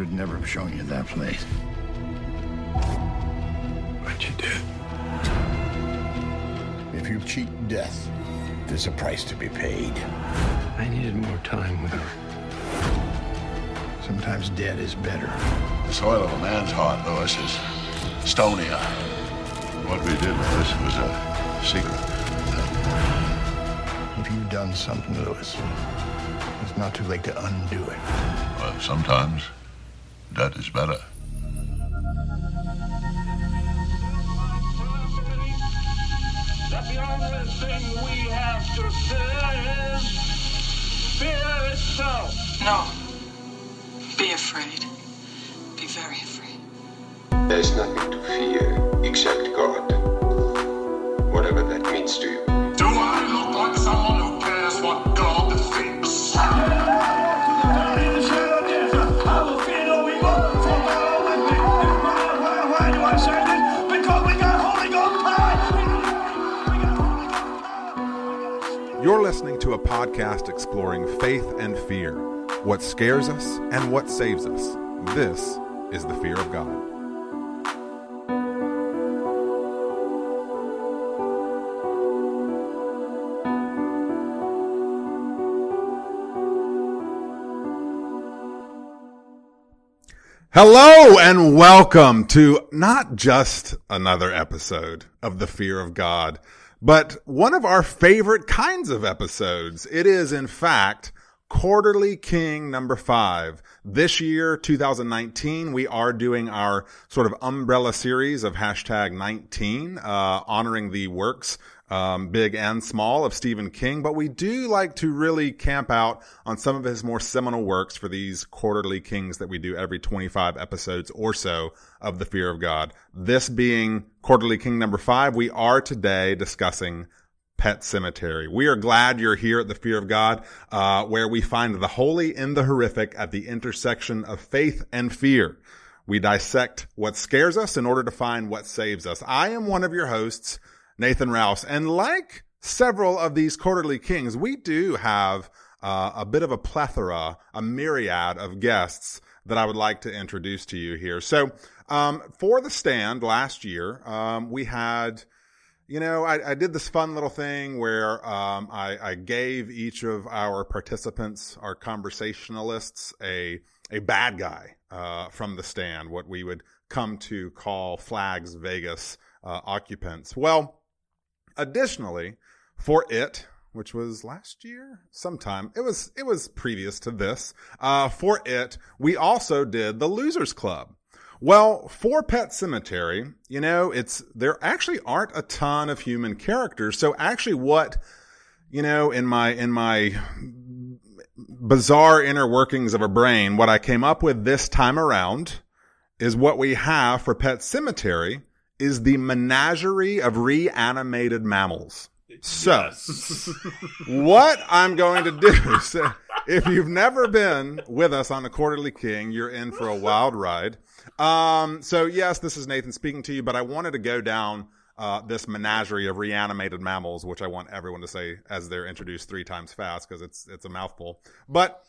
should never have shown you that place. But you did. If you cheat death, there's a price to be paid. I needed more time with her. Sometimes dead is better. The soil of a man's heart, Lewis, is stonier. What we did with this was a secret. If you've done something, Lewis, it's not too late to undo it. Well, sometimes that is better. that the only thing we have to fear is fear itself. No. Be afraid. Be very afraid. There's nothing to fear except God. Podcast exploring faith and fear, what scares us and what saves us. This is the fear of God. Hello and welcome to not just another episode of The Fear of God, but one of our favorite kinds of episodes. It is, in fact, Quarterly King number five. This year, 2019, we are doing our sort of umbrella series of hashtag 19, uh, honoring the works um, big and small of Stephen King, but we do like to really camp out on some of his more seminal works for these quarterly Kings that we do every 25 episodes or so of the fear of God. This being quarterly King number five, we are today discussing Pet Sematary. We are glad you're here at the Fear of God, uh, where we find the holy and the horrific at the intersection of faith and fear. We dissect what scares us in order to find what saves us. I am one of your hosts, Nathan Rouse, and like several of these quarterly kings, we do have uh, a bit of a plethora, a myriad of guests that I would like to introduce to you here. So, um, for the stand last year, um, we had you know, I, I, did this fun little thing where um, I, I, gave each of our participants, our conversationalists, a a bad guy uh, from the stand, what we would come to call Flagg's Vegas uh, occupants. Well, additionally, for it, which was last year, sometime it was it was previous to this. Uh, for it, we also did the Losers Club. Well, for Pet Sematary, you know, it's, there actually aren't a ton of human characters. So actually what, you know, in my, in my bizarre inner workings of a brain, what I came up with this time around is what we have for Pet Sematary is the menagerie of reanimated mammals. So, yes. what I'm going to do, so if you've never been with us on the Quarterly King, you're in for a wild ride. Um, so yes, this is Nathan speaking to you, but I wanted to go down uh, this menagerie of reanimated mammals, which I want everyone to say as they're introduced three times fast because it's it's a mouthful. But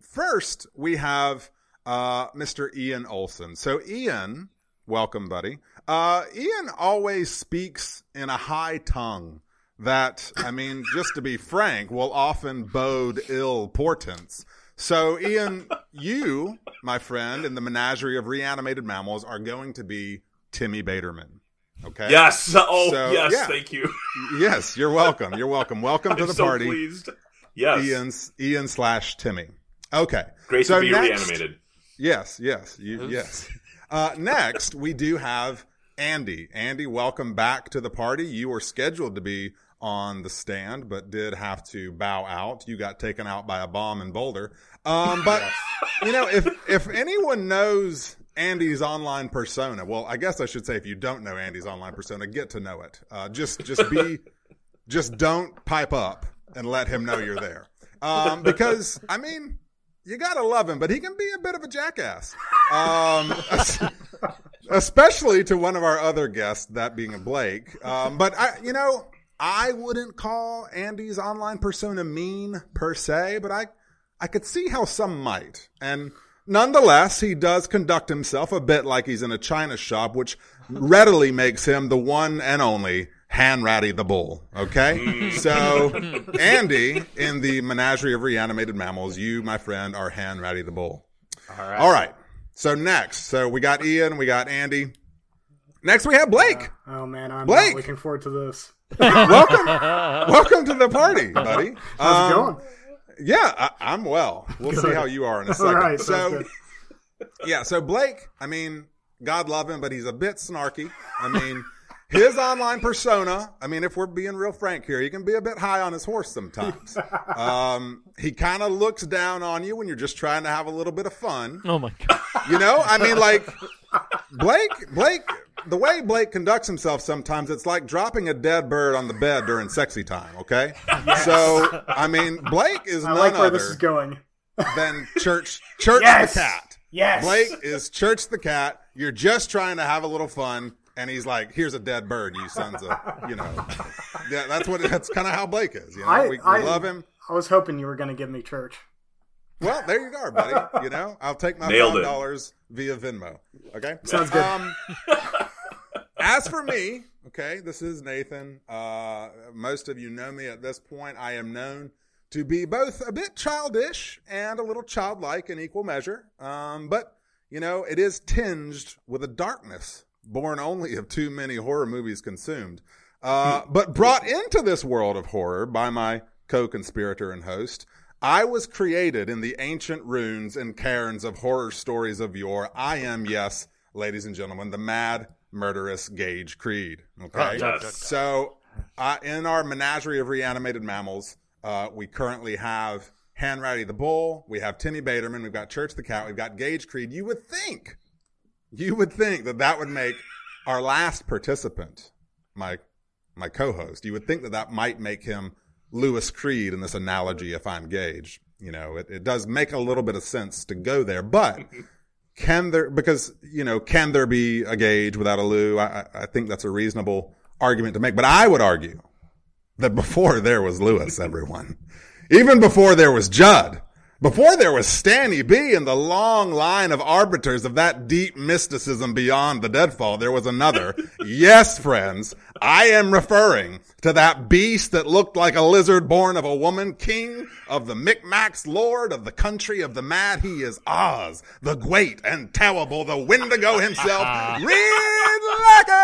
first, we have uh, Mr. Ian Olson. So Ian, welcome, buddy. Uh, Ian always speaks in a high tongue that, I mean, just to be frank, will often bode ill portents. So, Ian, you, my friend, in the menagerie of reanimated mammals, are going to be Timmy Baterman. Okay. Yes. Oh, so, yes. Yeah. Thank you. yes, you're welcome. You're welcome. Welcome to the so party. Pleased. Yes. Ian's Ian slash Timmy. Okay. Great so to be next, reanimated. Yes. Yes. You, yes. Uh, next, we do have Andy. Andy, welcome back to the party. You were scheduled to be on the stand, but did have to bow out. You got taken out by a bomb in Boulder. Um, but you know, if if anyone knows Andy's online persona, well, I guess I should say if you don't know Andy's online persona, get to know it. Uh, just just be, just don't pipe up and let him know you're there. Um, because I mean, you gotta love him, but he can be a bit of a jackass. Um, especially to one of our other guests, that being a Blake. Um, but I, you know, I wouldn't call Andy's online persona mean per se, but I, I could see how some might. And Nonetheless, he does conduct himself a bit like he's in a china shop, which readily makes him the one and only Hanratty the Bull. Okay? Hmm. so, Andy, in the menagerie of reanimated mammals, you, my friend, are Hanratty the Bull. All right. All right. So, next. So, we got Ian, we got Andy. Next, we have Blake. Uh, oh man, I'm Blake! not looking forward to this. Welcome, welcome to the party, buddy. How's it Um, going? Yeah, I, I'm well. We'll see how you are in a second. right, so, yeah, so Blake, I mean, God love him, but he's a bit snarky. I mean, his online persona, I mean, if we're being real frank here, he can be a bit high on his horse sometimes. Um, he kind of looks down on you when you're just trying to have a little bit of fun. Oh my god. You know, I mean, like Blake, Blake, the way Blake conducts himself sometimes, it's like dropping a dead bird on the bed during sexy time. Okay, so I mean, Blake is I none like where other this is going. than Church Church Yes! the cat. Yes. Blake is Church the cat. You're just trying to have a little fun, and he's like, "Here's a dead bird, you sons of," you know. Yeah, that's what. That's kind of how Blake is. You know, I, we, we I love him. I was hoping you were going to give me church. Well, there you go, buddy. You know, I'll take my Nailed five dollars via Venmo. Okay, Sounds good. Um, as for me, okay, this is Nathan. Uh, most of you know me at this point. I am known to be both a bit childish and a little childlike in equal measure. Um, but you know, it is tinged with a darkness born only of too many horror movies consumed. Uh, but brought into this world of horror by my co-conspirator and host. I was created in the ancient runes and cairns of horror stories of yore. I am, yes, ladies and gentlemen, the mad, murderous Gage Creed. Okay. Yes. So, uh, in our menagerie of reanimated mammals, uh, we currently have Hanratty the Bull, we have Timmy Baterman, we've got Church the Cat, we've got Gage Creed. You would think, you would think that that would make our last participant, my my co-host, you would think that that might make him Lewis Creed in this analogy. If I'm Gage, you know, it, it does make a little bit of sense to go there, but. Can there, because, you know, can there be a Gage without a Lou? I, I- I think that's a reasonable argument to make. But I would argue that before there was Lewis, everyone, even before there was Judd, before there was Stanny B and the long line of arbiters of that deep mysticism beyond the deadfall, there was another. yes, friends, I am referring to that beast that looked like a lizard born of a woman, king of the Micmacs, lord of the country of the mad. He is Oz, the great and terrible, the Wendigo himself, Reed Lackey!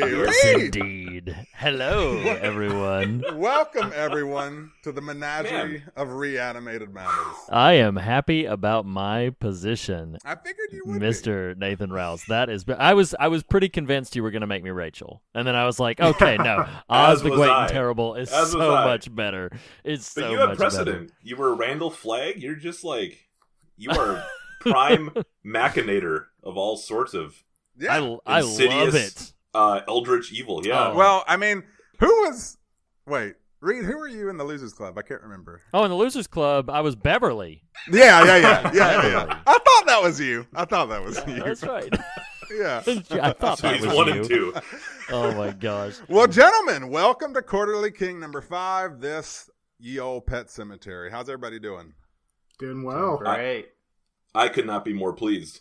Yes, Reed! Indeed. Hello, everyone. Welcome everyone to the menagerie of reanimated mammals. I am happy about my position, I figured you would. Mr. Nathan Rouse. That is, I was, I was pretty convinced you were going to make me Rachel, and then I was like, okay, no, Oz the was Great I. and Terrible is As so much better. It's But so you have much precedent. You were Randall Flagg. You're just like you are prime machinator of all sorts of. Yeah. I, I love it. Uh, eldritch evil. Yeah. Oh. well, I mean, who was? Wait, Reed, who were you in the Losers Club? I can't remember. Oh, in the Losers Club, I was Beverly. Yeah, yeah, yeah, yeah, yeah. yeah. I thought that was you. I thought that was you. That's right. Yeah. I thought so that he's was one you. and two. Oh my gosh. Well, gentlemen, welcome to Quarterly King number five. This ye old pet cemetery. How's everybody doing? Doing well. Great. I could not be more pleased.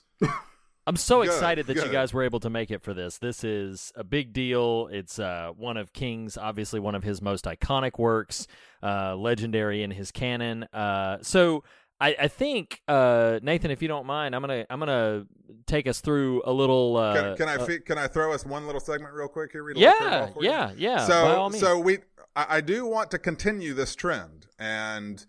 I'm so Good, excited that you guys were able to make it for this. This is a big deal. It's uh, one of King's, obviously one of his most iconic works, uh, legendary in his canon. Uh, so I, I think uh, Nathan, if you don't mind, I'm gonna I'm gonna take us through a little. Uh, Can, can I uh, fe- can I throw us one little segment real quick here? Read a yeah, curveball for you? yeah, yeah. so by all means. so we I, I do want to continue this trend and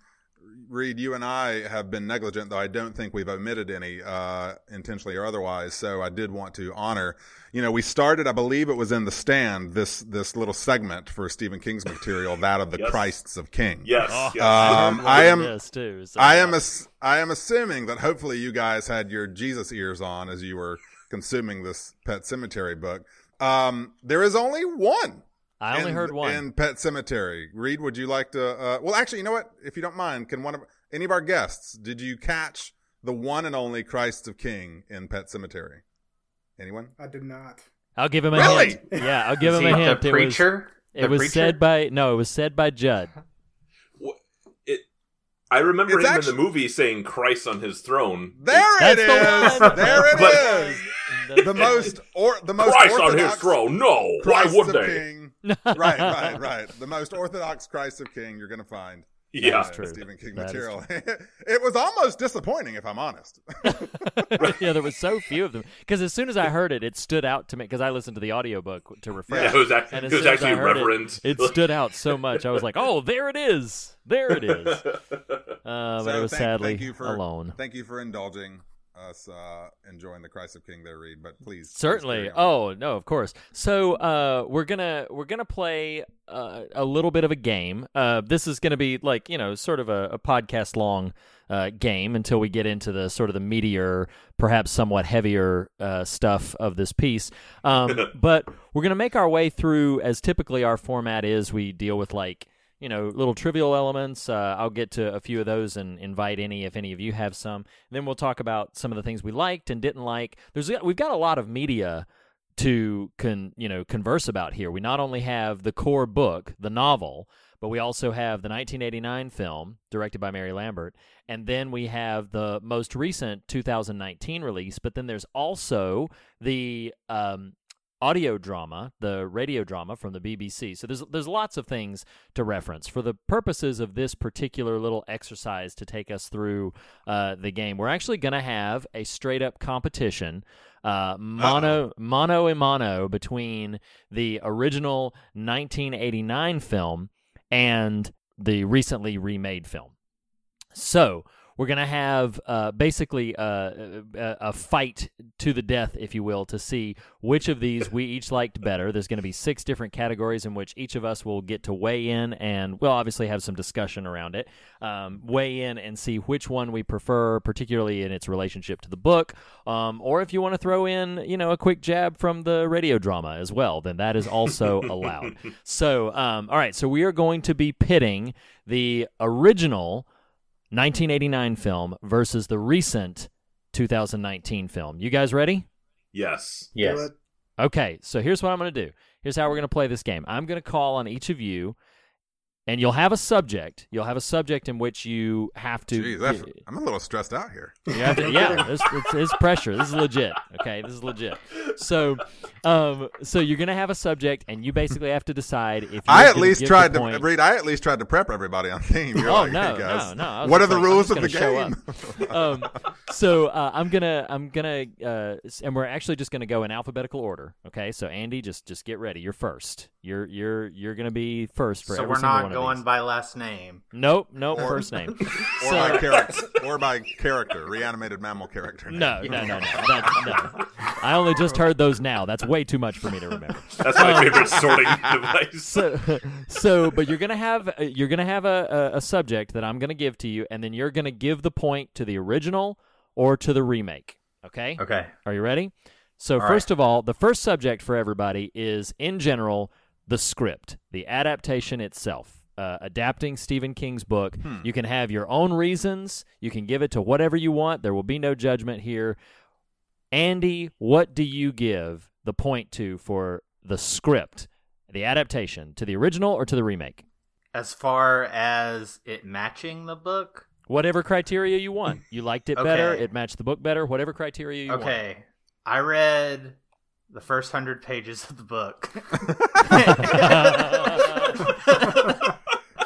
Reed, you and I have been negligent, though I don't think we've omitted any uh, intentionally or otherwise. So I did want to honor. You know, we started, I believe it was in the stand, this this little segment for Stephen King's material, that of the Yes. Christs of King. Yes. Oh. yes. Um, heard I am this too. so- I am ass- I am assuming that hopefully you guys had your Jesus ears on as you were consuming this Pet Sematary book. Um, there is only one. I only in- heard one. in Pet Sematary. Reed, would you like to? Uh, well, actually, you know what? If you don't mind, can one of any of our guests did you catch the one and only Christ of King in Pet Sematary? Anyone? I did not. I'll give him a Really? hint. Yeah, I'll give Is him he a hint. The It was- preacher. It was, preacher? said by no, it was said by Judd. It I remember It's him actu- in the movie saying Christ on his throne. There That's it the is. one. There it But- is. The most or the most Christ on his throne. No, Christ why would of they? King. right, right, right. The most orthodox Christ of King you're going to find. Yeah. in true. Stephen King That is material. it was almost disappointing, if I'm honest. yeah, there was so few of them. Because as soon as I heard it, it stood out to me. Because I listened to the audiobook to refresh. Yeah, it was, act- and it was soon as I actually heard it. It, stood out so much. I was like, "Oh, there it is! There it is!" Uh, but So it was thank- sadly thank you for, alone. Thank you for indulging us uh, enjoying the Christ of King there, Reed. But please, please Certainly. carry on. Oh no, of course. So uh, we're gonna we're gonna play uh, a little bit of a game. Uh, this is gonna be like you know sort of a, a podcast long uh, game until we get into the sort of the meatier, perhaps somewhat heavier uh, stuff of this piece. Um, but we're gonna make our way through as typically our format is. We deal with like you know, little trivial elements. Uh, I'll get to a few of those and invite any if any of you have some. then we'll talk about some of the things we liked and didn't like. There's we've got a lot of media to con you know converse about here. We not only have the core book, the novel, but we also have the 1989 film directed by Mary Lambert, and then we have the most recent 2019 release. But then there's also the um, audio drama, the radio drama from the BBC. So there's there's lots of things to reference for the purposes of this particular little exercise to take us through uh, the game. We're actually going to have a straight up competition, uh, mono mono and mono between the original 1989 film and the recently remade film. So we're going to have uh, basically uh, a, a fight to the death, if you will, to see which of these we each liked better. There's going to be six different categories in which each of us will get to weigh in and we'll obviously have some discussion around it. Um, weigh in and see which one we prefer, particularly in its relationship to the book. Um, or if you want to throw in, you know, a quick jab from the radio drama as well, then that is also allowed. So, um, all right, so we are going to be pitting the original 1989 film versus the recent 2019 film. You guys ready? Yes. Do it. Okay, so here's what I'm going to do. Here's how we're going to play this game. I'm going to call on each of you, and you'll have a subject. You'll have a subject in which you have to. Jeez, that's- I'm a little stressed out here. You have to- yeah, it's, it's, it's pressure. This is legit. Okay, this is legit. So, um, so you're gonna have a subject, and you basically have to decide if you're I at least tried to read. I at least tried to prep everybody on theme. You're oh like, no, hey guys, no, no! I was What are the like, rules of the game? um, so uh, I'm gonna, I'm gonna, uh, and we're actually just gonna go in alphabetical order. Okay, so Andy, just, just get ready. You're first. You're, you're, you're gonna be first for so every we're single not one of going these. by last name. Nope, nope. first name. or by character, or by character, reanimated mammal character. name. No, no, no, no. That, no. I only just heard those now. That's way too much for me to remember. That's my Um, favorite sorting device. So, so, but you're gonna have uh, you're gonna have a, a, a subject that I'm gonna give to you, and then you're gonna give the point to the original or to the remake. Okay. Okay. Are you ready? So All first of all, the first subject for everybody is in general the script, the adaptation itself. Uh, adapting Stephen King's book, you can have your own reasons. You can give it to whatever you want. There will be no judgment here. Andy, what do you give the point to for the script, the adaptation, to the original or to the remake? As far as it matching the book, Whatever criteria you want. You liked it better, it matched the book better, whatever criteria you want. okay, I read the first hundred pages of the book.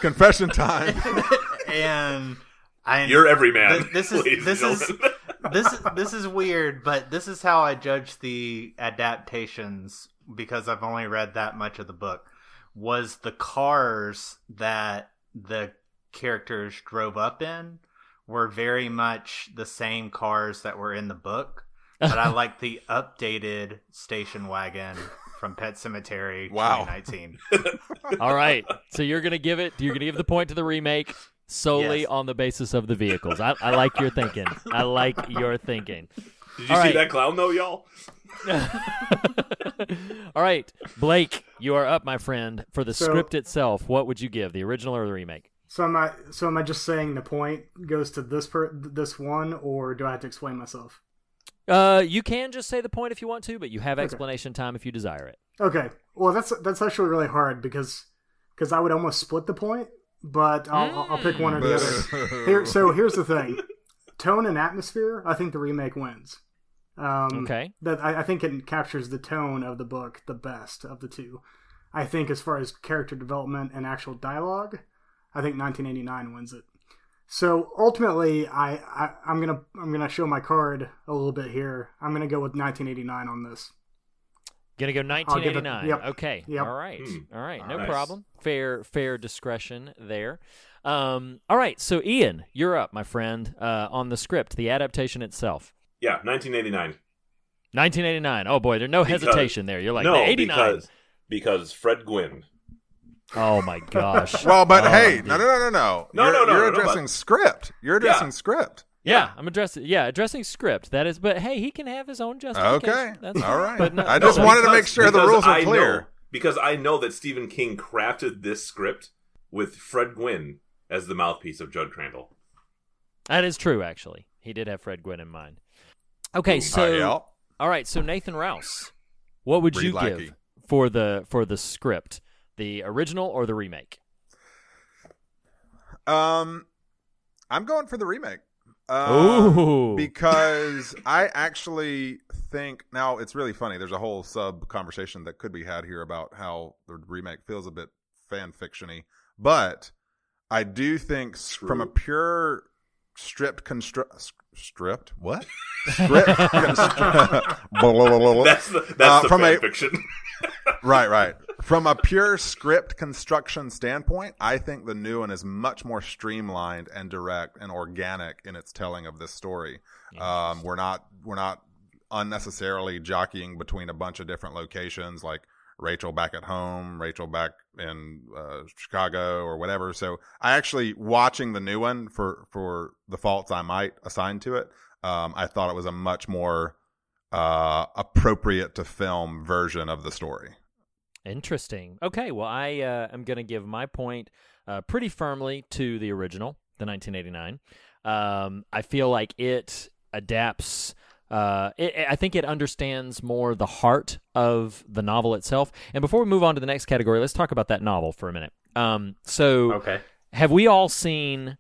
Confession time. and I You're every man, Th- This is this is this is this is weird, but this is how I judge the adaptations because I've only read that much of the book. Was the cars that the characters drove up in were very much the same cars that were in the book, but I like the updated station wagon from Pet Sematary Wow. 2019. All right. So you're gonna give it. You're gonna give the point to the remake solely Yes. on the basis of the vehicles. I, I like your thinking. I like your thinking. Did you All see right. that clown though, y'all? All right, Blake, you are up, my friend. For the So- script itself, what would you give, the original or the remake? So am I? So am I just saying the point goes to this per this one, or do I have to explain myself? Uh, you can just say the point if you want to, but you have Okay. explanation time if you desire it. Okay. Well, that's that's actually really hard because because I would almost split the point, but I'll, I'll- I'll pick one or the other. Here, so here's the thing: tone and atmosphere. I think the remake wins. Um, Okay. That I, I think it captures the tone of the book the best of the two. I think as far as character development and actual dialogue, I think 1989 wins it. So ultimately, I, I I'm gonna I'm gonna show my card a little bit here. I'm gonna go with 1989 on this. Gonna go I'll give it- 1989. yep. Okay. Yep. All right. Hmm. All right. No Nice. problem. Fair fair discretion there. Um, all right. So Ian, you're up, my friend, uh, on the script, the adaptation itself. Yeah, 1989. 1989. Oh boy, there's no Because- hesitation there. You're like no, 89. because because Fred Gwynne. Oh my gosh. Well, but Oh, hey, dude. no, no, no, no, no. No, you're, no, no, You're no, no, addressing but- script. You're addressing Yeah. script. Yeah, I'm addressing. Yeah, addressing script. That is, but hey, he can have his own justification. Okay. That's All right. But no, I just no, wanted to make sure the because rules are I know- clear. because I know that Stephen King crafted this script with Fred Gwynne as the mouthpiece of Judd Crandall. That is true. Actually, he did have Fred Gwynne in mind. Okay, so Uh, yeah. all right. So Nathan Rouse, what would Reed you Lackey. give for the for the script, the original or the remake? Um, I'm going for the remake. Um, Ooh. because I actually think now it's really funny. There's a whole sub conversation that could be had here about how the remake feels a bit fan fictiony, but I do think s- from a pure stripped construct stripped what stripped constru- blah, blah, blah, blah, blah. That's the that's Uh, the from fan a- fiction. right, right. From a pure script construction standpoint, I think the new one is much more streamlined and direct and organic in its telling of this story. Um, we're not we're not unnecessarily jockeying between a bunch of different locations, like Rachel back at home, Rachel back in uh, Chicago or whatever. So I actually watching the new one for for the faults I might assign to it. Um, I thought it was a much more uh, appropriate to film version of the story. Interesting. Okay, well, I uh, am going to give my point uh, pretty firmly to the original, the 1989. Um, I feel like it adapts. Uh, it, I think it understands more the heart of the novel itself. And before we move on to the next category, let's talk about that novel for a minute. Um, so, Okay. have we all seen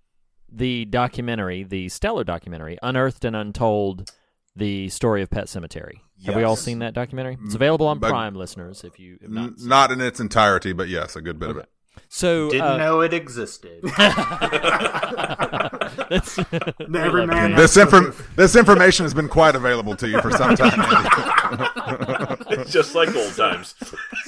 the documentary, the stellar documentary, Unearthed and Untold, the story of Pet Sematary? Have we all seen that documentary? It's available on But- Prime, listeners. If you have not, N- not in its entirety, but yes, a good bit of it. So Didn't uh, know it existed. that's- Every man. This has inform- this information has been quite available to you for some time. It's just like old times.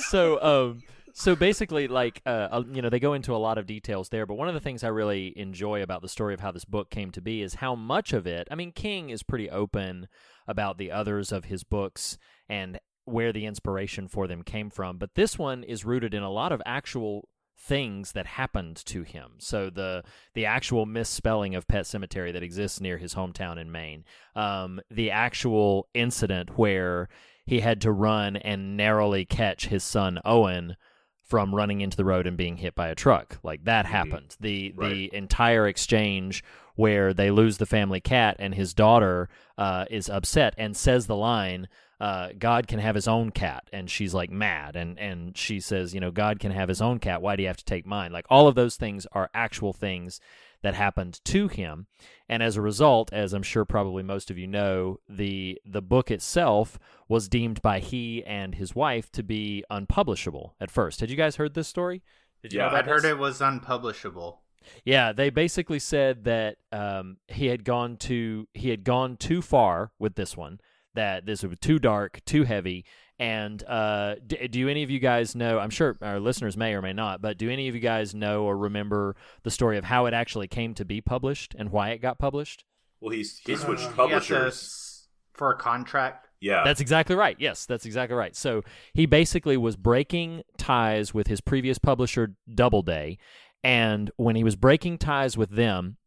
so um so basically like uh uh, you know they go into a lot of details there but one of the things i really enjoy about the story of how this book came to be is how much of it i mean king is pretty open about the others of his books and where the inspiration for them came from but this one is rooted in a lot of actual things that happened to him so the the actual misspelling of pet cemetery that exists near his hometown in maine um the actual incident where he had to run and narrowly catch his son Owen from running into the road and being hit by a truck. Like that happened. The Right. the entire exchange where they lose the family cat and his daughter uh, is upset and says the line, uh, "God can have his own cat," and she's like mad and and she says, "You know, God can have his own cat. Why do you have to take mine?" Like all of those things are actual things that happened to him and as a result as i'm sure probably most of you know the the book itself was deemed by he and his wife to be unpublishable at first had you guys heard this story did you Yeah, I'd heard it was unpublishable. Yeah, they basically said that um, he had gone to he had gone too far with this one. That this was too dark, too heavy. And uh, d- do any of you guys know? I'm sure our listeners may or may not, but do any of you guys know or remember the story of how it actually came to be published and why it got published? Well, he's he switched Uh, he had publishers. s- for a contract. Yeah, That's exactly right. Yes, that's exactly right. So he basically was breaking ties with his previous publisher, Doubleday, and when he was breaking ties with them, uh,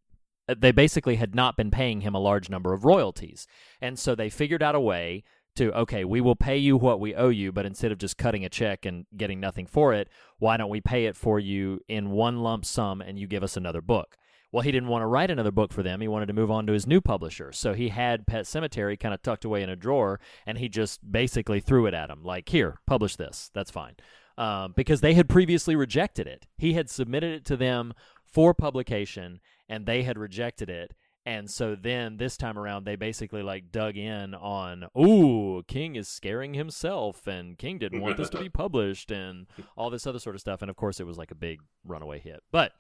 they basically had not been paying him a large number of royalties, and so they figured out a way to okay, we will pay you what we owe you, but instead of just cutting a check and getting nothing for it, why don't we pay it for you in one lump sum and you give us another book? Well, he didn't want to write another book for them. He wanted to move on to his new publisher. So he had Pet Sematary kind of tucked away in a drawer, and he just basically threw it at him like, here, publish this. That's fine. Um, because they had previously rejected it. He had submitted it to them for publication, and they had rejected it. And so then this time around, they basically like dug in on, ooh, King is scaring himself, and King didn't want this to be published, and all this other sort of stuff. And of course, it was like a big runaway hit. But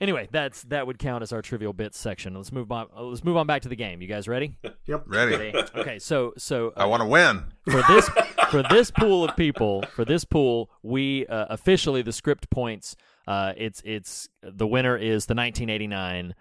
anyway, that's that would count as our trivial bits section. Let's move on. Let's move on back to the game. You guys ready? Yep. Ready. Okay, so so I want to win. for this for this pool of people for this pool we uh, officially the script points uh, it's it's the winner is the 1989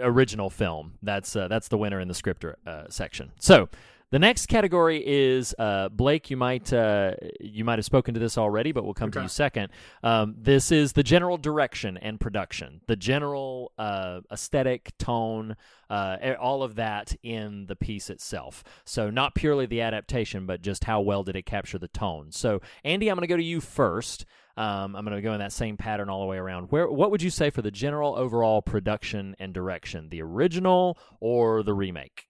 original film that's uh, that's the winner in the script uh, section so the next category is uh, Blake. You might uh, you might have spoken to this already, but we'll come to you second. Um, this is the general direction and production, the general uh, aesthetic, tone, uh, all of that in the piece itself. So not purely the adaptation, but just how well did it capture the tone. So Andy, I'm going to go to you first. Um, I'm going to go in that same pattern all the way around. Where what would you say for the general overall production and direction, the original or the remake?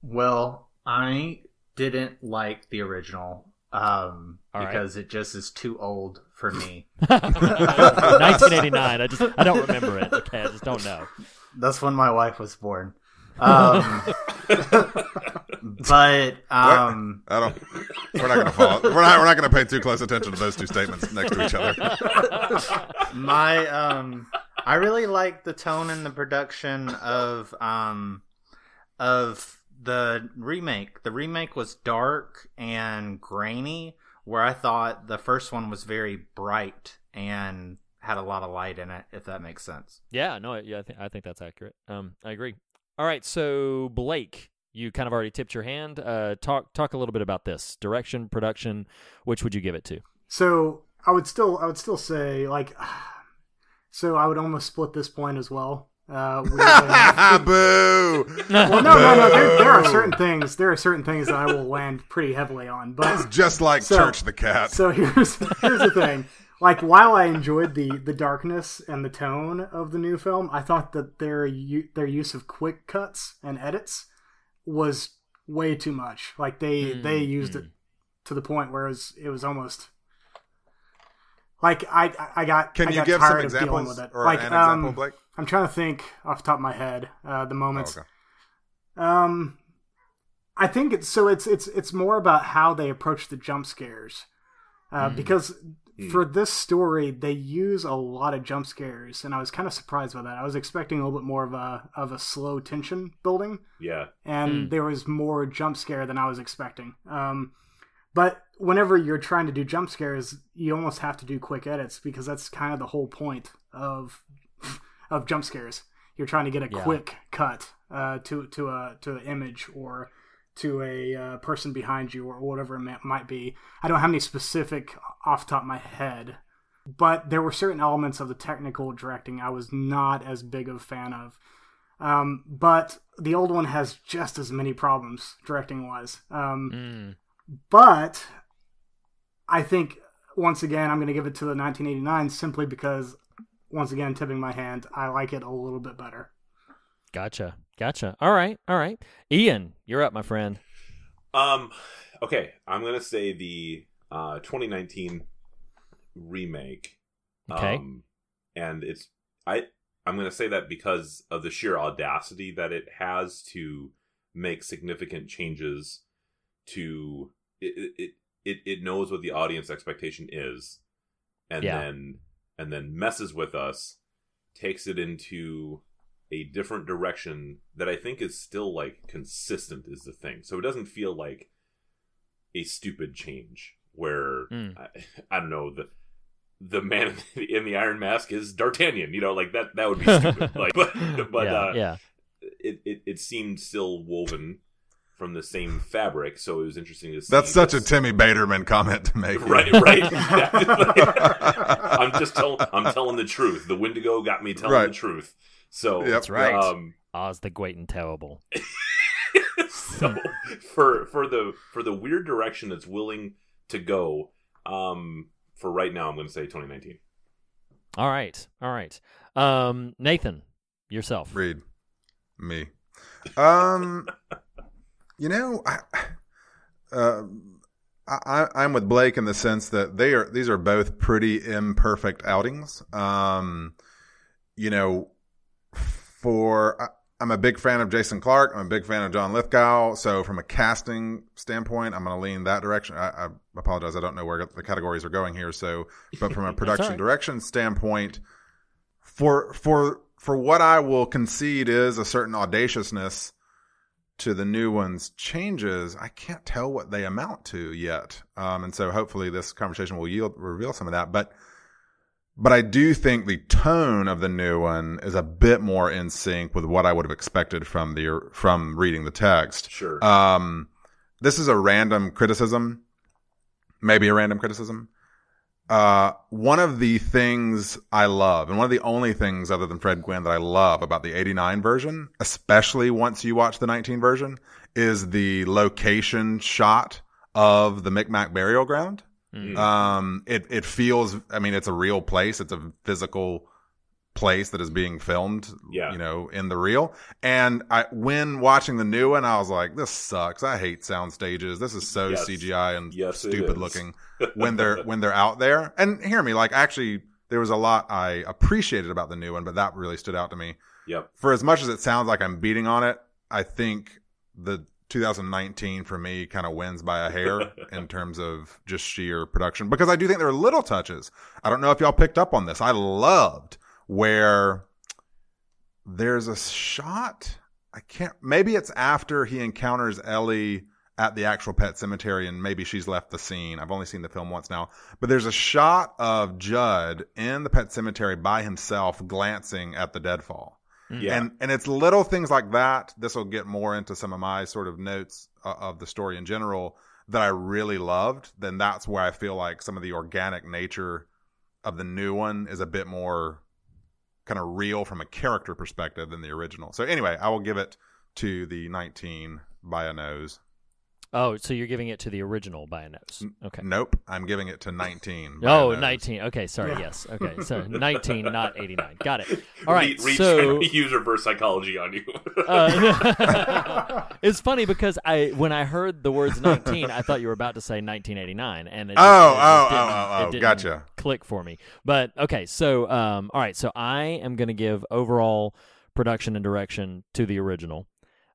Well, I didn't like the original um, right. because it just is too old for me. 1989. I just I don't remember it. Okay, I just don't know. That's when my wife was born. Um, but um, I don't. We're not going to follow. We're not. We're not going to pay too close attention to those two statements next to each other. my um I really like the tone and the production of um of the remake. The remake was dark and grainy where I thought the first one was very bright and had a lot of light in it if that makes sense. Yeah, no, yeah, I think I think that's accurate. Um, I agree. All right, so Blake, you kind of already tipped your hand. Uh, talk talk a little bit about this direction, production. Which would you give it to? So I would still I would still say like so I would almost split this point as well. Uh, weirdly. Boo! well, no, no, no. There, there are certain things. There are certain things that I will land pretty heavily on, but it's Just like So- Church the Cat. So here's here's the thing. Like while I enjoyed the the darkness and the tone of the new film, I thought that their their use of quick cuts and edits was way too much. Like they they used it to the point where it was it was almost like I I got Can I you got give some tired of dealing examples with it. or like an um, example, Blake? I'm trying to think off the top of my head uh, the moments. Oh, okay. Um, I think it's so it's it's it's more about how they approach the jump scares, uh, because for this story they use a lot of jump scares, and I was kind of surprised by that. I was expecting a little bit more of a of a slow tension building, Yeah. and there was more jump scare than I was expecting. Um, but whenever you're trying to do jump scares, you almost have to do quick edits because that's kind of the whole point of of jump scares. You're trying to get a Yeah. quick cut uh, to to a to an image or to a uh, person behind you or whatever it might be. I don't have any specific off the top of my head, but there were certain elements of the technical directing I was not as big of a fan of. Um, but the old one has just as many problems directing wise. Um, Mm. but I think once again I'm going to give it to the 1989 simply because once again tipping my hand, I like it a little bit better. Gotcha, gotcha. All right, all right. Ian, you're up, my friend. Um. Okay, I'm gonna say the uh 2019 remake. Okay. Um, and it's I I'm gonna say that because of the sheer audacity that it has to make significant changes to it. It it, it knows what the audience expectation is, and Yeah. then and then messes with us, takes it into a different direction that I think is still like consistent is the thing. So it doesn't feel like a stupid change where Mm. I, I don't know the the man in the iron mask is D'Artagnan. You know, like that that would be stupid. like, but but yeah, uh, yeah. It, it it seemed still woven from the same fabric, so it was interesting to see. That's such a Timmy Baterman comment to make. Right, right. exactly. I'm just telling. I'm telling the truth. The Wendigo got me telling Right. the truth. So Yep. That's right. Um, Oz the Great and Terrible. so for for the for the weird direction it's willing to go, um, for right now, I'm going to say 2019. All right, all right. Um, Nathan, yourself. Read me. Um, you know, I, uh, I, I'm with Blake in the sense that they are these are both pretty imperfect outings. Um, you know, for I'm a big fan of Jason Clarke. I'm a big fan of John Lithgow. So from a casting standpoint, I'm going to lean that direction. I, I apologize. I don't know where the categories are going here. So, but from a production right. direction standpoint, for for for what I will concede is a certain audaciousness to the new one's changes. I can't tell what they amount to yet. Um, and so hopefully this conversation will yield reveal some of that. But but I do think the tone of the new one is a bit more in sync with what I would have expected from the from reading the text. Sure. Um, this is a random criticism, maybe a random criticism. Uh, one of the things I love, and one of the only things other than Fred Gwynne that I love about the 89 version, especially once you watch the 19 version, is the location shot of the Micmac burial ground. Mm. Um, it, it feels, I mean, it's a real place. It's a physical place that is being filmed, Yeah. you know, in the real. And I, when watching the new one, I was like, this sucks. I hate sound stages. This is so Yes. CGI and Yes, stupid looking when they're, when they're out there. And hear me, like actually there was a lot I appreciated about the new one, but that really stood out to me. Yep. For as much as it sounds like I'm beating on it, I think the 2019 for me kind of wins by a hair in terms of just sheer production because I do think there are little touches. I don't know if y'all picked up on this. I loved where there's a shot. I can't, maybe it's after he encounters Ellie at the actual pet cemetery and maybe she's left the scene. I've only seen the film once now, but there's a shot of Judd in the pet cemetery by himself glancing at the deadfall. Yeah. And and it's little things like that. This will get more into some of my sort of notes uh, of the story in general that I really loved. Then that's where I feel like some of the organic nature of the new one is a bit more kind of real from a character perspective than the original. So anyway, I will give it to the 19 by a nose. Oh, so you're giving it to the original by a nose. Okay. Nope, I'm giving it to 19. by a Oh, nose. 19. Okay, sorry. Yes. Okay. So 19, not 89. Got it. All right. Re- reach so use reverse psychology on you. uh, it's funny because I when I heard the words 19, I thought you were about to say 1989 and it just, Oh, it just oh, didn't- oh, oh, oh, gotcha. click for me. But okay, so um all right, so I am going to give overall production and direction to the original.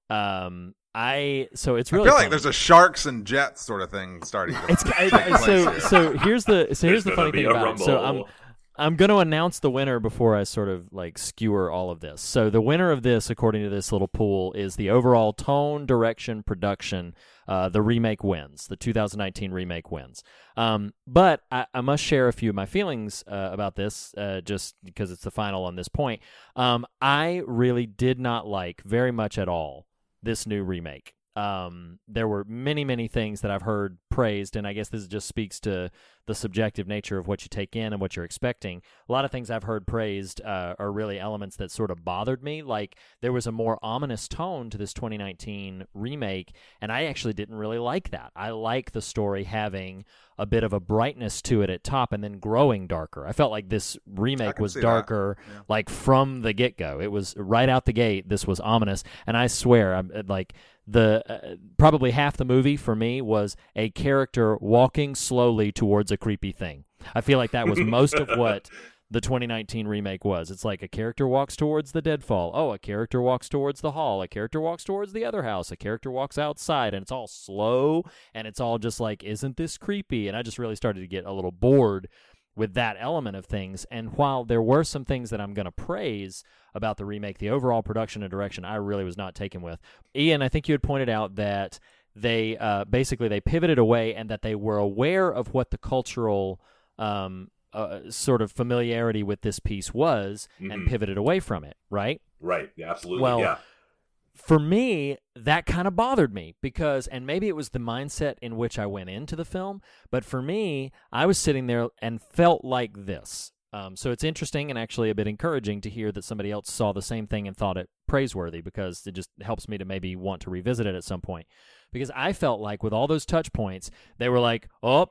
Um I so it's really I feel like there's a sharks and jets sort of thing starting. To It's I, so so here's the so here's There's the funny thing a about it. So I'm. I'm going to announce the winner before I sort of like skewer all of this. So the winner of this, according to this little pool, is the overall tone, direction, production. Uh, the remake wins. The 2019 remake wins. Um, but I, I must share a few of my feelings uh, about this, uh, just because it's the final on this point. Um, I really did not like very much at all this new remake. Um, there were many, many things that I've heard praised, and I guess this just speaks to the subjective nature of what you take in and what you're expecting. A lot of things I've heard praised uh, are really elements that sort of bothered me. Like there was a more ominous tone to this 2019 remake, and I actually didn't really like that. I like the story having a bit of a brightness to it at top and then growing darker. I felt like this remake was darker like from the get go. It was right out the gate. This was ominous, and I swear, I'm uh, like the uh, probably half the movie for me was a character walking slowly towards a creepy thing. I feel like that was most of what the 2019 remake was. It's like a character walks towards the deadfall. Oh, a character walks towards the hall. A character walks towards the other house. A character walks outside, and it's all slow, and it's all just like, isn't this creepy? And I just really started to get a little bored with that element of things. And while there were some things that I'm going to praise about the remake, the overall production and direction, I really was not taken with. Ian, I think you had pointed out that they uh, basically they pivoted away and that they were aware of what the cultural um, uh, sort of familiarity with this piece was and Mhm. pivoted away from it. Right? right. Yeah, absolutely. Well, yeah. for me, that kind of bothered me because, and maybe it was the mindset in which I went into the film, but for me, I was sitting there and felt like this. Um, so it's interesting and actually a bit encouraging to hear that somebody else saw the same thing and thought it praiseworthy because it just helps me to maybe want to revisit it at some point. Because I felt like with all those touch points, they were like, oh,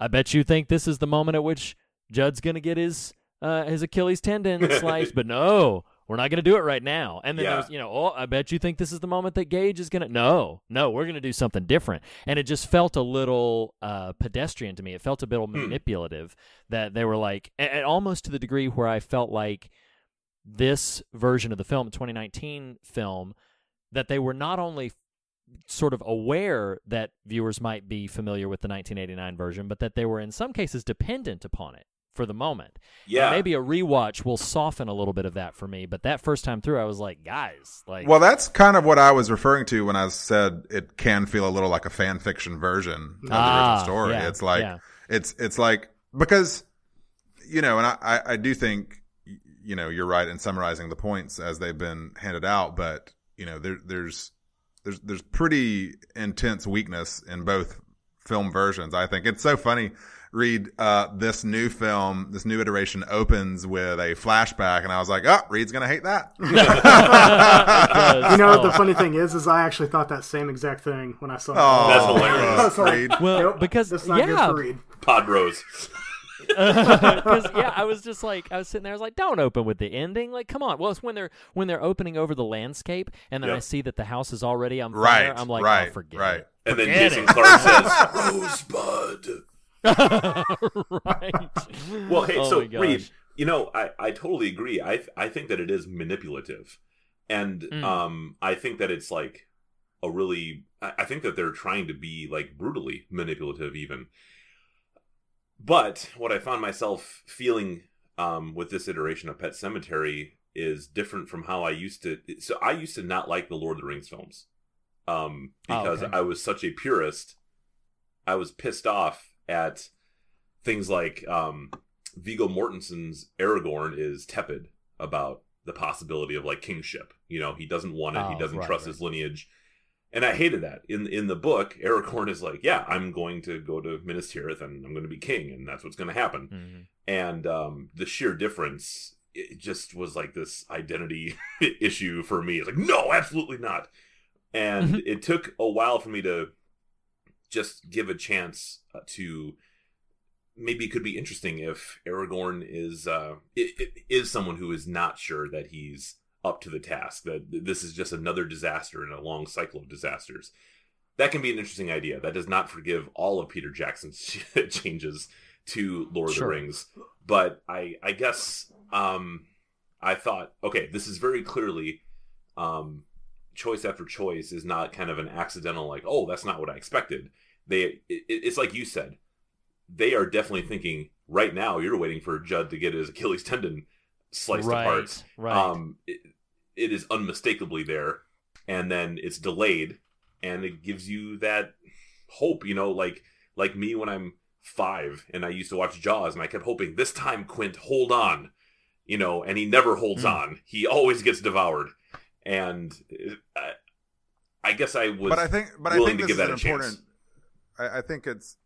I bet you think this is the moment at which Judd's going to get his uh, his Achilles tendon sliced, but no, we're not going to do it right now. And then Yeah. there's, you know, oh, I bet you think this is the moment that Gage is going to. No, no, we're going to do something different. And it just felt a little uh, pedestrian to me. It felt a bit manipulative that they were like, and almost to the degree where I felt like this version of the film, 2019 film, that they were not only sort of aware that viewers might be familiar with the 1989 version, but that they were in some cases dependent upon it for the moment. Yeah. And maybe a rewatch will soften a little bit of that for me, but that first time through I was like, guys, like Well, that's kind of what I was referring to when I said it can feel a little like a fan fiction version of the Ah, original story. yeah, it's like yeah. it's it's like because you know, and I, I I do think you know you're right in summarizing the points as they've been handed out, but you know there there's there's there's pretty intense weakness in both film versions. I think it's so funny. Reed, uh, this new film, this new iteration opens with a flashback, and I was like, "Oh, Reed's gonna hate that." You know, Oh. the funny thing is, is I actually thought that same exact thing when I saw it. Oh, That's hilarious. I was like, Reed. Well, nope, because- that's not yeah. good for Reed. Pod Rose. Because yeah, I was just like I was sitting there. I was like, "Don't open with the ending." Like, come on. Well, it's when they're when they're opening over the landscape, and then I see that the house is already on fire. Right, I'm like, right, oh, forget right. it. And then Forget Jason it. Clarke says, Rosebud. right. Well, hey, Oh so my. Reed, you know, I, I totally agree. I I think that it is manipulative, and Mm. um, I think that it's like a really. I, I think that they're trying to be like brutally manipulative, even. But what I found myself feeling um, with this iteration of Pet Sematary is different from how I used to. So I used to not like the Lord of the Rings films um, Oh, because okay. I was such a purist. I was pissed off at things like um, Viggo Mortensen's Aragorn is tepid about the possibility of like kingship. You know, he doesn't want it. he Oh, doesn't right, trust right. his lineage. And I hated that. In in the book, Aragorn is like, "Yeah, I'm going to go to Minas Tirith and I'm going to be king, and that's what's going to happen." Mhm. And um, the sheer difference, it just was like this identity issue for me. It's like, no, absolutely not. And it took a while for me to just give a chance uh, to maybe it could be interesting if Aragorn is uh, i- i- is someone who is not sure that he's up to the task. That this is just another disaster in a long cycle of disasters. That can be an interesting idea. That does not forgive all of Peter Jackson's changes to Lord of Sure. the Rings, but I I guess um, I thought okay, this is very clearly um, choice after choice is not kind of an accidental like oh that's not what I expected. They it, it's like you said they are definitely thinking right now you're waiting for Judd to get his Achilles tendon sliced Right, apart. right. Um, it, is unmistakably there, and then it's delayed, and it gives you that hope. You know, like like me when I'm five and I used to watch Jaws, and I kept hoping this time Quint hold on, you know, and he never holds Hmm. on. He always gets devoured, and I, I guess I was. but I think, but I willing think to this give is that an a chance. important. I, I think it's,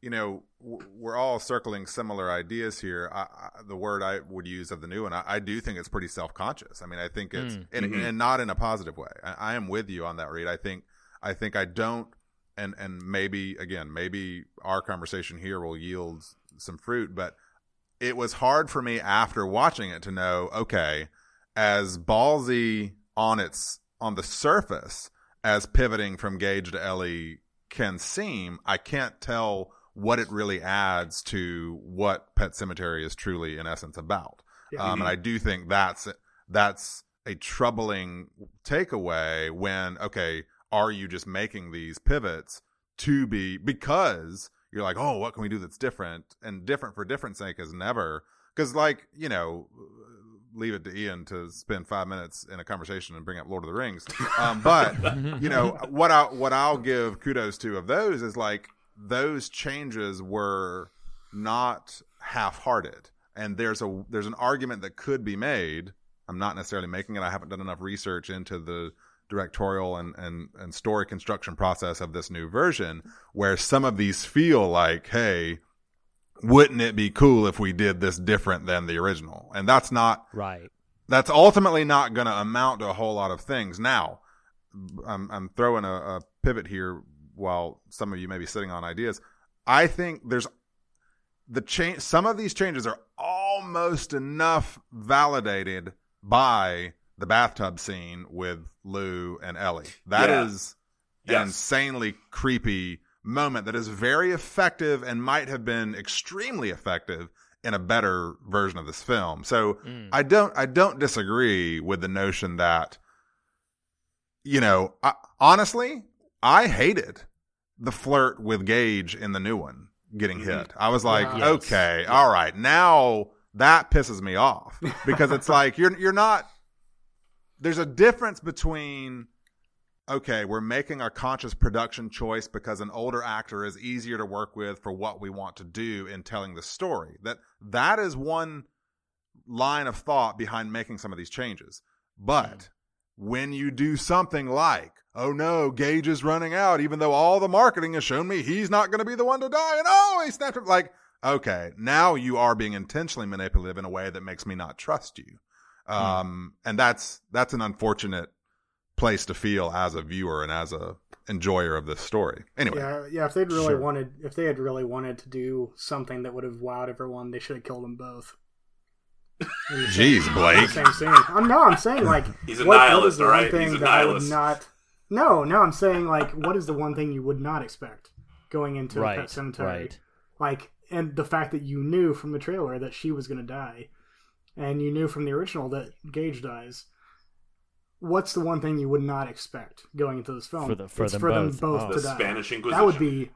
you know, we're all circling similar ideas here. I, I, the word I would use of the new one, I, I do think it's pretty self conscious. I mean, I think it's, Mm. and, Mhm. and not in a positive way. I, am with you on that, Reed. I think, I think I don't, and and maybe again, maybe our conversation here will yield some fruit, but it was hard for me after watching it to know, okay, as ballsy on its on the surface as pivoting from Gage to Ellie can seem, I can't tell what it really adds to what Pet Sematary is truly in essence about. Yeah. Um, and I do think that's that's a troubling takeaway when okay, are you just making these pivots to be because you're like, oh, what can we do that's different? And different for different sake is never because like you know. Leave it to Ian to spend five minutes in a conversation and bring up Lord of the Rings. Um, but you know what I what I'll give kudos to of those is like those changes were not half-hearted, and there's a there's an argument that could be made. I'm not necessarily making it. I haven't done enough research into the directorial and and and story construction process of this new version, where some of these feel like, hey, wouldn't it be cool if we did this different than the original? And that's not Right. that's ultimately not going to amount to a whole lot of things. Now, I'm, I'm throwing a, a pivot here while some of you may be sitting on ideas. I think there's the change. Some of these changes are almost enough validated by the bathtub scene with Lou and Ellie. That is Yeah. an Yes. insanely creepy moment that is very effective and might have been extremely effective in a better version of this film. So Mm. I don't I don't disagree with the notion that you know, I, honestly, I hated the flirt with Gage in the new one getting mm-hmm. hit. I was like, Yes. okay, all right, now that pisses me off because it's like you're you're not. There's a difference between okay, we're making a conscious production choice because an older actor is easier to work with for what we want to do in telling the story. That that is one line of thought behind making some of these changes. But mm-hmm. when you do something like, oh no, Gage is running out, even though all the marketing has shown me he's not going to be the one to die, and oh, he snapped him. Like, okay, now you are being intentionally manipulative in a way that makes me not trust you. Um, and that's that's an unfortunate place to feel as a viewer and as a enjoyer of this story. Anyway, Yeah, yeah. If they'd really Sure. wanted, if they had really wanted to do something that would have wowed everyone, they should have killed them both. Jeez, Blake. Same scene. I'm no, I'm saying like He's a what- what nihilist, is the all one right? thing He's a that I would nihilist. not. No, no, I'm saying like what is the one thing you would not expect going into Right, Pet Sematary? right. Like, and the fact that you knew from the trailer that she was going to die, and you knew from the original that Gage dies. What's the one thing you would not expect going into this film? For the- for it's them for them both. both Oh. to The die. Spanish That would be.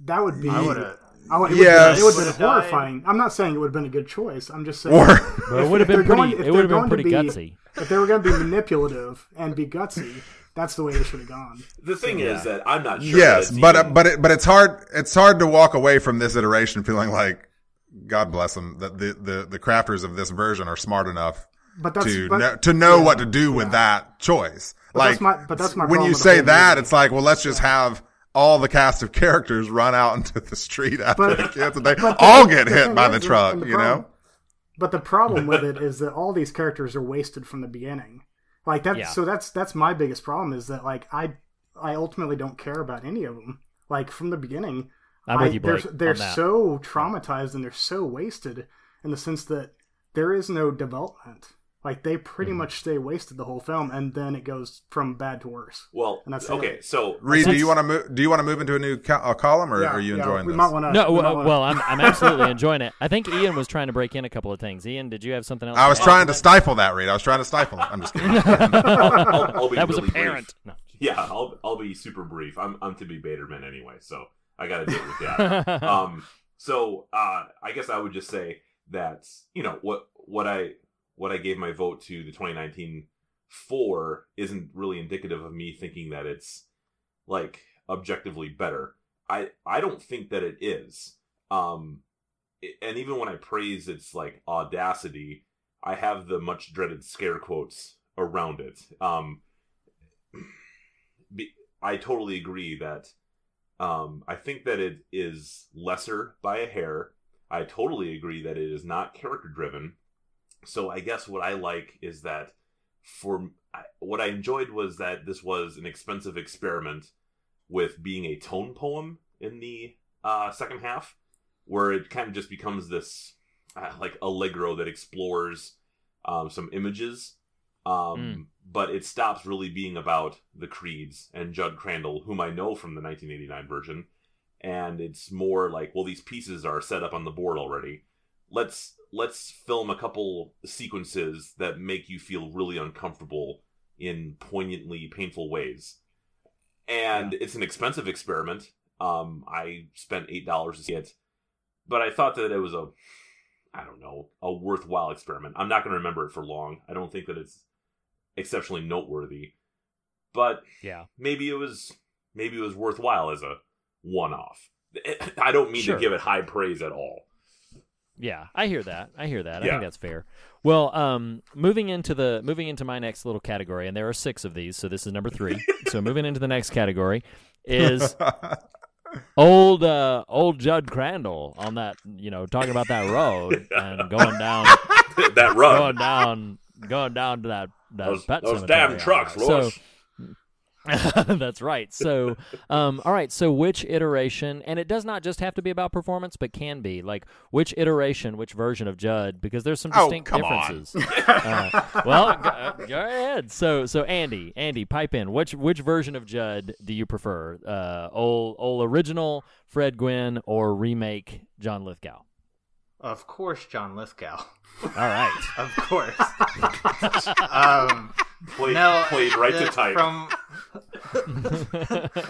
That would be. I would've- I would, it Yes. would, it would have Would've been died. horrifying. I'm not saying it would have been a good choice. I'm just saying. Or- But it would have been pretty. going- it would have been pretty be- gutsy. If they were going to be manipulative and be gutsy, that's the way they should have gone. The thing is that I'm not sure. yes, that it's but uh, but it, but it's hard it's hard to walk away from this iteration feeling like God bless them that the, the the crafters of this version are smart enough But that's to but, know, to know yeah, what to do with yeah. that choice. But like that's my- but that's my when you say that, movie. it's like, well, let's just have all the cast of characters run out into the street after But- the kids, and they but the- all get the hit by is, the truck. the you problem- know, But the problem with it is that all these characters are wasted from the beginning. Like that. Yeah. So that's that's my biggest problem is that like I I ultimately don't care about any of them. Like from the beginning, I'm I- you, they're, they're so traumatized and they're so wasted in the sense that there is no development. Like they pretty Mm-hmm. much stay wasted the whole film, and then it goes from bad to worse. well, and that's okay. it. So Reed, do you want to move? Do you want to move into a new co- uh, column, or Yeah, are you yeah, enjoying we this? might want to. No, well, well, I'm I'm absolutely enjoying it. I think Ian was trying to break in a couple of things. Ian, did you have something else? I was add? trying to stifle that, Reed. I was trying to stifle it. I'm just kidding. I'll, I'll be that was really apparent. No. Yeah, I'll I'll be super brief. I'm I'm to be Baterman anyway, so I got to deal with that. um, so uh, I guess I would just say that you know what what I what I gave my vote to the 2019 for isn't really indicative of me thinking that it's like objectively better. I I don't think that it is. Um, and even when I praise its like audacity, I have the much dreaded scare quotes around it. Um, be, I totally agree that um, I think that it is lesser by a hair. I totally agree that it is not character driven. So I guess what I like is that for what I enjoyed was that this was an expensive experiment with being a tone poem in the uh, second half, where it kind of just becomes this uh, like allegro that explores um, some images. Um, but it stops really being about the Creeds and Judd Crandall, whom I know from the 1989 version, and it's more like, well, these pieces are set up on the board already. Let's let's film a couple sequences that make you feel really uncomfortable in poignantly painful ways. And it's an expensive experiment. Um, I spent eight dollars to see it, but I thought that it was a I don't know, a worthwhile experiment. I'm not going to remember it for long. I don't think that it's exceptionally noteworthy, but Yeah. maybe it was maybe it was worthwhile as a one-off. I don't mean Sure. to give it high praise at all. Yeah, I hear that. I hear that. I think that's fair. Well, um, moving into the moving into my next little category, and there are six of these, so this is number three. so moving into the next category is old uh, old Judd Crandall on that, you know, talking about that road and going down, that road going down, going down to that that Those, those damn trucks, So- Lois. That's right. So, um, all right. So, which iteration, and it does not just have to be about performance, but can be like which iteration, which version of Judd, because there's some Oh, distinct come on. differences. uh, well, go, uh, go ahead. So, so Andy, Andy, pipe in. Which which version of Judd do you prefer? Uh, old old original Fred Gwynne or remake John Lithgow? Of course, John Lithgow. All right. of course. um, Played, no, played right the- to type. From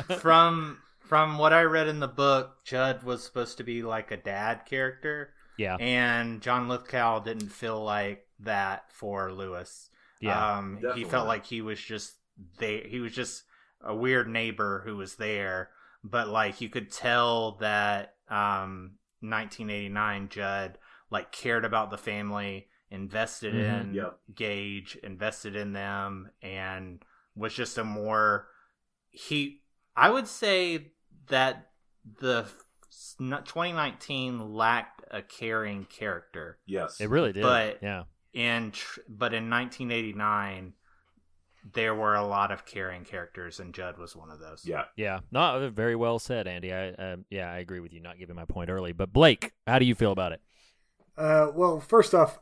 from from what I read in the book, Judd was supposed to be like a dad character. Yeah. And John Lithgow didn't feel like that for Louis. Yeah, Um, he felt like he was just they he was just a weird neighbor who was there, but like you could tell that um 1989 Judd like cared about the family, invested Mhm. in Yep. Gage, invested in them and was just a more he I would say that the 2019 lacked a caring character yes. It really did. But- yeah. in tr- but in 1989 there were a lot of caring characters and Judd was one of those. yeah. Yeah. No, very well said, Andy. I uh, yeah, I agree with you. Not giving my point early, but Blake, how do you feel about it? Uh, well, first off,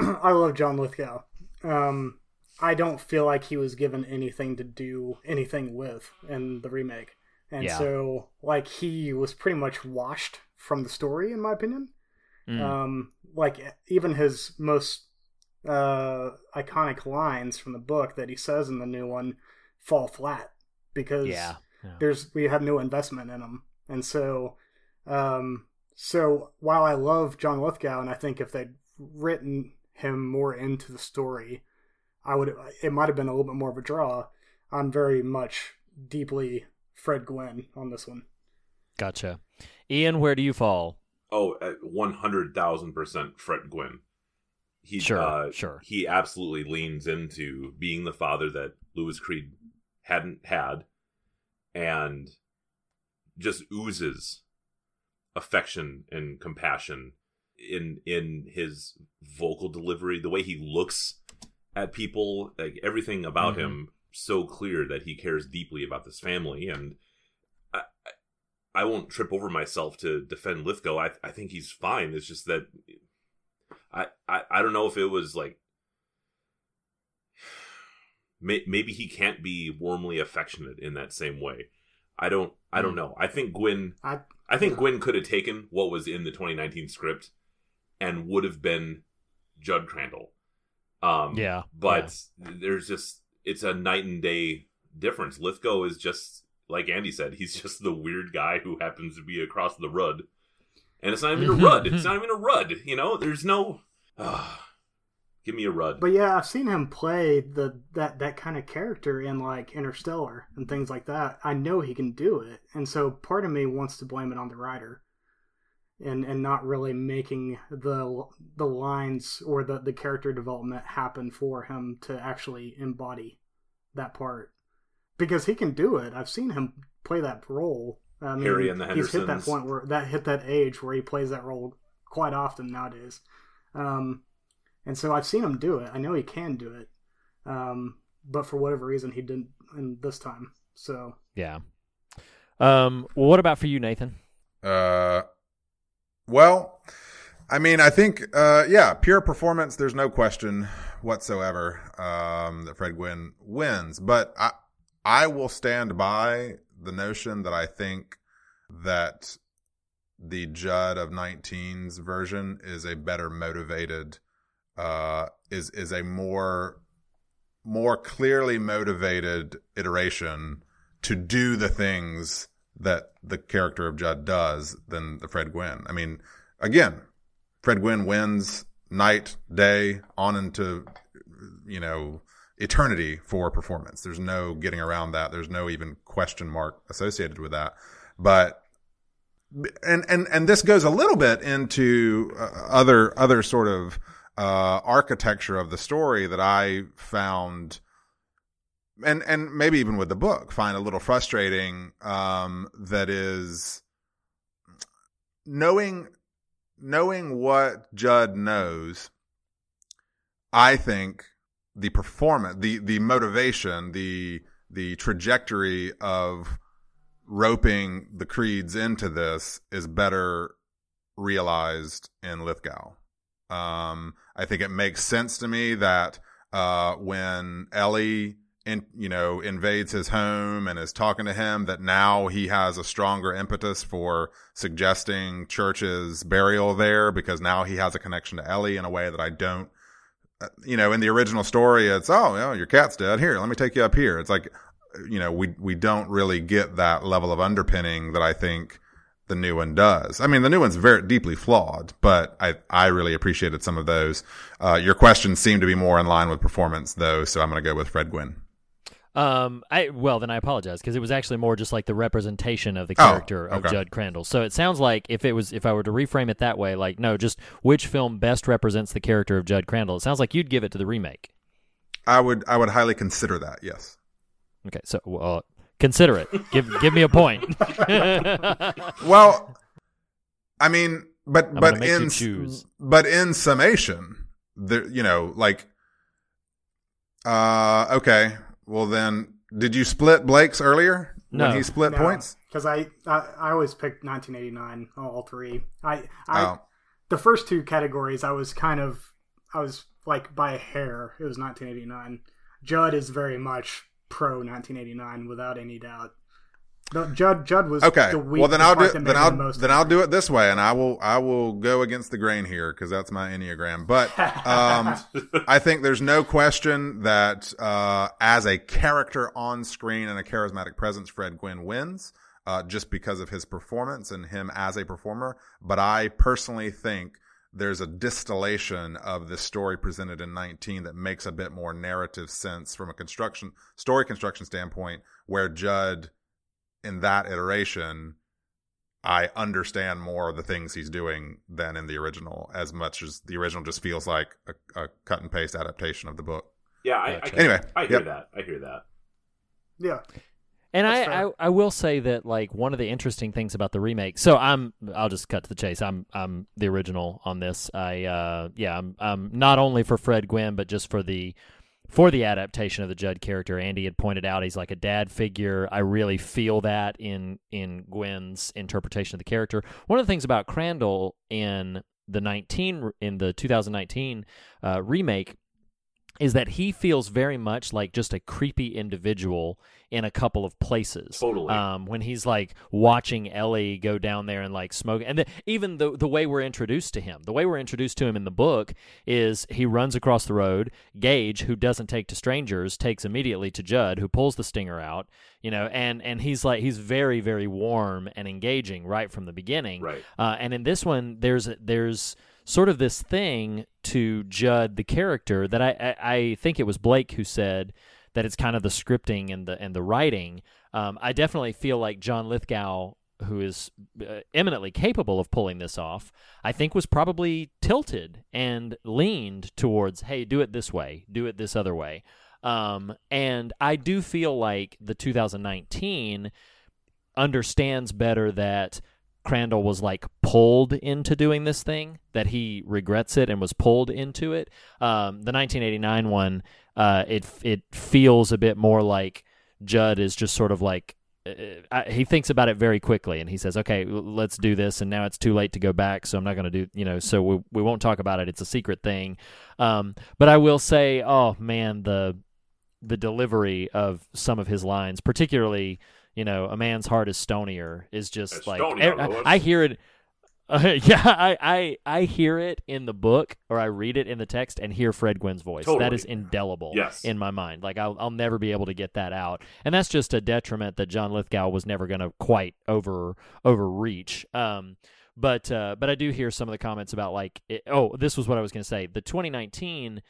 I love John Lithgow. Um, I don't feel like he was given anything to do anything with in the remake, and Yeah. so like he was pretty much washed from the story, in my opinion. Mm. Um, like even his most uh, iconic lines from the book that he says in the new one fall flat because yeah. yeah. there's we have no investment in him, and so um, so while I love John Lithgow, and I think if they'd written him more into the story, I would it might have been a little bit more of a draw. I'm very much deeply Fred Gwynne on this one. Gotcha. Ian, where do you fall? oh one hundred thousand percent Fred Gwynne. He Sure, uh, sure. He absolutely leans into being the father that Louis Creed hadn't had, and just oozes affection and compassion in in his vocal delivery, the way he looks at people, like everything about Mhm. him, so clear that he cares deeply about this family and. I, I- won't trip over myself to defend Lithgow. I I think he's fine. It's just that I I, I don't know if it was like maybe he can't be warmly affectionate in that same way. I don't I don't know. I think Gwynne I I think Gwynne could have taken what was in the 2019 script and would have been Judd Crandall. Um, Yeah, but there's just it's a night and day difference. Lithgow is just like Andy said. He's just the weird guy who happens to be across the rud, and it's not even a rud. It's not even a rud. You know, there's no. ah, give me a rud. But yeah, I've seen him play the that that kind of character in like Interstellar and things like that. I know he can do it, and so part of me wants to blame it on the writer, and and not really making the the lines or the the character development happen for him to actually embody that part because he can do it. I've seen him play that role. I mean, Harry and the Hendersons. he's hit that point where that hit that age where he plays that role quite often nowadays. Um, and so I've seen him do it. I know he can do it. Um, but for whatever reason, he didn't in this time. So Yeah. Um. Well, what about for you, Nathan? Uh, well, I mean, I think, uh, yeah, pure performance. There's no question whatsoever um, that Fred Gwynne wins, but I, I will stand by the notion that I think that the Judd of 19's version is a better motivated, uh, is is a more more clearly motivated iteration to do the things that the character of Judd does than the Fred Gwynne. I mean, again, Fred Gwynne wins night, day, on into, you know, eternity for performance. There's no getting around that. There's no even question mark associated with that. But and and and this goes a little bit into uh, other other sort of uh, architecture of the story that I found and and maybe even with the book find a little frustrating um that is knowing knowing what Judd knows I think the performance the the motivation the the trajectory of roping the creeds into this is better realized in Lithgow. Um I think it makes sense to me that uh when Ellie in, you know, invades his home and is talking to him, that now he has a stronger impetus for suggesting Church's burial there because now he has a connection to Ellie in a way that I don't. uh, You know, in the original story, it's oh, you know, your cat's dead. Here, let me take you up here. It's like, you know, we we don't really get that level of underpinning that I think the new one does. I mean, the new one's very deeply flawed, but I, I really appreciated some of those. Uh, your questions seem to be more in line with performance though, so I'm going to go with Fred Gwynne. Um, I well then I apologize because it was actually more just like the representation of the Oh, character of. Judd Crandall. So it sounds like if it was if I were to reframe it that way, like no, just which film best represents the character of Judd Crandall. It sounds like you'd give it to the remake. I would, I would highly consider that. Yes. Okay, so uh, consider it. give give me a point. Well, I mean, but, I'm but gonna make you in, but in summation, the you know, like, uh, okay. Well then, did you split Blake's earlier No. when he split points? because I, I I always picked 1989 all three. I I Oh. the first two categories I was kind of I was like by a hair. It was 1989. Judd is very much pro 1989 without any doubt. No, Judd Judd was Okay. The Well, then I'll do part that then I'll the then I'll do it this way, and I will I will go against the grain here because that's my enneagram. But um, I think there's no question that uh, as a character on screen and a charismatic presence, Fred Gwynne wins uh, just because of his performance and him as a performer. But I personally think there's a distillation of the story presented in 19 that makes a bit more narrative sense from a construction story construction standpoint, where Judd in that iteration, I understand more of the things he's doing than in the original, as much as the original just feels like a, a cut and paste adaptation of the book. Yeah, I, I Gotcha. can- Anyway, I hear yep. that. I hear that. Yeah. And I, I. I will say that like one of the interesting things about the remake. So I'm I'll just cut to the chase. I'm I'm the original on this. I uh yeah I'm I'm not only for Fred Gwynne but just for the for the adaptation of the Judd character. Andy had pointed out he's like a dad figure. I really feel that in in Gwynne's interpretation of the character. One of the things about Crandall in the 19 in the 2019 uh, remake is that he feels very much like just a creepy individual in a couple of places. Totally. Um, when he's like watching Ellie go down there and like smoke, and the, even the the way we're introduced to him, the way we're introduced to him in the book is he runs across the road. Gage, who doesn't take to strangers, takes immediately to Judd, who pulls the stinger out. You know, and and he's like he's very very warm and engaging right from the beginning. Right. Uh, and in this one, there's there's sort of this thing to Judd the character that I, I I think it was Blake who said that it's kind of the scripting and the and the writing. Um, I definitely feel like John Lithgow, who is uh, eminently capable of pulling this off, I think was probably tilted and leaned towards, hey, do it this way, do it this other way. Um, and I do feel like the 2019 understands better that Crandall was like pulled into doing this thing, that he regrets it and was pulled into it. Um, the 1989 one, uh, it it feels a bit more like Judd is just sort of like uh, he thinks about it very quickly and he says, "Okay, let's do this." And now it's too late to go back, so I'm not going to do. You know, so we we won't talk about it. It's a secret thing. Um, but I will say, oh man, the the delivery of some of his lines, particularly, you know, a man's heart is stonier, is just It's like stonier, I, I hear it. Uh, yeah, I, I I hear it in the book or I read it in the text and hear Fred Gwynne's voice. That Totally. is indelible Yes. in my mind. Like I'll I'll never be able to get that out, and that's just a detriment that John Lithgow was never going to quite over overreach. Um, but uh, but I do hear some of the comments about like it, oh this was what I was going to say. The 2019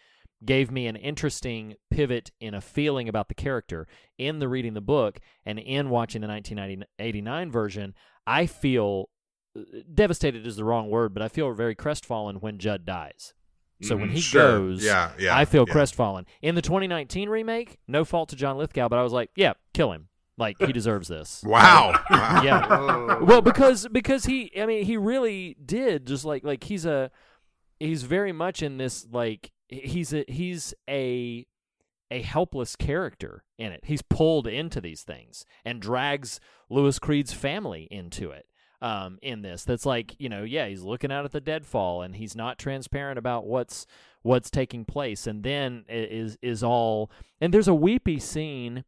gave me an interesting pivot in a feeling about the character in the reading the book and in watching the 1989 version. I feel devastated is the wrong word, but I feel very crestfallen when Judd dies. So when Mhm. he Sure. goes, Yeah, yeah, I feel yeah. crestfallen. In the 2019 remake, no fault to John Lithgow, but I was like, yeah, kill him. Like he deserves this. Wow. Wow. Yeah. well, because because he, I mean, he really did. Just like like he's a, he's very much in this like he's a he's a a helpless character in it. He's pulled into these things and drags Louis Creed's family into it. Um, in this. That's like you know, yeah, he's looking out at the deadfall and he's not transparent about what's what's taking place, and then is is all and there's a weepy scene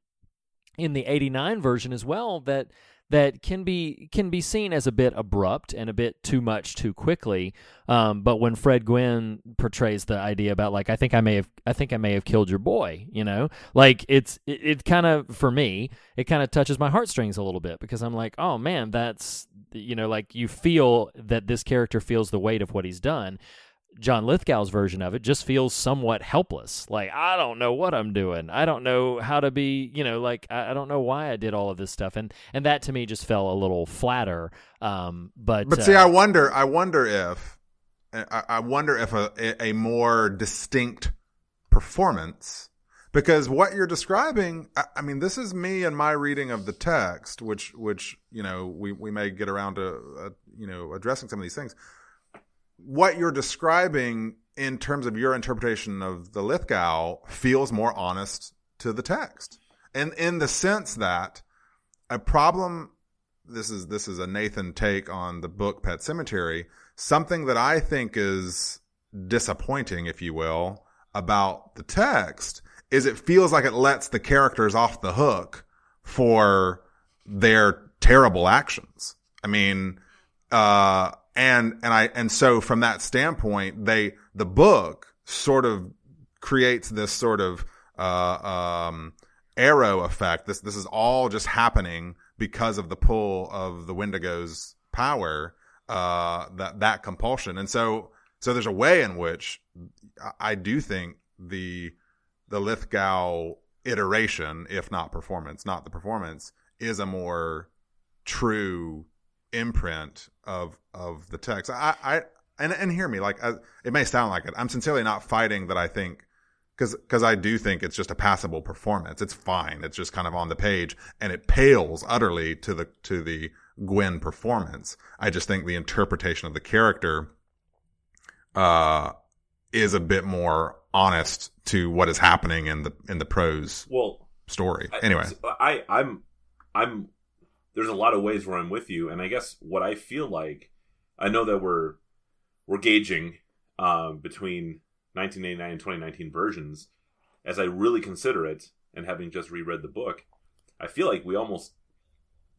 in the 89 version as well that that can be can be seen as a bit abrupt and a bit too much too quickly. Um, but when Fred Gwynne portrays the idea about like I think I may have I think I may have killed your boy, you know, like it's it, it kind of for me it kind of touches my heartstrings a little bit because I'm like oh man that's you know like you feel that this character feels the weight of what he's done. John Lithgow's version of it just feels somewhat helpless. Like, I don't know what I'm doing. I don't know how to be, you know, like I, I don't know why I did all of this stuff. And and that to me just fell a little flatter. Um but But see, uh, I wonder I wonder if I, I wonder if a, a more distinct performance because what you're describing I, I mean this is me and my reading of the text which which you know we we may get around to uh, you know addressing some of these things what you're describing in terms of your interpretation of the Lithgow feels more honest to the text. And in the sense that a problem this is this is a Nathan take on the book Pet Sematary, something that I think is disappointing, if you will, about the text is it feels like it lets the characters off the hook for their terrible actions. I mean, uh, and and I and so from that standpoint, they the book sort of creates this sort of uh, um, arrow effect. This this is all just happening because of the pull of the Wendigo's power, uh, that that compulsion, and so so there's a way in which I do think the the Lithgow iteration, if not performance, not the performance, is a more true imprint of of the text. I, I and and hear me, like I, it may sound like it. I'm sincerely not fighting that. I think because because I do think it's just a passable performance. It's fine. It's just kind of on the page, and it pales utterly to the to the Gwynne performance. I just think the interpretation of the character uh is a bit more honest to what is happening in the in the prose well story. Anyway, I, I I'm I'm there's a lot of ways where I'm with you, and I guess what I feel like, I know that we're we're gauging um, between 1989 and 2019 versions. As I really consider it, and having just reread the book, I feel like we almost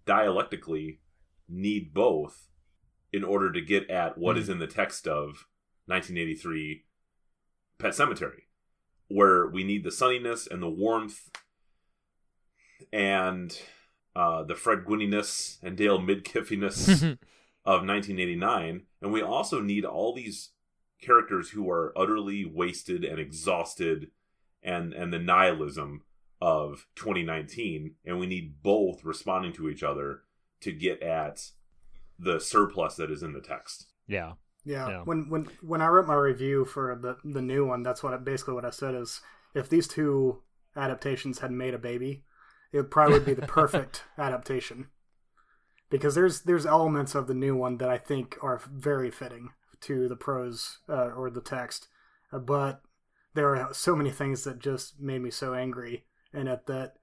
dialectically need both in order to get at what mm. is in the text of 1983 Pet Sematary, where we need the sunniness and the warmth and uh, the Fred Gwynniness and Dale Midkiffiness of 1989, and we also need all these characters who are utterly wasted and exhausted, and and the nihilism of 2019, and we need both responding to each other to get at the surplus that is in the text. Yeah. Yeah. yeah. When when when I wrote my review for the the new one, that's what I, basically what I said is if these two adaptations had made a baby, it probably would be the perfect adaptation because there's there's elements of the new one that I think are very fitting to the prose uh, or the text, uh, but there are so many things that just made me so angry in it that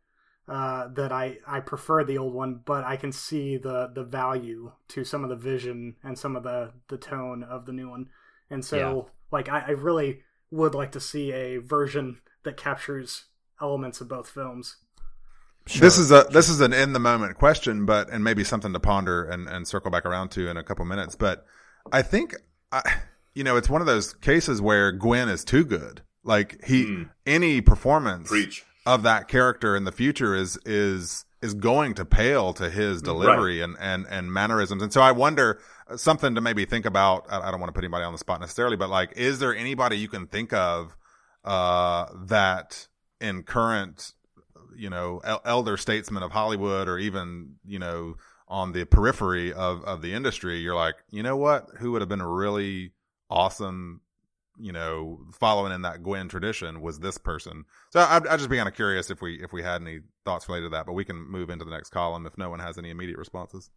uh, that I, I prefer the old one, but I can see the the value to some of the vision and some of the the tone of the new one, and so yeah. like I, I really would like to see a version that captures elements of both films. Sure. This is a this is an in the moment question, but and maybe something to ponder and, and circle back around to in a couple minutes. But I think I, you know it's one of those cases where Gwynne is too good. Like he mm. any performance Preach. of that character in the future is is is going to pale to his delivery right. and, and and mannerisms. And so I wonder uh, something to maybe think about. I don't want to put anybody on the spot necessarily, but like, is there anybody you can think of uh, that in current you know el- elder statesmen of Hollywood or even you know on the periphery of of the industry, you're like, you know what? Who would have been really awesome, you know, following in that Gwynne tradition was this person. So I'd, I'd just be kind of curious if we if we had any thoughts related to that, but we can move into the next column if no one has any immediate responses.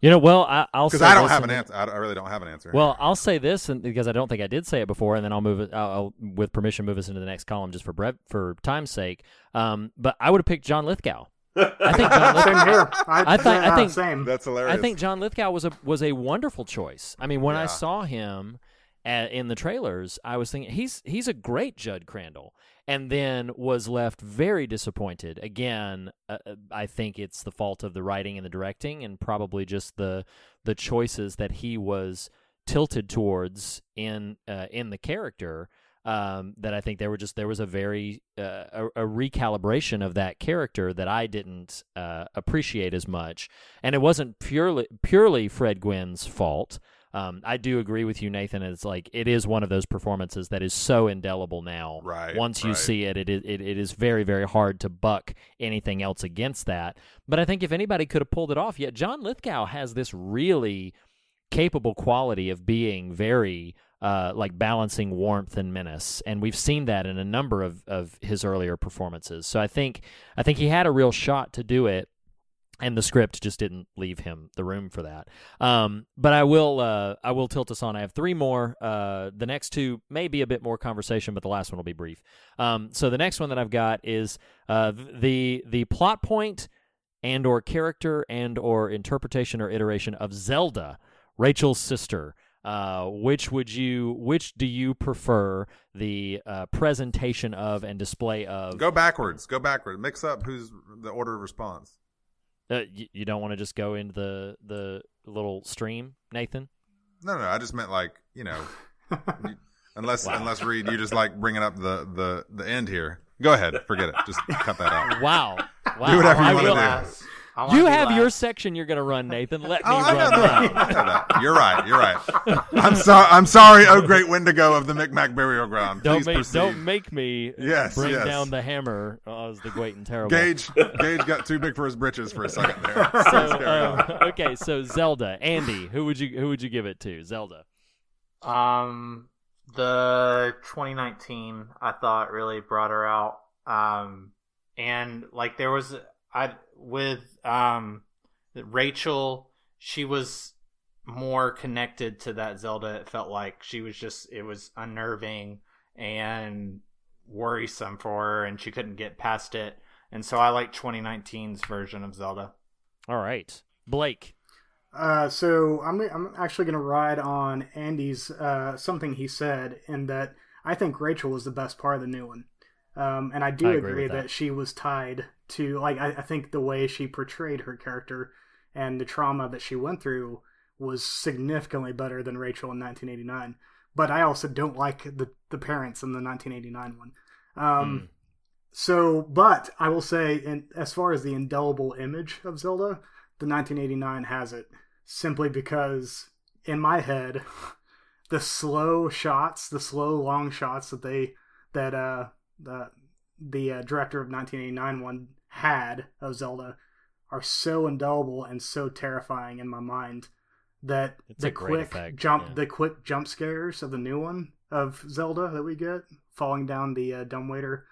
You know, well, I, will because I don't have an answer. I, really don't have an answer. Well, I'll say this, and because I don't think I did say it before, and then I'll move it. I'll, I'll with permission, move us into the next column just for brev- for time's sake. Um, but I would have picked John Lithgow I think John Same Lithgow. here. I, I think- I think- same. That's hilarious. I think John Lithgow was a was a wonderful choice. I mean, when I saw him at, in the trailers, I was thinking he's he's a great Judd Crandall, and then was left very disappointed. Again, uh, uh, I think it's the fault of the writing and the directing, and probably just the the choices that he was tilted towards in uh, in the character. Um, that I think there were just there was a very uh, a, a recalibration of that character that I didn't uh, appreciate as much, and it wasn't purely purely Fred Gwynne's fault. Um, I do agree with you, Nathan. It's like it is one of those performances that is so indelible now. Right, Once you right. see it, it, is- it, it is very, very hard to buck anything else against that. But I think if anybody could have pulled it off, yet John Lithgow has this really capable quality of being very uh, like balancing warmth and menace, and we've seen that in a number of, of his earlier performances. So I think I think he had a real shot to do it, and the script just didn't leave him the room for that. Um, but I will uh, I will tilt us on. I have three more. Uh, the next two may be a bit more conversation, but the last one will be brief. Um, so the next one that I've got is uh, the the plot point and or character and or interpretation or iteration of Zelda, Rachel's sister. Uh, which would you which do you prefer the uh, presentation of and display of Go backwards. Go backwards. Mix up who's the order of response. Uh, you, you don't want to just go into the the little stream, Nathan? No, no, I just meant like you know, you- unless Wow. unless Reed, you just like bringing up the the the end here. Go ahead, forget it. Just cut that out. Wow. Wow. Do whatever you I wanna do. Last. I wanna You be have your section you're going to run, Nathan. Let me Oh, I know, run no, mine. I know that. You're right. You're right. I'm sorry. I'm sorry. Oh, great Wendigo of the Micmac burial ground. Don't Please make proceed. don't make me Yes, bring yes. down the hammer uh, was the great and terrible. Gage Gage got too big for his britches for a second there. So Let's carry on. uh, okay, so Zelda, Andy, who would you who would you give it to? Zelda. Um, the 2019 I thought really brought her out. Um, and like there was I with um Rachel, she was more connected to that Zelda. It felt like she was just it was unnerving and worrisome for her, and she couldn't get past it. And so I like 2019's version of Zelda. All right, Blake. Uh, so I'm I'm actually going to ride on Andy's uh, something he said in that I think Rachel was the best part of the new one, um, and I do I agree agree, that. that. she was tied to like I, I think the way she portrayed her character and the trauma that she went through was significantly better than Rachel in 1989. But I also don't like the the parents in the 1989 one. Um, So, but I will say, in, as far as the indelible image of Zelda, the 1989 has it simply because in my head, the slow shots, the slow long shots that they that uh the the uh, director of 1989 one had of Zelda are so indelible and so terrifying in my mind that It's the quick effect, jump yeah. the quick jump scares of the new one of Zelda that we get falling down the uh, dumbwaiter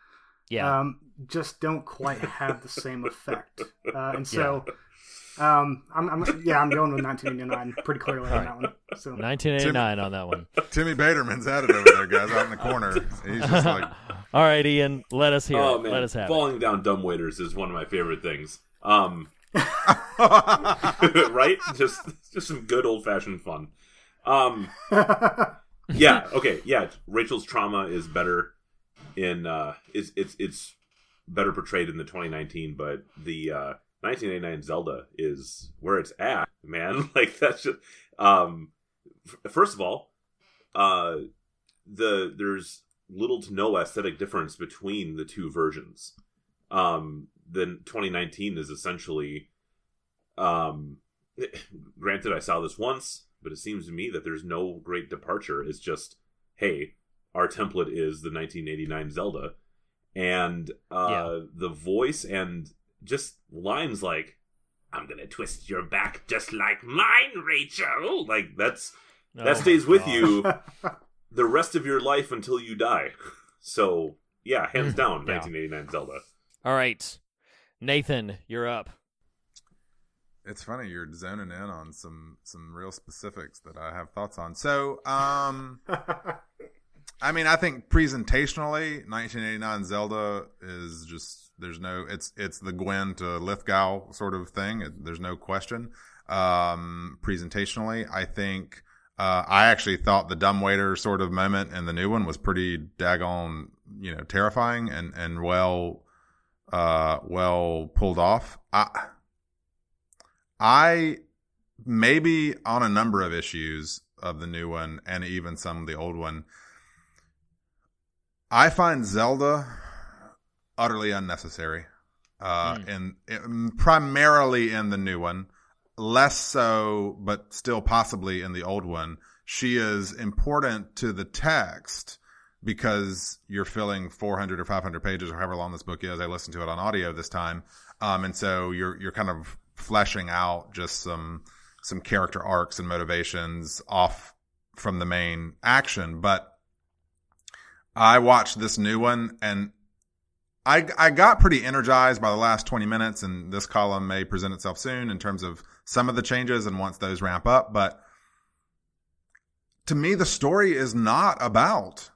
Yeah. um, just don't quite have the same effect. Uh, and so, um, I'm, I'm yeah, I'm going with 1989 pretty clearly on that one. So 1989 on that one. Timmy Baterman's at it over there, guys, out in the corner. He's just like, All right, Ian, let us hear oh it. man, Let us have falling down dumb waiters is one of my favorite things. Um, right? Just just some good old fashioned fun. Um, yeah. Okay. Yeah. Rachel's trauma is better in uh, it's it's it's better portrayed in the 2019, but the uh, 1989 Zelda is where it's at, man. Like that's just um, f- first of all, uh, the there's little to no aesthetic difference between the two versions. Um, the 2019 is essentially, um, granted, I saw this once, but it seems to me that there's no great departure. It's just, hey, our template is the 1989 Zelda, and uh, Yeah. the voice and just lines like, "I'm gonna twist your back just like mine, Rachel." Like that's Oh that my stays with you the rest of your life until you die. So yeah, hands down, Yeah. 1989 Zelda. All right, Nathan, you're up. it's funny you're zoning in on some some real specifics that I have thoughts on. So, um, I mean, I think presentationally, 1989 Zelda is just there's no it's it's the Gwynne to Lithgow sort of thing. There's no question. Um, presentationally, I think uh, I actually thought the dumbwaiter sort of moment in the new one was pretty daggone you know terrifying and and well uh well pulled off. I I maybe on a number of issues of the new one and even some of the old one. I find Zelda utterly unnecessary, uh, Mm. in, in primarily in the new one, less so, but still possibly in the old one. She is important to the text because you're filling 400 or 500 pages or however long this book is. I listened to it on audio this time, um, and so you're you're kind of fleshing out just some some character arcs and motivations off from the main action, but I watched this new one and I I got pretty energized by the last 20 minutes and this column may present itself soon in terms of some of the changes and once those ramp up, but to me the story is not about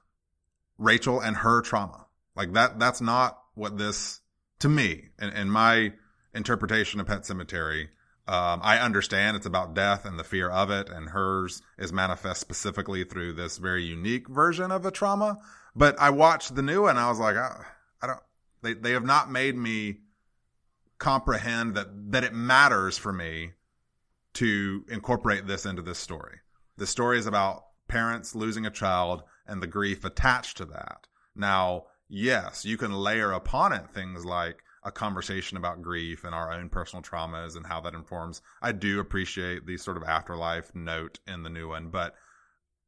Rachel and her trauma. Like that that's not what this to me in, in my interpretation of Pet Sematary um, I understand it's about death and the fear of it, and hers is manifest specifically through this very unique version of a trauma. But I watched the new and I was like, I, I don't. They they have not made me comprehend that that it matters for me to incorporate this into this story. The story is about parents losing a child and the grief attached to that. Now, yes, you can layer upon it things like a conversation about grief and our own personal traumas and how that informs. I do appreciate the sort of afterlife note in the new one, but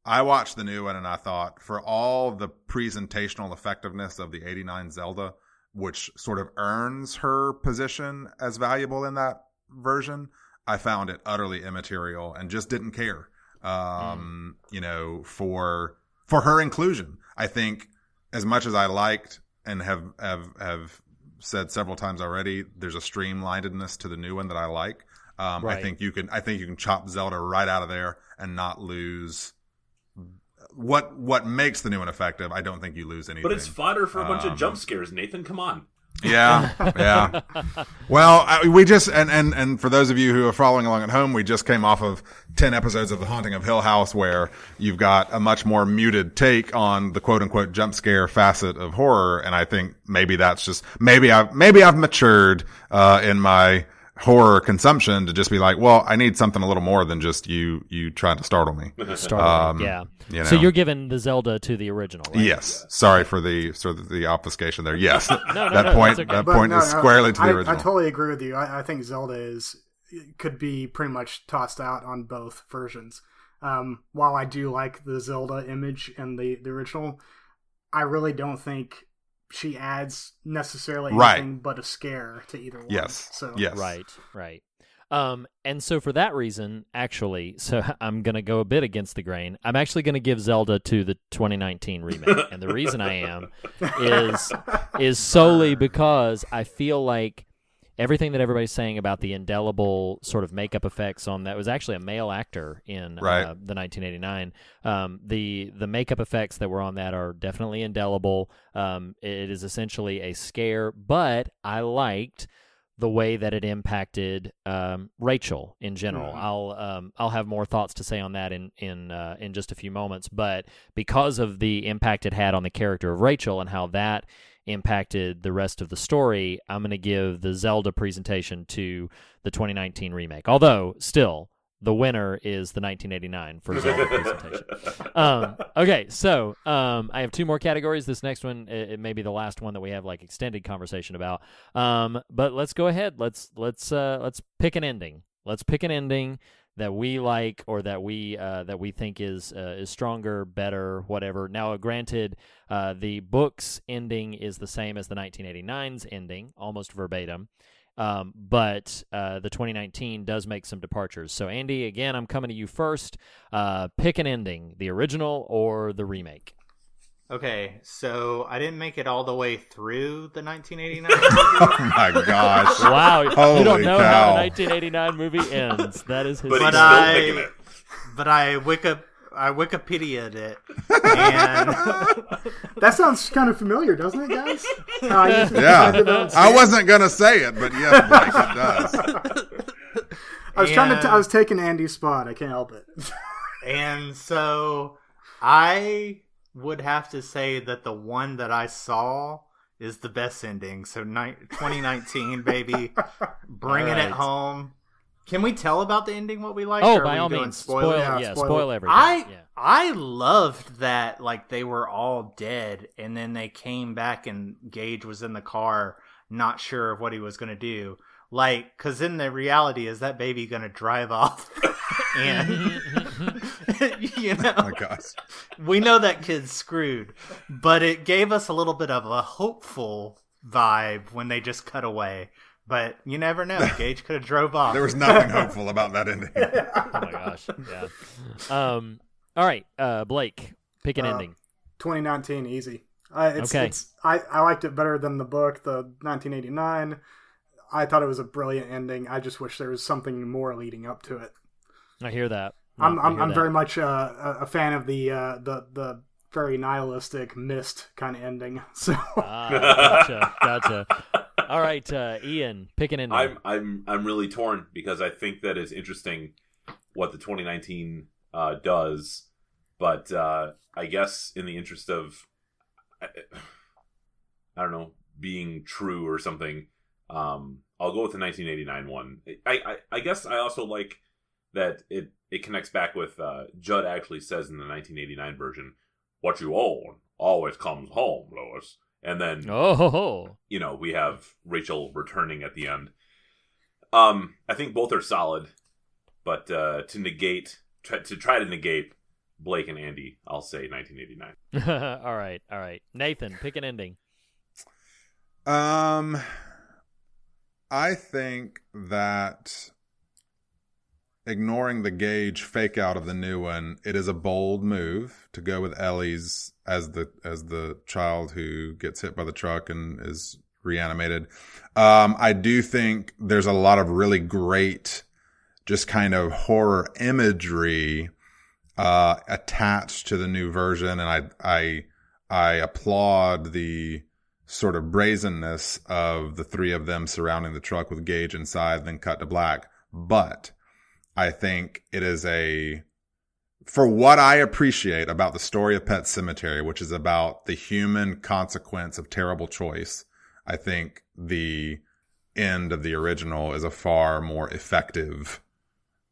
I watched the new one and I thought for all the presentational effectiveness of the 89 Zelda, which sort of earns her position as valuable in that version, I found it utterly immaterial and just didn't care. Um, you know, for for her inclusion. I think as much as I liked and have have have said several times already, there's a streamlinedness to the new one that I like. Um, I think you can I think you can chop Zelda right out of there and not lose what what makes the new one effective. I don't think you lose anything. But it's fodder for a bunch Um, of jump scares, Nathan. Come on. Yeah, yeah. Well, I, we just and and and for those of you who are following along at home, we just came off of ten episodes of The Haunting of Hill House, where you've got a much more muted take on the quote unquote jump scare facet of horror, and I think maybe that's just maybe I've maybe I've matured uh, in my horror consumption to just be like, well, I need something a little more than just you you trying to startle me. Startling, Um, yeah. you So you're giving the Zelda to the original, right? Yes. Sorry for the sort of the obfuscation there. Yes. no, that no, point that's okay. that But point no, is no, squarely to the I, original. I totally agree with you. I, I think Zelda is could be pretty much tossed out on both versions. Um, while I do like the Zelda image in the, the original, I really don't think she adds necessarily Right. anything but a scare to either one. Yes. So Yes. Right, right. Um, and so for that reason, actually, so I'm gonna go a bit against the grain. I'm actually gonna give Zelda to the 2019 remake, and the reason I am is is solely because I feel like everything that everybody's saying about the indelible sort of makeup effects on that was actually a male actor in Right. uh, the 1989. Um, the the makeup effects that were on that are definitely indelible. Um, it is essentially a scare, but I liked the way that it impacted um, Rachel in general. Mhm. I'll um, I'll have more thoughts to say on that in in uh, in just a few moments. But because of the impact it had on the character of Rachel and how that impacted the rest of the story, I'm going to give the Zelda presentation to the 2019 remake. Although still. The winner is the 1989 for Zelda presentation. Um, okay, so um, I have two more categories. This next one, it, it may be the last one that we have like extended conversation about. Um, but let's go ahead. Let's let's uh, let's pick an ending. Let's pick an ending that we like or that we uh, that we think is uh, is stronger, better, whatever. Now, granted, uh, the book's ending is the same as the 1989's ending, almost verbatim. Um, but uh, the 2019 does make some departures. So, Andy, again, I'm coming to you first. Uh, pick an ending, the original or the remake. Okay, so I didn't make it all the way through the 1989. oh my gosh. Wow, you don't know cow. how a 1989 movie ends. That is his. But But I- picking it. but I wake up. I Wikipedia'd it, and That sounds kind of familiar, doesn't it, guys? I used to- I Yeah, did not say I wasn't gonna say it, but yes, Blake, it does. I was trying to. T- and- I was taking Andy's spot. I can't help it. and so I would have to say that the one that I saw is the best ending. So ni- 2019, baby, bringing All it home. Can we tell about the ending what we like? Oh, by all means, spoilers? spoil, Yeah, yeah, spoil spoil everything. I yeah. I loved that like they were all dead and then they came back and Gage was in the car not sure of what he was going to do. Like cuz in the reality is that baby going to drive off and you know Oh my gosh. we know that kid's screwed, but it gave us a little bit of a hopeful vibe when they just cut away. But you never know. Gage could have drove off. There was nothing hopeful about that ending. Oh my gosh. Yeah. Um. All right, uh, Blake, pick an Uh, ending. 2019, easy. Uh, it's, Okay. It's, I, I liked it better than the book, the 1989. I thought it was a brilliant ending. I just wish there was something more leading up to it. I hear that. I'm I I'm, hear I'm that. very much uh, a, a fan of the uh, the the very nihilistic mist kind of ending. So Ah, gotcha, gotcha. All right, uh, Ian, pick an ending. I'm I'm I'm really torn because I think that is interesting what the 2019 uh, does, but uh, I guess in the interest of I, I don't know being true or something, um, I'll go with the 1989 one. I, I I guess I also like that it it connects back with uh, Judd actually says in the 1989 version, "What you own always comes home, Lois," and then oh, you know, we have Rachel returning at the end. Um, I think both are solid, but uh, to negate, try, to try to negate Blake and Andy, I'll say 1989. all right, all right. Nathan, pick an ending. Um, I think that ignoring the Gage fake out of the new one, it is a bold move to go with Ellie's as the as the child who gets hit by the truck and is reanimated. Um, I do think there's a lot of really great, just kind of horror imagery uh, attached to the new version, and I I I applaud the sort of brazenness of the three of them surrounding the truck with Gage inside, then cut to black. But I think it is a, for what I appreciate about the story of Pet Sematary, which is about the human consequence of terrible choice, I think the end of the original is a far more effective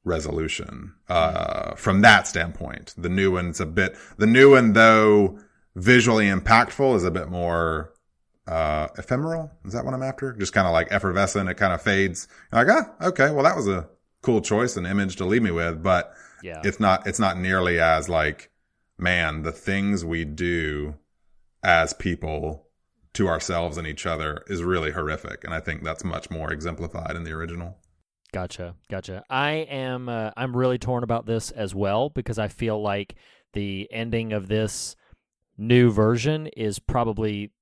resolution uh, from that standpoint. The new one's a bit, the new one, though visually impactful, is a bit more uh, ephemeral. Is that what I'm after? Just kind of like effervescent. It kind of fades. You're like, ah, okay, well, that was a cool choice and image to leave me with, but Yeah. it's not, it's not nearly as like, man, the things we do as people to ourselves and each other is really horrific. And I think that's much more exemplified in the original. Gotcha, gotcha. I am uh, I'm really torn about this as well because I feel like the ending of this new version is probably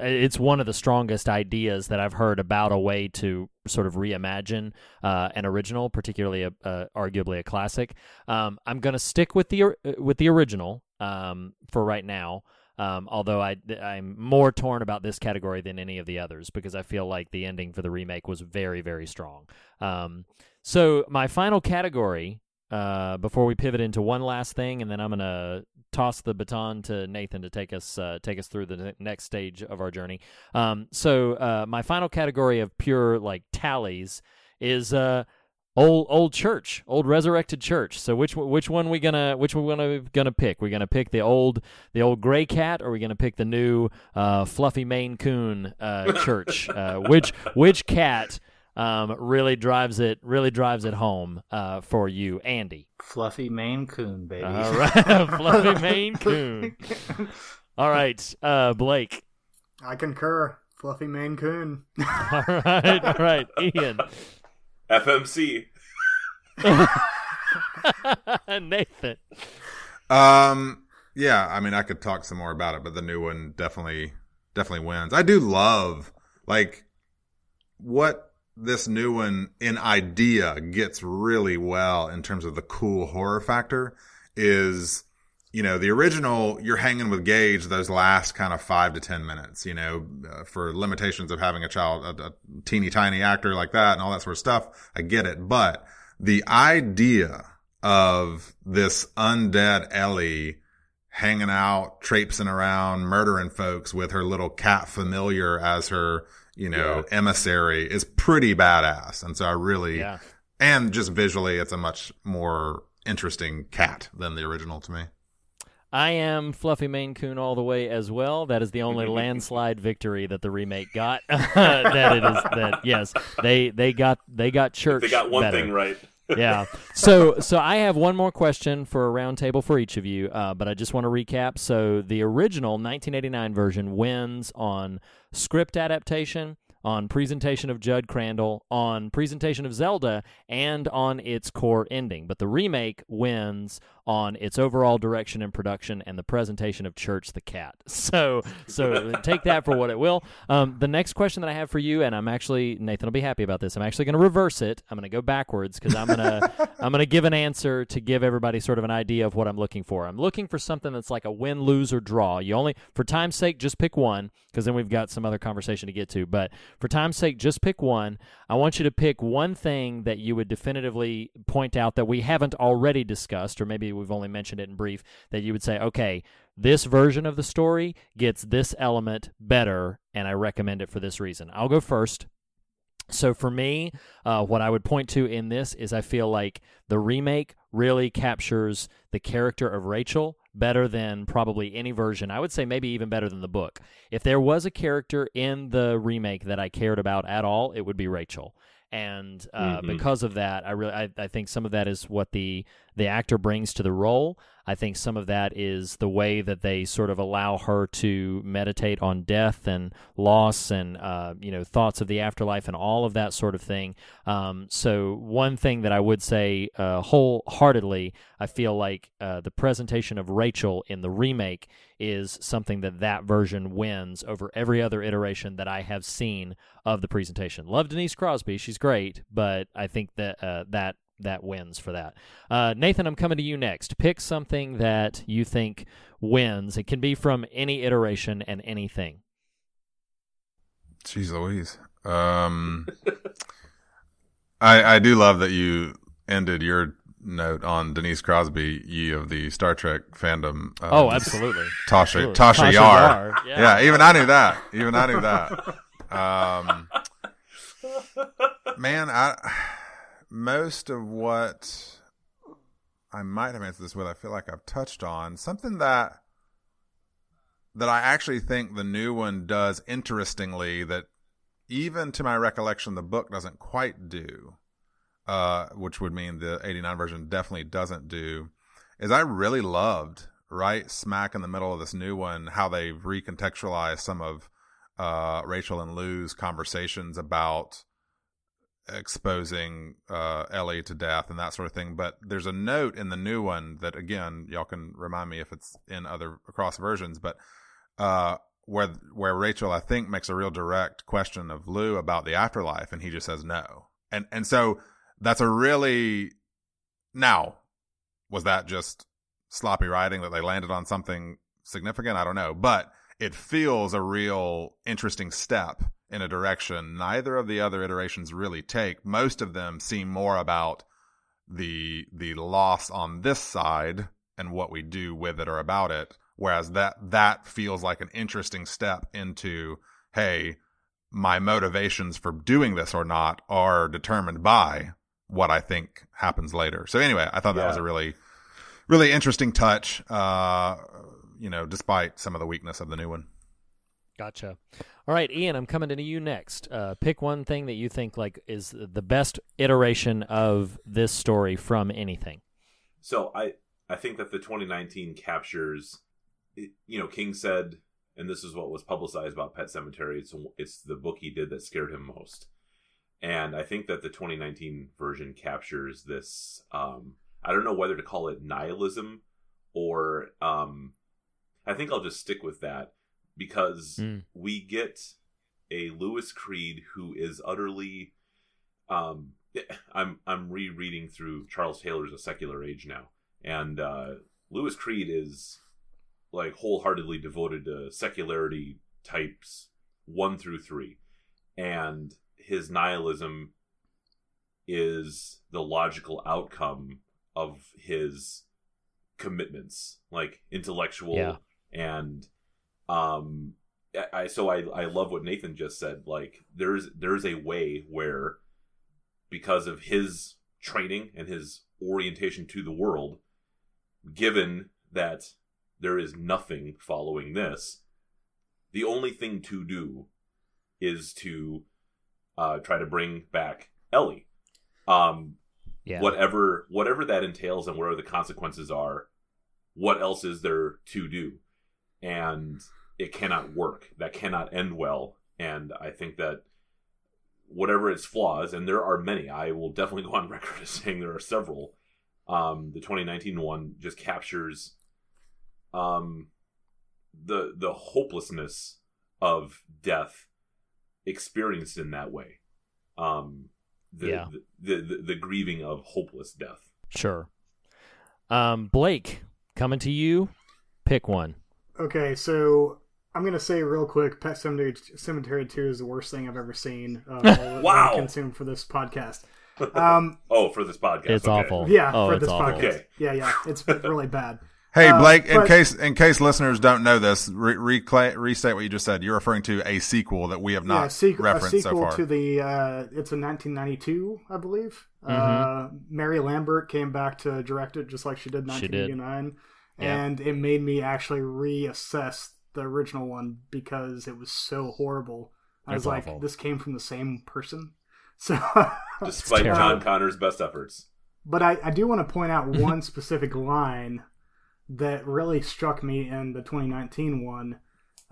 it's one of the strongest ideas that I've heard about a way to sort of reimagine uh, an original, particularly a, uh, arguably a classic. Um, I'm going to stick with the with the original um, for right now. Um, although I I'm more torn about this category than any of the others because I feel like the ending for the remake was very very strong. Um, so my final category uh, before we pivot into one last thing, and then I'm gonna toss the baton to Nathan to take us uh, take us through the ne- next stage of our journey. Um, so uh, my final category of pure like tallies is uh, old old church, old resurrected church. So which which one we gonna which one we gonna gonna pick? We're gonna pick the old the old gray cat, or we gonna pick the new uh, fluffy Maine Coon uh, church? uh, which which cat? Um, really drives it really drives it home uh, for you, Andy. Fluffy Maine Coon, baby. All right, fluffy Maine Coon. All right, uh, Blake. I concur. Fluffy Maine Coon. All right, all right, Ian. FMC. Nathan. Um, yeah, I mean, I could talk some more about it, but the new one definitely, definitely wins. I do love, like, what this new one in idea gets really well in terms of the cool horror factor is you know, the original, you're hanging with Gage those last kind of five to 10 minutes, you know, uh, for limitations of having a child, a, a teeny tiny actor like that and all that sort of stuff. I get it. But the idea of this undead Ellie hanging out, traipsing around, murdering folks with her little cat familiar as her, you know, Yeah. emissary is pretty badass. And so I really, Yeah. and just visually, it's a much more interesting cat than the original to me. I am Fluffy Maine Coon all the way as well. That is the only landslide victory that the remake got. that it is that yes, they they got they got church. They got one better. thing right. yeah. So so I have one more question for a roundtable for each of you, uh, but I just want to recap. So the original 1989 version wins on script adaptation, on presentation of Judd Crandall, on presentation of Zelda, and on its core ending. But the remake wins on its overall direction and production and the presentation of Church the Cat. So so take that for what it will. Um, the next question that I have for you, and I'm actually Nathan will be happy about this. I'm actually going to reverse it. I'm going to go backwards because I'm gonna I'm gonna give an answer to give everybody sort of an idea of what I'm looking for. I'm looking for something that's like a win, lose, or draw. You only for time's sake just pick one because then we've got some other conversation to get to. But for time's sake, just pick one. I want you to pick one thing that you would definitively point out that we haven't already discussed, or maybe we've only mentioned it in brief. That you would say, okay, this version of the story gets this element better, and I recommend it for this reason. I'll go first. So for me, uh, what I would point to in this is I feel like the remake really captures the character of Rachel better than probably any version. I would say maybe even better than the book. If there was a character in the remake that I cared about at all, it would be Rachel. And uh, Mhm. because of that, I really I, I think some of that is what the the actor brings to the role. I think some of that is the way that they sort of allow her to meditate on death and loss and uh, you know thoughts of the afterlife and all of that sort of thing. Um, so one thing that I would say uh, wholeheartedly, I feel like uh, the presentation of Rachel in the remake is something that that version wins over every other iteration that I have seen of the presentation. Love Denise Crosby, she's great, but I think that uh, that that wins for that. Uh, Nathan, I'm coming to you next. Pick something that you think wins. It can be from any iteration and anything. Jeez Louise. Um, I I do love that you ended your note on Denise Crosby, ye of the Star Trek fandom. Um, Oh, absolutely. Tasha Absolutely. Tasha, Tasha Yar. Yar, yeah. even I knew that. Even I knew that. Um, man, I most of what I might have answered this with, I feel like I've touched on. Something that that I actually think the new one does interestingly that even to my recollection the book doesn't quite do uh, which would mean the 89 version definitely doesn't do is I really loved right smack in the middle of this new one how they've recontextualized some of uh, Rachel and Lou's conversations about exposing uh, Ellie to death and that sort of thing. But there's a note in the new one that again, y'all can remind me if it's in other across versions, but uh, where where Rachel I think makes a real direct question of Lou about the afterlife, and he just says no, and and so that's a really now was that just sloppy writing that they landed on something significant? I don't know, but it feels a real interesting step in a direction neither of the other iterations really take. Most of them seem more about the the loss on this side and what we do with it or about it, whereas that that feels like an interesting step into hey, my motivations for doing this or not are determined by what I think happens later. So anyway, I thought that Yeah. was a really really interesting touch uh you know, despite some of the weakness of the new one. Gotcha. All right, Ian, I'm coming to you next. Uh, pick one thing that you think like is the best iteration of this story from anything. So I I think that the 2019 captures, you know, King said, and this is what was publicized about Pet Sematary. It's it's the book he did that scared him most, and I think that the 2019 version captures this. Um, I don't know whether to call it nihilism or um, I think I'll just stick with that because Mm. we get a Louis Creed who is utterly um I'm I'm rereading through Charles Taylor's A Secular Age now, and uh, Louis Creed is like wholeheartedly devoted to secularity types one through three, and his nihilism is the logical outcome of his commitments, like intellectual Yeah. and um I so I I love what Nathan just said. Like there's there's a way where because of his training and his orientation to the world, given that there is nothing following this, the only thing to do is to uh, try to bring back Ellie. Um, Yeah. Whatever whatever that entails and whatever the consequences are, what else is there to do? And it cannot work. That cannot end well. And I think that whatever its flaws, and there are many, I will definitely go on record as saying there are several. Um, the 2019 one just captures um, the the hopelessness of death experienced in that way. Um, the, Yeah. the, the the grieving of hopeless death. Sure. Um, Blake, coming to you. Pick one. Okay, so I'm gonna say real quick, Pet Sematary, Sematary Two is the worst thing I've ever seen. Uh, Wow. Consumed for this podcast. Um, Oh, for this podcast, It's okay. awful. yeah, Oh, for this awful. podcast. Okay. Yeah, yeah, it's really bad. Hey Uh, Blake, in case in case listeners don't know this, re- recla- restate what you just said. You're referring to a sequel that we have not yeah, sequ- a referenced so sequel far. to the uh, it's a 1992, I believe. Uh, Mm-hmm. Mary Lambert came back to direct it just like she did in She did. 1989, Yeah. and it made me actually reassess the original one because it was so horrible. I It's was like, awful. this came from the same person. So, Despite. John Connor's best efforts. but I, I do want to point out one specific line that really struck me in the 2019 one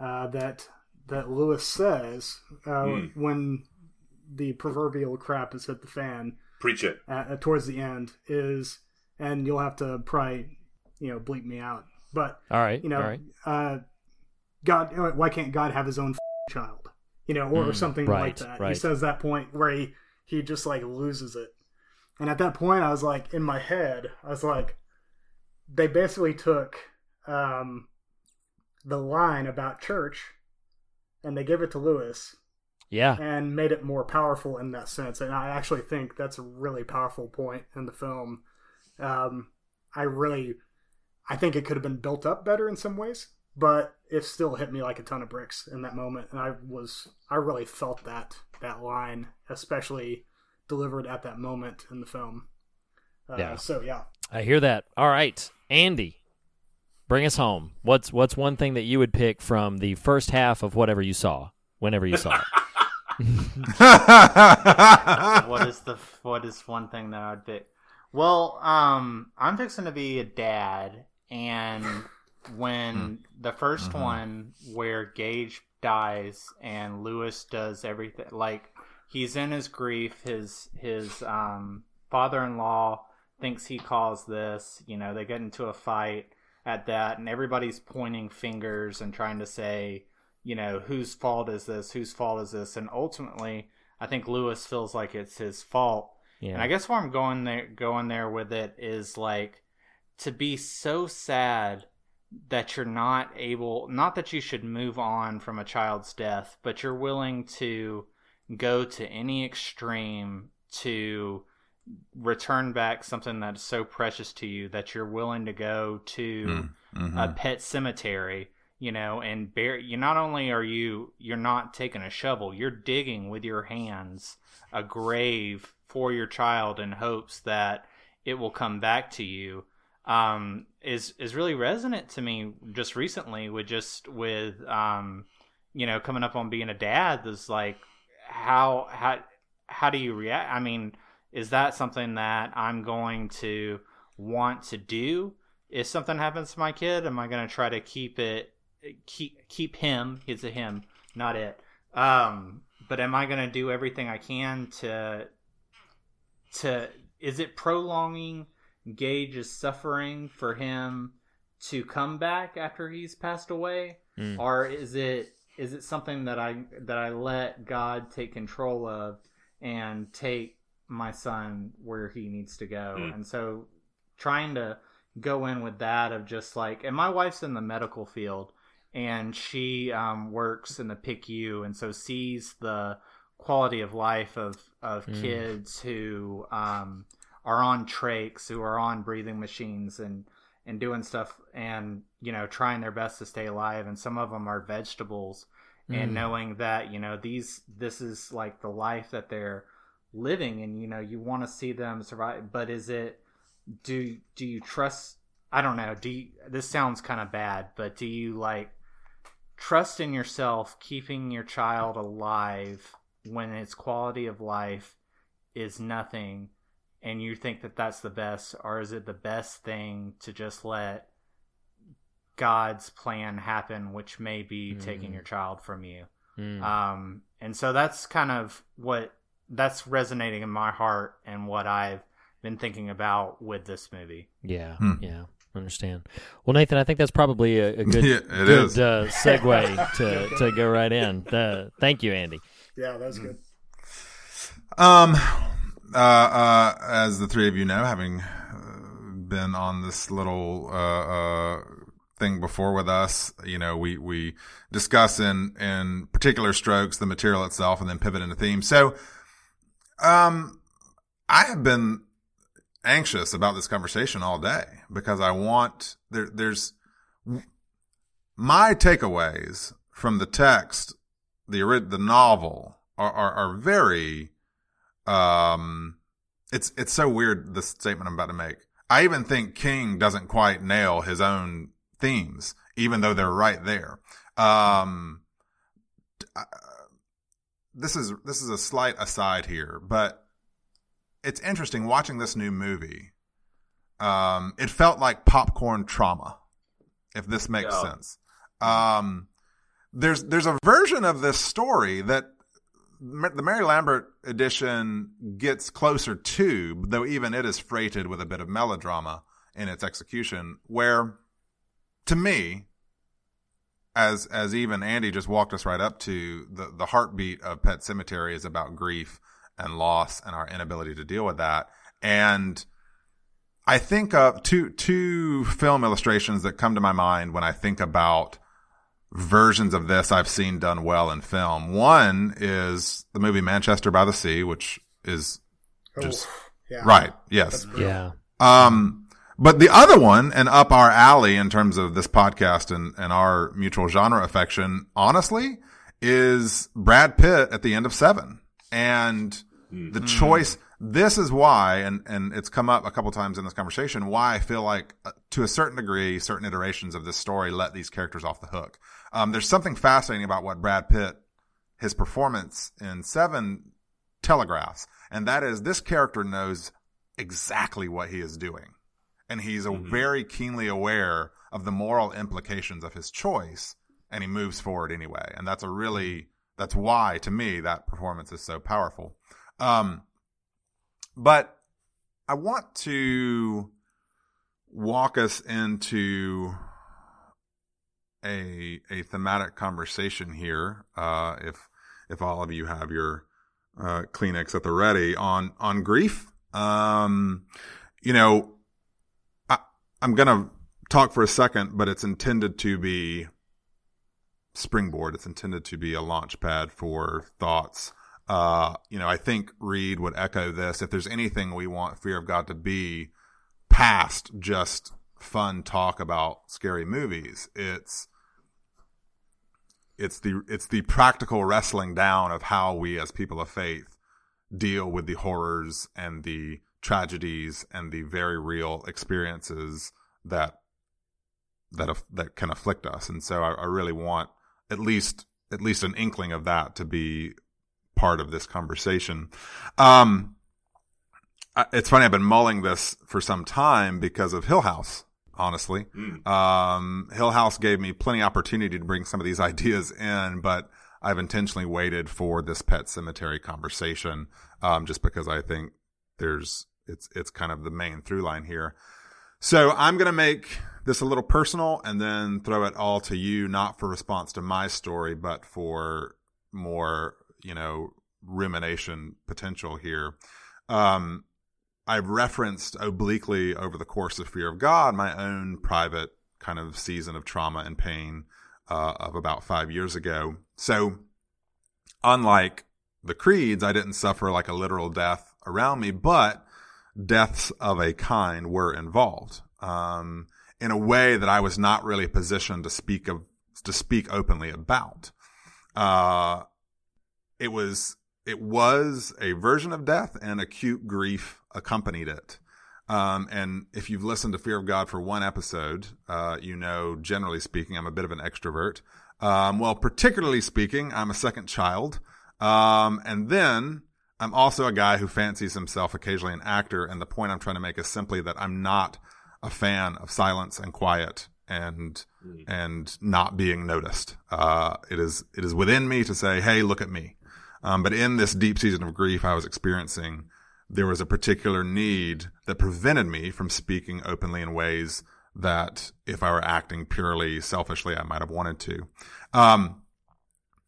uh, that that Louis says uh, Hmm. when the proverbial crap has hit the fan Preach it. uh, towards the end is, and you'll have to probably you know bleep me out, but All right. you know, right. uh, God, why can't God have his own child? You know, or, or Mm, something right, like that. He says that point where he he just like loses it, and at that point, I was like, in my head, I was like, they basically took um, the line about church, and they gave it to Louis, Yeah. and made it more powerful in that sense. And I actually think that's a really powerful point in the film. Um, I really, I think it could have been built up better in some ways, but it still hit me like a ton of bricks in that moment. And I was, I really felt that that line, especially delivered at that moment in the film. Uh, Yeah. So yeah. I hear that. All right, Andy, bring us home. What's what's one thing that you would pick from the first half of whatever you saw, whenever you saw it? what is the what is one thing that I'd pick? Well, um, I'm fixing to be a dad, and when the 1st one where Gage dies and Louis does everything, like he's in his grief, his his um father-in-law thinks he caused this. You know, they get into a fight at that, and everybody's pointing fingers and trying to say, you know, whose fault is this? Whose fault is this? And ultimately, I think Louis feels like it's his fault. Yeah. And I guess where I'm going there, going there with it is like to be so sad that you're not able, not that you should move on from a child's death, but you're willing to go to any extreme to return back something that's so precious to you that you're willing to go to mm, mm-hmm. a pet cemetery you know and bury you not only are you you're not taking a shovel you're digging with your hands a grave for your child in hopes that it will come back to you um is is really resonant to me just recently with just with um you know coming up on being a dad is like how how how do you react? I mean is that something that i'm going to want to do? If something happens to my kid am i going to try to keep it keep keep him it's a him not it. Um but am i going to do everything i can to to is it prolonging gage's suffering for him to come back after he's passed away Mm. or is it is it something that i that i let god take control of and take my son where he needs to go Mm. and so trying to go in with that of just like, and my wife's in the medical field and she um, works in the PICU and so sees the quality of life of, of Mm. kids who um, are on trachs, who are on breathing machines and, and doing stuff and, you know, trying their best to stay alive. And some of them are vegetables and Mm. knowing that, you know, these, this is like the life that they're living and, you know, you want to see them survive, but is it, do, do you trust, I don't know, do you, this sounds kind of bad, but do you like trust in yourself keeping your child alive when its quality of life is nothing and you think that that's the best or is it the best thing to just let god's plan happen which may be taking Mm. your child from you Mm. um and so that's kind of what that's resonating in my heart and what i've been thinking about with this movie Yeah, Hmm. yeah, understand. Well, Nathan, I think that's probably a, a good, Yeah, it good is. Uh, segue to, to go right in. Uh, thank you, Andy. Yeah, that's good. Um, uh, uh, as the three of you know, having uh, been on this little uh, uh, thing before with us, you know, we we discuss in in particular strokes the material itself, and then pivot into theme. So, um, I have been anxious about this conversation all day because I want there. There's my takeaways from the text, the the novel are, are, are very um it's it's so weird the statement I'm about to make. I even think King doesn't quite nail his own themes, even though they're right there. Um, uh, this is this is a slight aside here, but it's interesting watching this new movie. Um, it felt like popcorn trauma, if this makes Yeah. sense. Um, there's there's a version of this story that the Mary Lambert edition gets closer to, though even it is freighted with a bit of melodrama in its execution, where to me, as as even Andy just walked us right up to, the, the heartbeat of Pet Sematary is about grief and loss and our inability to deal with that. And I think of two two film illustrations that come to my mind when I think about versions of this I've seen done well in film. One is the movie Manchester by the Sea, which is just Oh, yeah. right. Yes. Yeah. Um, but the other one, and up our alley in terms of this podcast and, and our mutual genre affection, honestly, is Brad Pitt at the end of Seven. And the choice, this is why, and, and it's come up a couple times in this conversation, why I feel like uh, to a certain degree, certain iterations of this story let these characters off the hook. Um, there's something fascinating about what Brad Pitt, his performance in Seven telegraphs, and that is this character knows exactly what he is doing. And he's a very keenly aware of the moral implications of his choice, and he moves forward anyway. And that's a really, that's why, to me, that performance is so powerful. Um, but I want to walk us into a a thematic conversation here. Uh, if if all of you have your uh, Kleenex at the ready on on grief, um, you know, I, I'm gonna talk for a second, but it's intended to be springboard. It's intended to be a launch pad for thoughts. Uh, you know, I think Reed would echo this. If there's anything we want Fear of God to be past just fun talk about scary movies, it's it's the it's the practical wrestling down of how we as people of faith deal with the horrors and the tragedies and the very real experiences that that that can afflict us. And so I, I really want at least at least an inkling of that to be part of this conversation. Um, it's funny. I've been mulling this for some time because of Hill House. Honestly, um, Hill House gave me plenty opportunity to bring some of these ideas in, but I've intentionally waited for this Pet Sematary conversation, um, just because I think there's it's it's kind of the main through line here. So I'm going to make this a little personal and then throw it all to you, not for response to my story, but for more, you know, rumination potential here. Um, I've referenced obliquely over the course of Fear of God my own private kind of season of trauma and pain uh, of about five years ago. So, unlike the creeds, I didn't suffer like a literal death around me, but deaths of a kind were involved um, in a way that I was not really positioned to speak of to speak openly about. Uh, it was it was a version of death, and acute grief accompanied it. Um, and if you've listened to Fear of God for one episode, uh, you know, generally speaking, I'm a bit of an extrovert. Um, well, particularly speaking, I'm a second child. Um, and then I'm also a guy who fancies himself occasionally an actor. And the point I'm trying to make is simply that I'm not a fan of silence and quiet and mm. and not being noticed. Uh, it is it is within me to say, "Hey, look at me." Um, but in this deep season of grief I was experiencing, there was a particular need that prevented me from speaking openly in ways that, if I were acting purely selfishly, I might have wanted to. Um,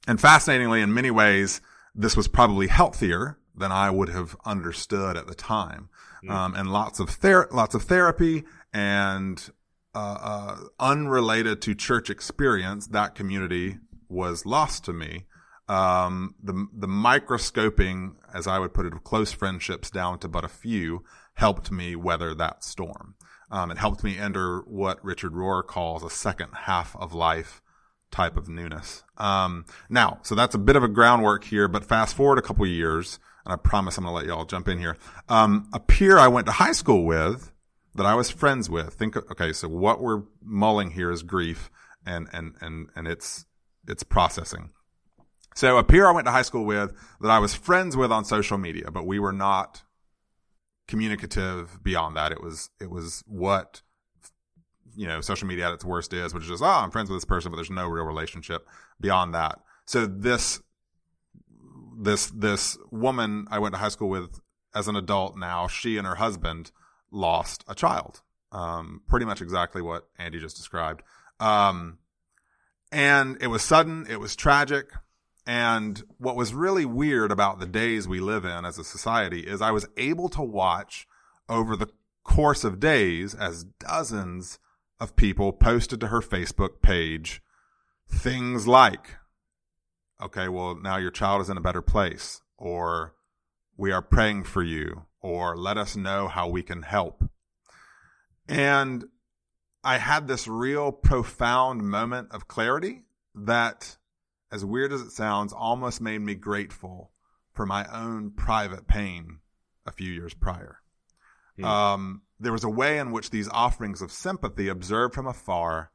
and fascinatingly, in many ways, this was probably healthier than I would have understood at the time. Mm. Um, and lots of ther- lots of therapy and uh, uh, unrelated to church experience, that community was lost to me. Um, the the microscoping, as I would put it, close friendships down to but a few, helped me weather that storm. Um, it helped me enter what Richard Rohr calls a second half of life type of newness. Um, now, so that's a bit of a groundwork here, but fast forward a couple years, and I promise I'm going to let y'all jump in here. Um, a peer I went to high school with that I was friends with. Think, okay, so what we're mulling here is grief and, and, and, and it's, it's processing. So a peer I went to high school with that I was friends with on social media, but we were not communicative beyond that. It was, it was what, you know, social media at its worst is, which is just, oh, I'm friends with this person, but there's no real relationship beyond that. So this, this, this woman I went to high school with as an adult now, she and her husband lost a child. Um, pretty much exactly what Andy just described. Um, and it was sudden, it was tragic. And what was really weird about the days we live in as a society is I was able to watch over the course of days as dozens of people posted to her Facebook page things like, okay, well, now your child is in a better place, or we are praying for you, or let us know how we can help. And I had this real profound moment of clarity that, as weird as it sounds, almost made me grateful for my own private pain a few years prior. Hmm. Um, there was a way in which these offerings of sympathy observed from afar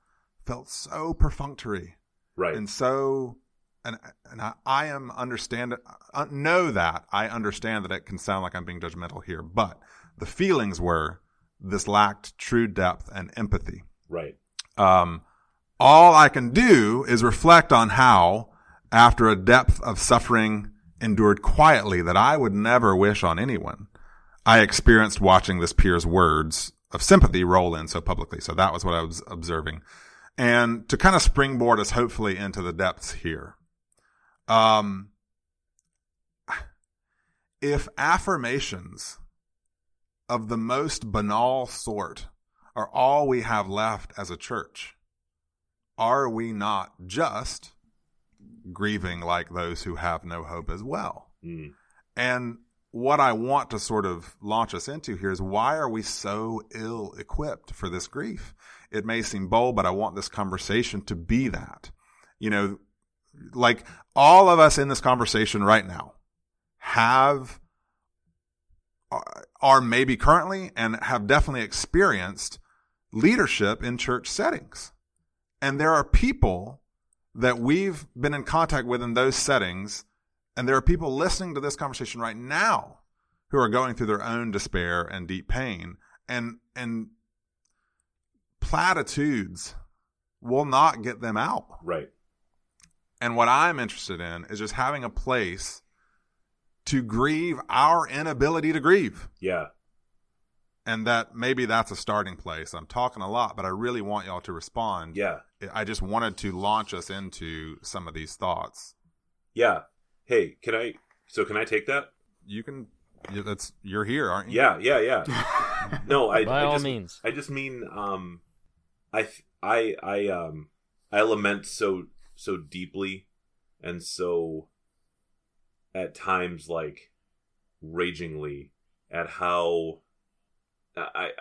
felt so perfunctory. Right. And so and and I, I am understand uh, know that I understand that it can sound like I'm being judgmental here, but the feelings were this lacked true depth and empathy. Right. Um, all I can do is reflect on how, after a depth of suffering endured quietly that I would never wish on anyone, I experienced watching this peer's words of sympathy roll in so publicly. So that was what I was observing. And to kind of springboard us hopefully into the depths here. Um, if affirmations of the most banal sort are all we have left as a church, are we not just grieving like those who have no hope as well? Mm. And what I want to sort of launch us into here is why are we so ill equipped for this grief? It may seem bold, but I want this conversation to be that. You know, like all of us in this conversation right now have are maybe currently and have definitely experienced leadership in church settings. And there are people that we've been in contact with in those settings. And there are people listening to this conversation right now who are going through their own despair and deep pain. And, and platitudes will not get them out. Right. And what I'm interested in is just having a place to grieve our inability to grieve. Yeah. And that maybe that's a starting place. I'm talking a lot, but I really want y'all to respond. Yeah. I just wanted to launch us into some of these thoughts. Yeah. Hey, can I so can I take that? You can you- that's you're here, aren't you? Yeah, yeah, yeah. No, I By I all just, means. I just mean um I I I um I lament so so deeply and so at times like ragingly at how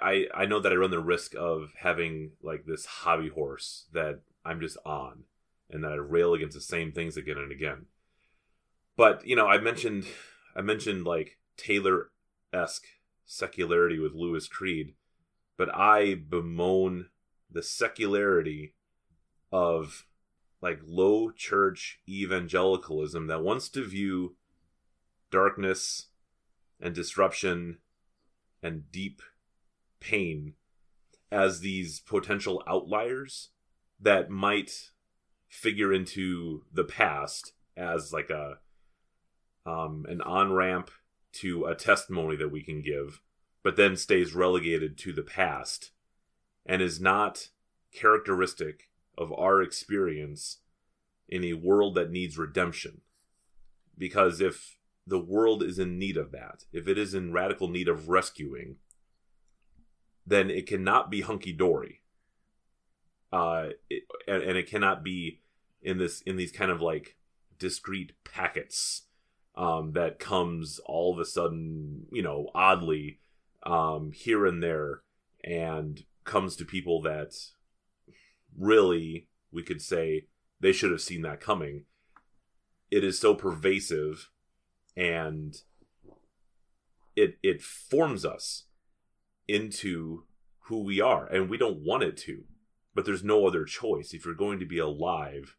I, I know that I run the risk of having like this hobby horse that I'm just on and that I rail against the same things again and again. But, you know, I mentioned I mentioned like Taylor esque secularity with Louis Creed, but I bemoan the secularity of like low church evangelicalism that wants to view darkness and disruption and deep pain as these potential outliers that might figure into the past as like a um, an on ramp to a testimony that we can give, but then stays relegated to the past and is not characteristic of our experience in a world that needs redemption. Because if the world is in need of that, if it is in radical need of rescuing, then it cannot be hunky dory. Uh, it, and, and it cannot be in this in these kind of like discrete packets um, that comes all of a sudden, you know, oddly um, here and there, and comes to people that really we could say they should have seen that coming. It is so pervasive, and it it forms us into who we are, and we don't want it to, but there's no other choice. If you're going to be alive,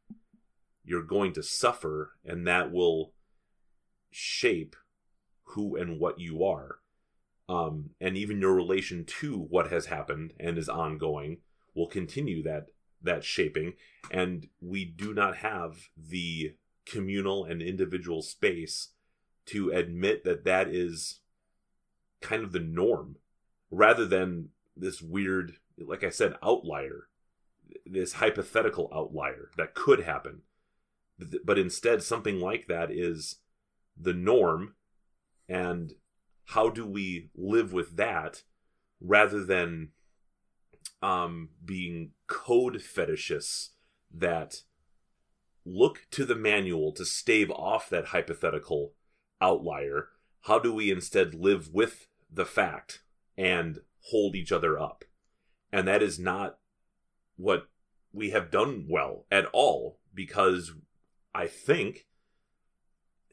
you're going to suffer, and that will shape who and what you are. Um, and even your relation to what has happened and is ongoing will continue that that shaping. And we do not have the communal and individual space to admit that that is kind of the norm, rather than this weird, like I said, outlier, this hypothetical outlier that could happen. But instead, something like that is the norm and how do we live with that rather than um, being code fetishists that look to the manual to stave off that hypothetical outlier how do we instead live with the fact and hold each other up and that is not what we have done well at all because i think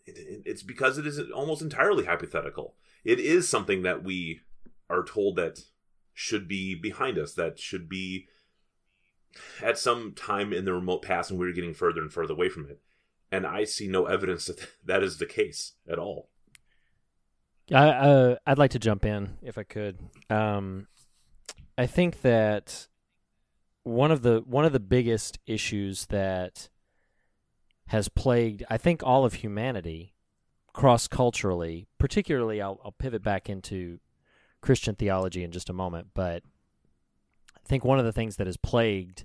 it's because it is almost entirely hypothetical. It is something that we are told that should be behind us, that should be at some time in the remote past, and we're getting further and further away from it. And I see no evidence that that is the case at all. I uh, I'd like to jump in if I could. Um, I think that one of the one of the biggest issues that has plagued, I think, all of humanity cross culturally. Particularly, I'll, I'll pivot back into Christian theology in just a moment, but I think one of the things that has plagued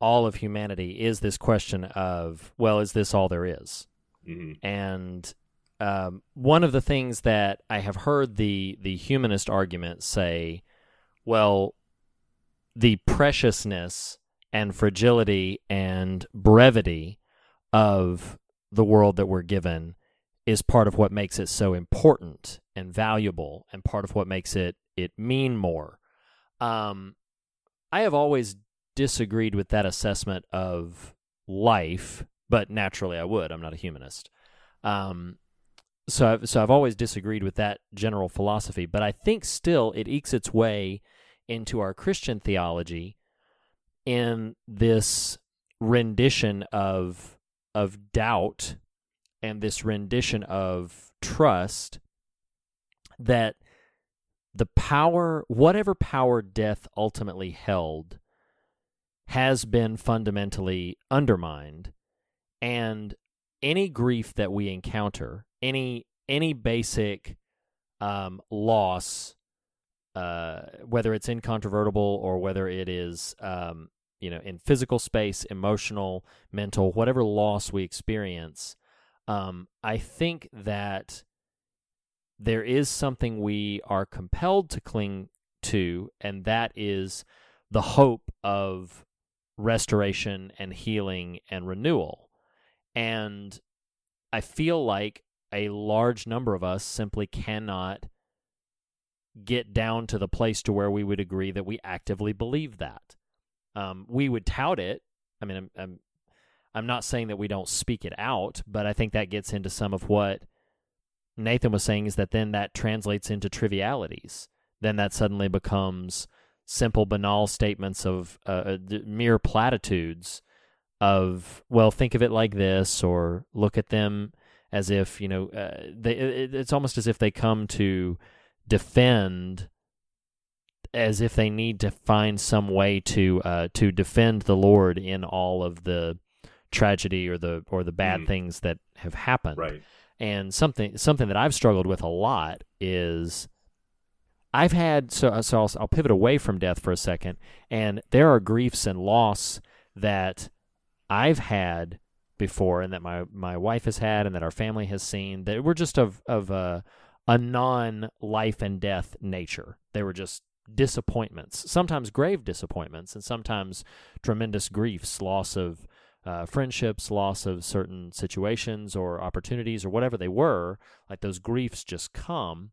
all of humanity is this question of, well, is this all there is? Mm-hmm. And um, one of the things that I have heard the the humanist argument say, well, the preciousness and fragility and brevity of the world that we're given is part of what makes it so important and valuable and part of what makes it it mean more. Um, I have always disagreed with that assessment of life, but naturally I would. I'm not a humanist. Um, so I've, so I've always disagreed with that general philosophy, but I think still it ekes its way into our Christian theology in this rendition of of doubt and this rendition of trust that the power whatever power death ultimately held has been fundamentally undermined. And any grief that we encounter any any basic um, loss uh, whether it's incontrovertible or whether it is um, you know in physical space emotional mental whatever loss we experience um, i think that there is something we are compelled to cling to, and that is the hope of restoration and healing and renewal. And I feel like a large number of us simply cannot get down to the place to where we would agree that we actively believe that. Um, we would tout it. I mean, I'm, I'm I'm not saying that we don't speak it out, but I think that gets into some of what Nathan was saying is that then that translates into trivialities. Then that suddenly becomes simple, banal statements of uh, mere platitudes of, well, think of it like this, or look at them as if, you know, uh, they, it, it's almost as if they come to defend as if they need to find some way to uh, to defend the Lord in all of the tragedy or the or the bad mm. things that have happened. Right. And something something that I've struggled with a lot is I've had so so I'll, I'll pivot away from death for a second, and there are griefs and loss that I've had before, and that my my wife has had, and that our family has seen that were just of of a a non life and death nature. They were just disappointments, sometimes grave disappointments, and sometimes tremendous griefs, loss of uh, friendships, loss of certain situations or opportunities or whatever they were. Like those griefs just come,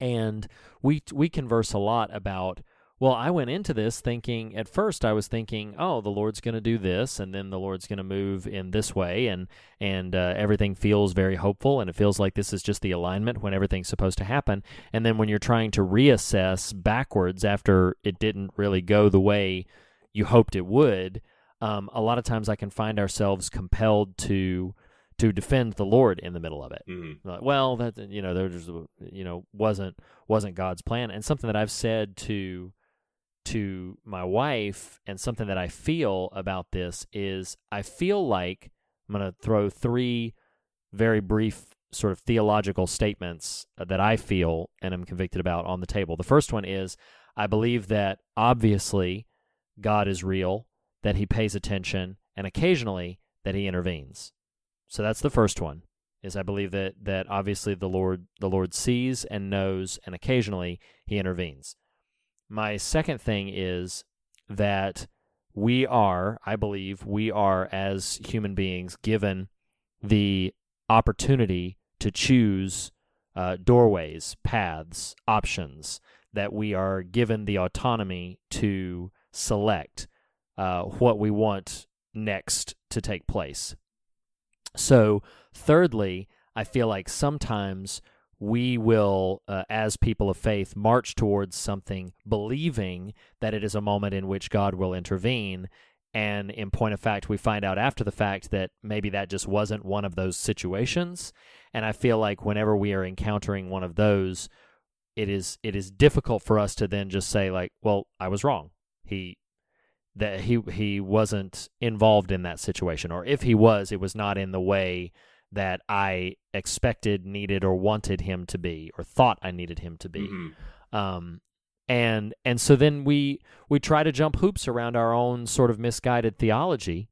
and we we converse a lot about. Well, I went into this thinking at first I was thinking, oh, the Lord's going to do this, and then the Lord's going to move in this way, and and uh, everything feels very hopeful, and it feels like this is just the alignment when everything's supposed to happen. And then when you're trying to reassess backwards after it didn't really go the way you hoped it would, um, a lot of times I can find ourselves compelled to to defend the Lord in the middle of it. Mm-hmm. Like, well, that you know, there's you know wasn't wasn't God's plan, and something that I've said to to my wife and something that I feel about this is I feel like I'm going to throw three very brief sort of theological statements uh, that I feel and am convicted about on the table. The first one is I believe that obviously God is real, that he pays attention, and occasionally that he intervenes. So that's the first one. Is I believe that that obviously the Lord the Lord sees and knows and occasionally he intervenes. My second thing is that we are, I believe, we are as human beings given the opportunity to choose uh, doorways, paths, options, that we are given the autonomy to select uh, what we want next to take place. So, thirdly, I feel like sometimes we will, uh, as people of faith, march towards something believing that it is a moment in which God will intervene. And in point of fact, we find out after the fact that maybe that just wasn't one of those situations. And I feel like whenever we are encountering one of those, it is it is difficult for us to then just say like, well, I was wrong. He that he he wasn't involved in that situation, or if he was, it was not in the way that I expected, needed, or wanted him to be, or thought I needed him to be. Mm-hmm. Um, and and so then we we try to jump hoops around our own sort of misguided theology,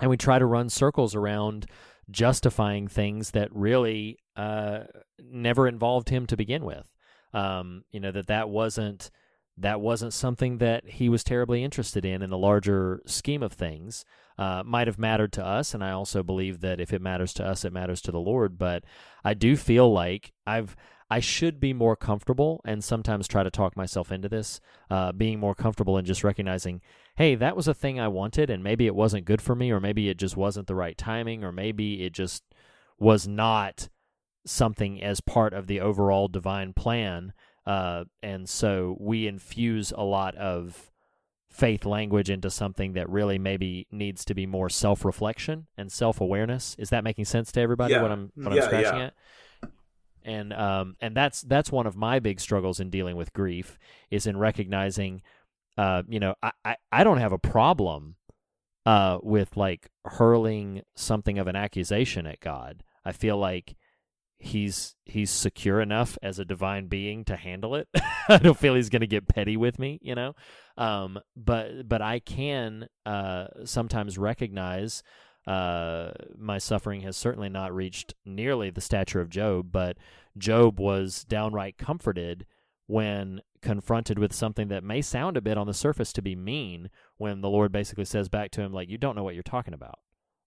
and we try to run circles around justifying things that really uh, never involved him to begin with. Um, you know that that wasn't that wasn't something that he was terribly interested in in the larger scheme of things uh, might have mattered to us. And I also believe that if it matters to us, it matters to the Lord. But I do feel like I've I should be more comfortable, and sometimes try to talk myself into this, uh, being more comfortable and just recognizing, hey, that was a thing I wanted, and maybe it wasn't good for me, or maybe it just wasn't the right timing, or maybe it just was not something as part of the overall divine plan. Uh, and so we infuse a lot of faith language into something that really maybe needs to be more self reflection and self awareness. Is that making sense to everybody? Yeah. What I'm what Yeah, I'm scratching yeah. at? And um and that's that's one of my big struggles in dealing with grief is in recognizing uh you know I I, I don't have a problem uh with like hurling something of an accusation at God. I feel like he's he's secure enough as a divine being to handle it. I don't feel he's going to get petty with me, you know. Um, but but I can uh, sometimes recognize uh, my suffering has certainly not reached nearly the stature of Job, but Job was downright comforted when confronted with something that may sound a bit on the surface to be mean when the Lord basically says back to him like you don't know what you're talking about.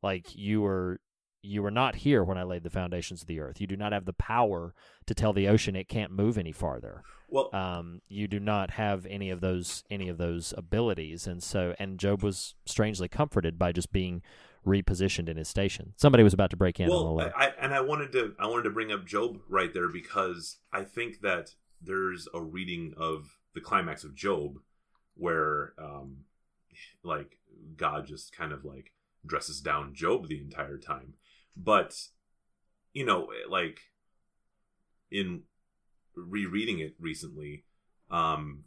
Like you were you were not here when I laid the foundations of the earth. You do not have the power to tell the ocean it can't move any farther. Well, um, you do not have any of those any of those abilities, and so and Job was strangely comforted by just being repositioned in his station. Somebody was about to break in. Well, I, and I wanted to I wanted to bring up Job right there because I think that there's a reading of the climax of Job where, um, like God just kind of like dresses down Job the entire time, but you know, like in rereading it recently, um,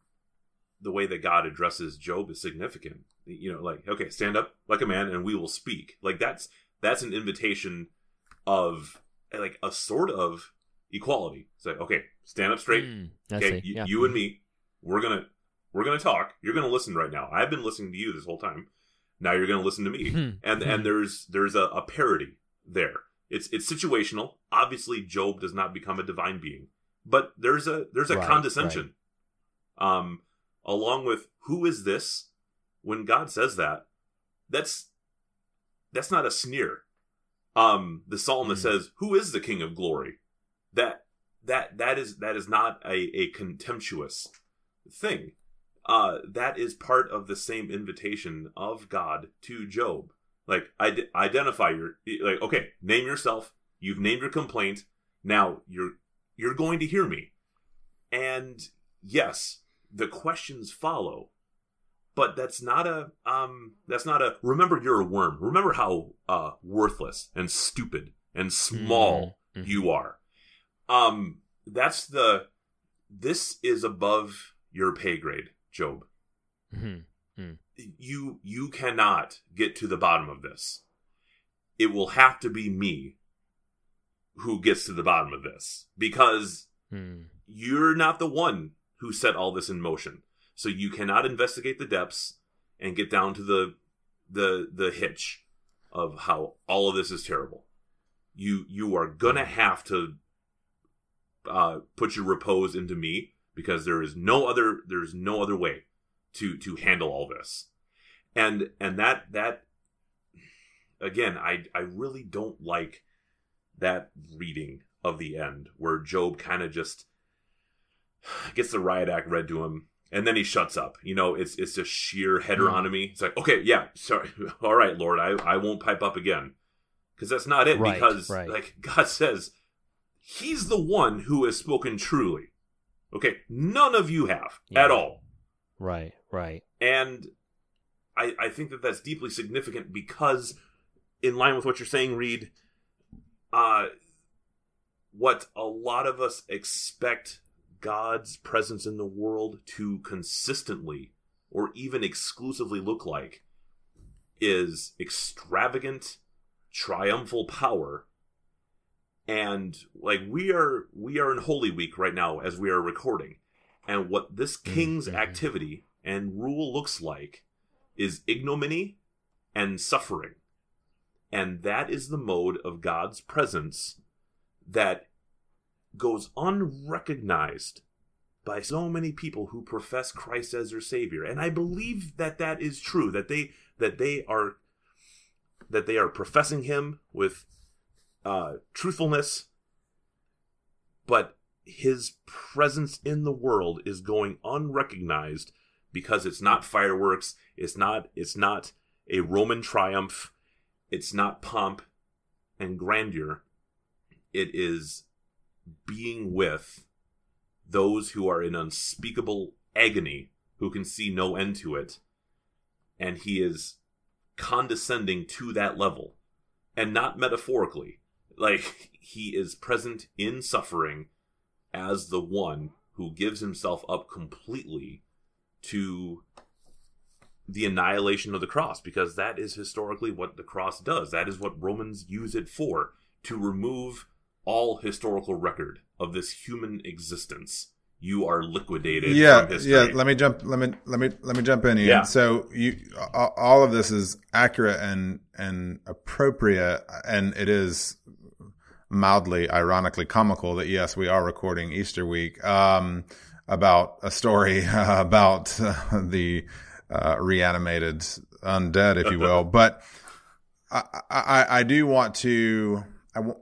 the way that God addresses Job is significant. You know, like okay, stand up like a man, and we will speak. Like that's that's an invitation of like a sort of equality. Say, so, okay, stand up straight. Mm, okay, you, yeah. you and me, we're gonna we're gonna talk. You're gonna listen right now. I've been listening to you this whole time. Now you're gonna listen to me. Hmm. and and there's there's a, a parody there. It's it's situational. Obviously, Job does not become a divine being, but there's a there's a Right, condescension. Um, along with who is this? When God says that, that's that's not a sneer. Um, the psalm that Mm. says, "Who is the King of Glory?" That that that is that is not a, a contemptuous thing. Uh, that is part of the same invitation of God to Job. Like, ide- identify your like. Okay, name yourself. You've named your complaint. Now you're you're going to hear me. And yes, the questions follow, but that's not a um. That's not a. Remember, you're a worm. Remember how uh worthless and stupid and small Mhm. you are. Um, that's the. This is above your pay grade, Job Mhm. You you cannot get to the bottom of this. It will have to be me who gets to the bottom of this because Hmm. you're not the one who set all this in motion. So you cannot investigate the depths and get down to the the the hitch of how all of this is terrible. You you are gonna have to uh, put your repose into me because there is no other there's no other way to to handle all this and and that that again i i really don't like that reading of the end where job kind of just gets the riot act read to him and then he shuts up you know it's it's just sheer heteronomy mm-hmm. it's like okay yeah sorry all right lord i i won't pipe up again because that's not it Right, because right. like god says he's the one who has spoken truly okay none of you have Yeah. at all Right, right. and I, I think that that's deeply significant because, in line with what you're saying, Reed, uh, what a lot of us expect God's presence in the world to consistently or even exclusively look like is extravagant, triumphal power. And like we are we are in Holy Week right now as we are recording. And what this king's Mhm. activity and rule looks like is ignominy and suffering. And that is the mode of God's presence that goes unrecognized by so many people who profess Christ as their savior. And I believe that that is true that they that they are that they are professing him with uh truthfulness but his presence in the world is going unrecognized because it's not fireworks it's not it's not a roman triumph it's not pomp and grandeur. It is being with those who are in unspeakable agony who can see no end to it. And he is condescending to that level. And not metaphorically. Like he is present in suffering as the one who gives himself up completely to the annihilation of the cross because that is historically what the cross does that is what romans use it for to remove all historical record of this human existence you are liquidated. yeah, from history. yeah. Let me jump. Let me let me let me jump in. Ian. Yeah. So you, all of this is accurate and and appropriate, and it is mildly, ironically comical that yes, we are recording Easter week um, about a story about uh, the uh, reanimated undead, if you will. but I, I, I do want to. I, wa-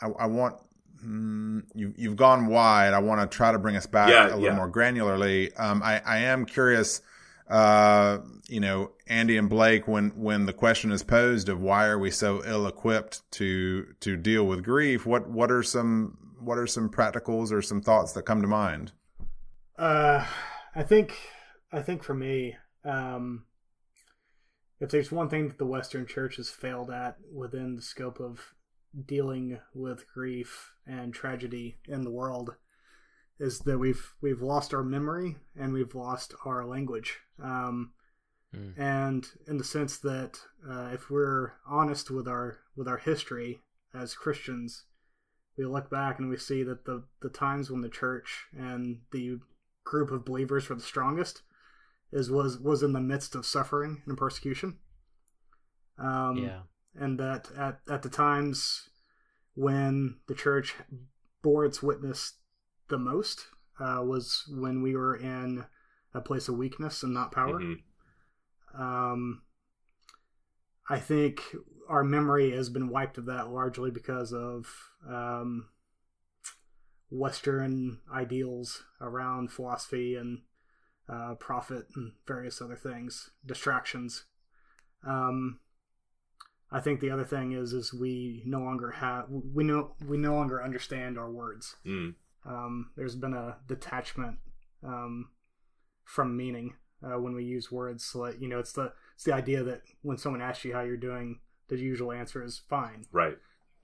I, I want. Mm, you, you've gone wide. I want to try to bring us back Yeah, a little yeah. more granularly. Um, I, I am curious. Uh, you know, Andy and Blake, when when the question is posed of why are we so ill equipped to to deal with grief, what what are some what are some practicals or some thoughts that come to mind? Uh, I think I think for me, um, if there's one thing that the Western Church has failed at within the scope of dealing with grief and tragedy in the world, is that we've we've lost our memory and we've lost our language. Um, and in the sense that uh, if we're honest with our with our history as Christians, we look back and we see that the the times when the church and the group of believers were the strongest is was was in the midst of suffering and persecution. Um, Yeah. and that at at the times when the church bore its witness the most uh, was when we were in a place of weakness and not power. Mhm. Um, I think our memory has been wiped of that largely because of um, Western ideals around philosophy and uh, profit and various other things, distractions. Um, I think the other thing is is we no longer have we no we no longer understand our words. Mm. Um, there's been a detachment um, from meaning uh, when we use words. So like, you know, it's the it's the idea that when someone asks you how you're doing, the usual answer is fine. Right.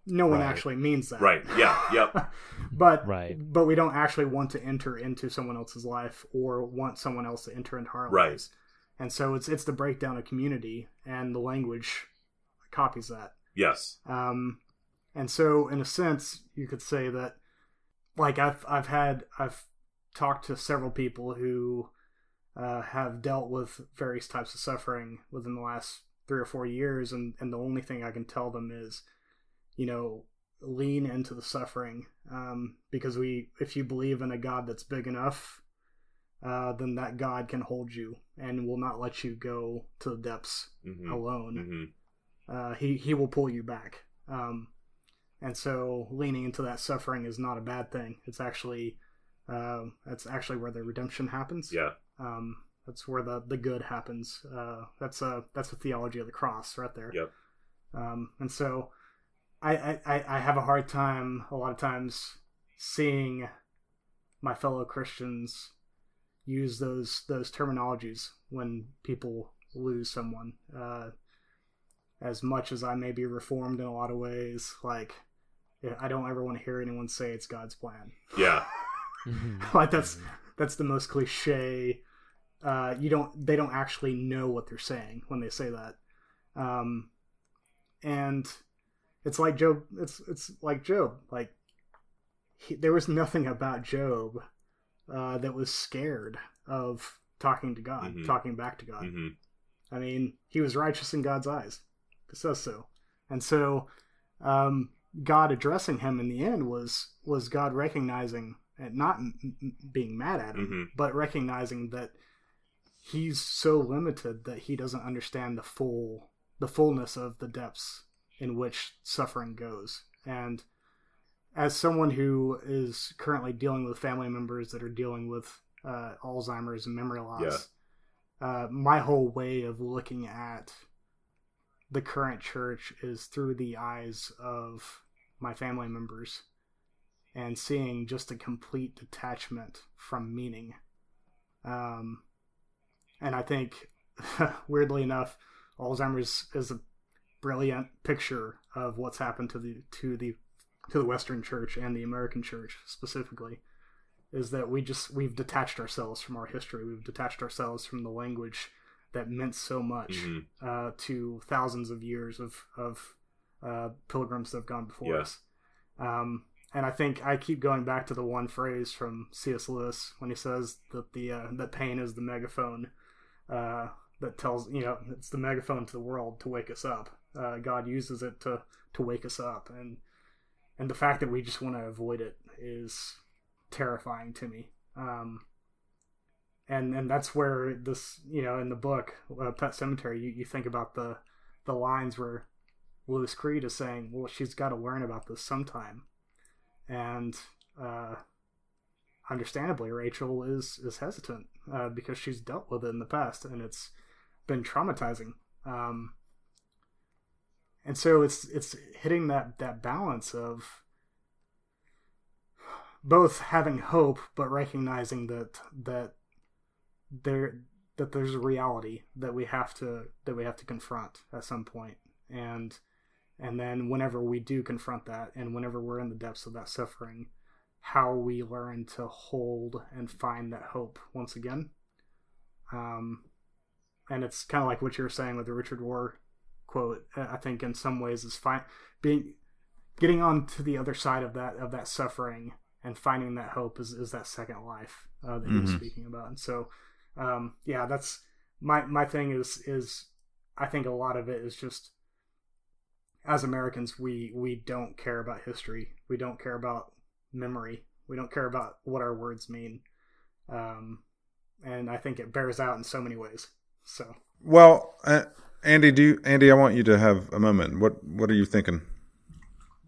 No one Right. actually means that. Right. Yeah. Yep. but Right. but we don't actually want to enter into someone else's life or want someone else to enter into our Right. lives. And so it's it's the breakdown of community and the language copies that. yes. Um, and so, in a sense, you could say that, like I've I've had I've talked to several people who uh, have dealt with various types of suffering within the last three or four years, and and the only thing I can tell them is, you know, lean into the suffering, um, because we if you believe in a God that's big enough. Uh, then that God can hold you and will not let you go to the depths Mhm. alone Mhm. uh, he he will pull you back. Um, and so leaning into that suffering is not a bad thing. It's actually uh, that's actually where the redemption happens. Yeah. Um, that's where the the good happens. Uh, that's a that's a theology of the cross right there. Yep. Um, and so I, I I- I have a hard time a lot of times seeing my fellow Christians use those those terminologies when people lose someone. Uh, as much as I may be reformed in a lot of ways, like I don't ever want to hear anyone say it's God's plan. Yeah. like that's that's the most cliche. Uh, you don't they don't actually know what they're saying when they say that, um, and it's like Job. It's it's like Job. Like he, there was nothing about Job uh, that was scared of talking to God, Mhm. talking back to God. Mhm. I mean, he was righteous in God's eyes. It says so. And so, um, God addressing him in the end was was God recognizing and not m- m- being mad at him, Mhm. but recognizing that he's so limited that he doesn't understand the full the fullness of the depths in which suffering goes. And as someone who is currently dealing with family members that are dealing with uh, Alzheimer's and memory loss, uh, my whole way of looking at the current church is through the eyes of my family members and seeing just a complete detachment from meaning. Um, and I think, weirdly enough, Alzheimer's is a brilliant picture of what's happened to the to the to the Western Church and the American Church specifically. Is that we just we've detached ourselves from our history. We've detached ourselves from the language that meant so much Mhm. uh, to thousands of years of of uh, pilgrims that have gone before Yeah. us. Um, and I think I keep going back to the one phrase from C.S. Lewis when he says that the uh, that pain is the megaphone uh, that tells you know it's the megaphone to the world to wake us up. Uh, God uses it to to wake us up, and and the fact that we just want to avoid it is terrifying to me. Um, and and that's where this you know in the book uh, Pet Sematary you, you think about the the lines where Louis Creed is saying, well, she's got to learn about this sometime and uh, understandably, Rachel is is hesitant uh, because she's dealt with it in the past, and it's been traumatizing. Um, and so it's it's hitting that that balance of both having hope but recognizing that that there that there's a reality that we have to that we have to confront at some point. And and then whenever we do confront that and whenever we're in the depths of that suffering how we learn to hold and find that hope once again. Um, and it's kind of like what you were saying with the richard rohr quote i think in some ways is fine being getting on to the other side of that of that suffering and finding that hope is, is that second life uh, that mm-hmm. he was mm-hmm. speaking about and so um, yeah that's my my thing is is i think a lot of it is just as Americans, we we don't care about history. We don't care about memory. We don't care about what our words mean. Um, and I think it bears out in so many ways. So well, uh, Andy, do you, Andy? I want you to have a moment. What what are you thinking?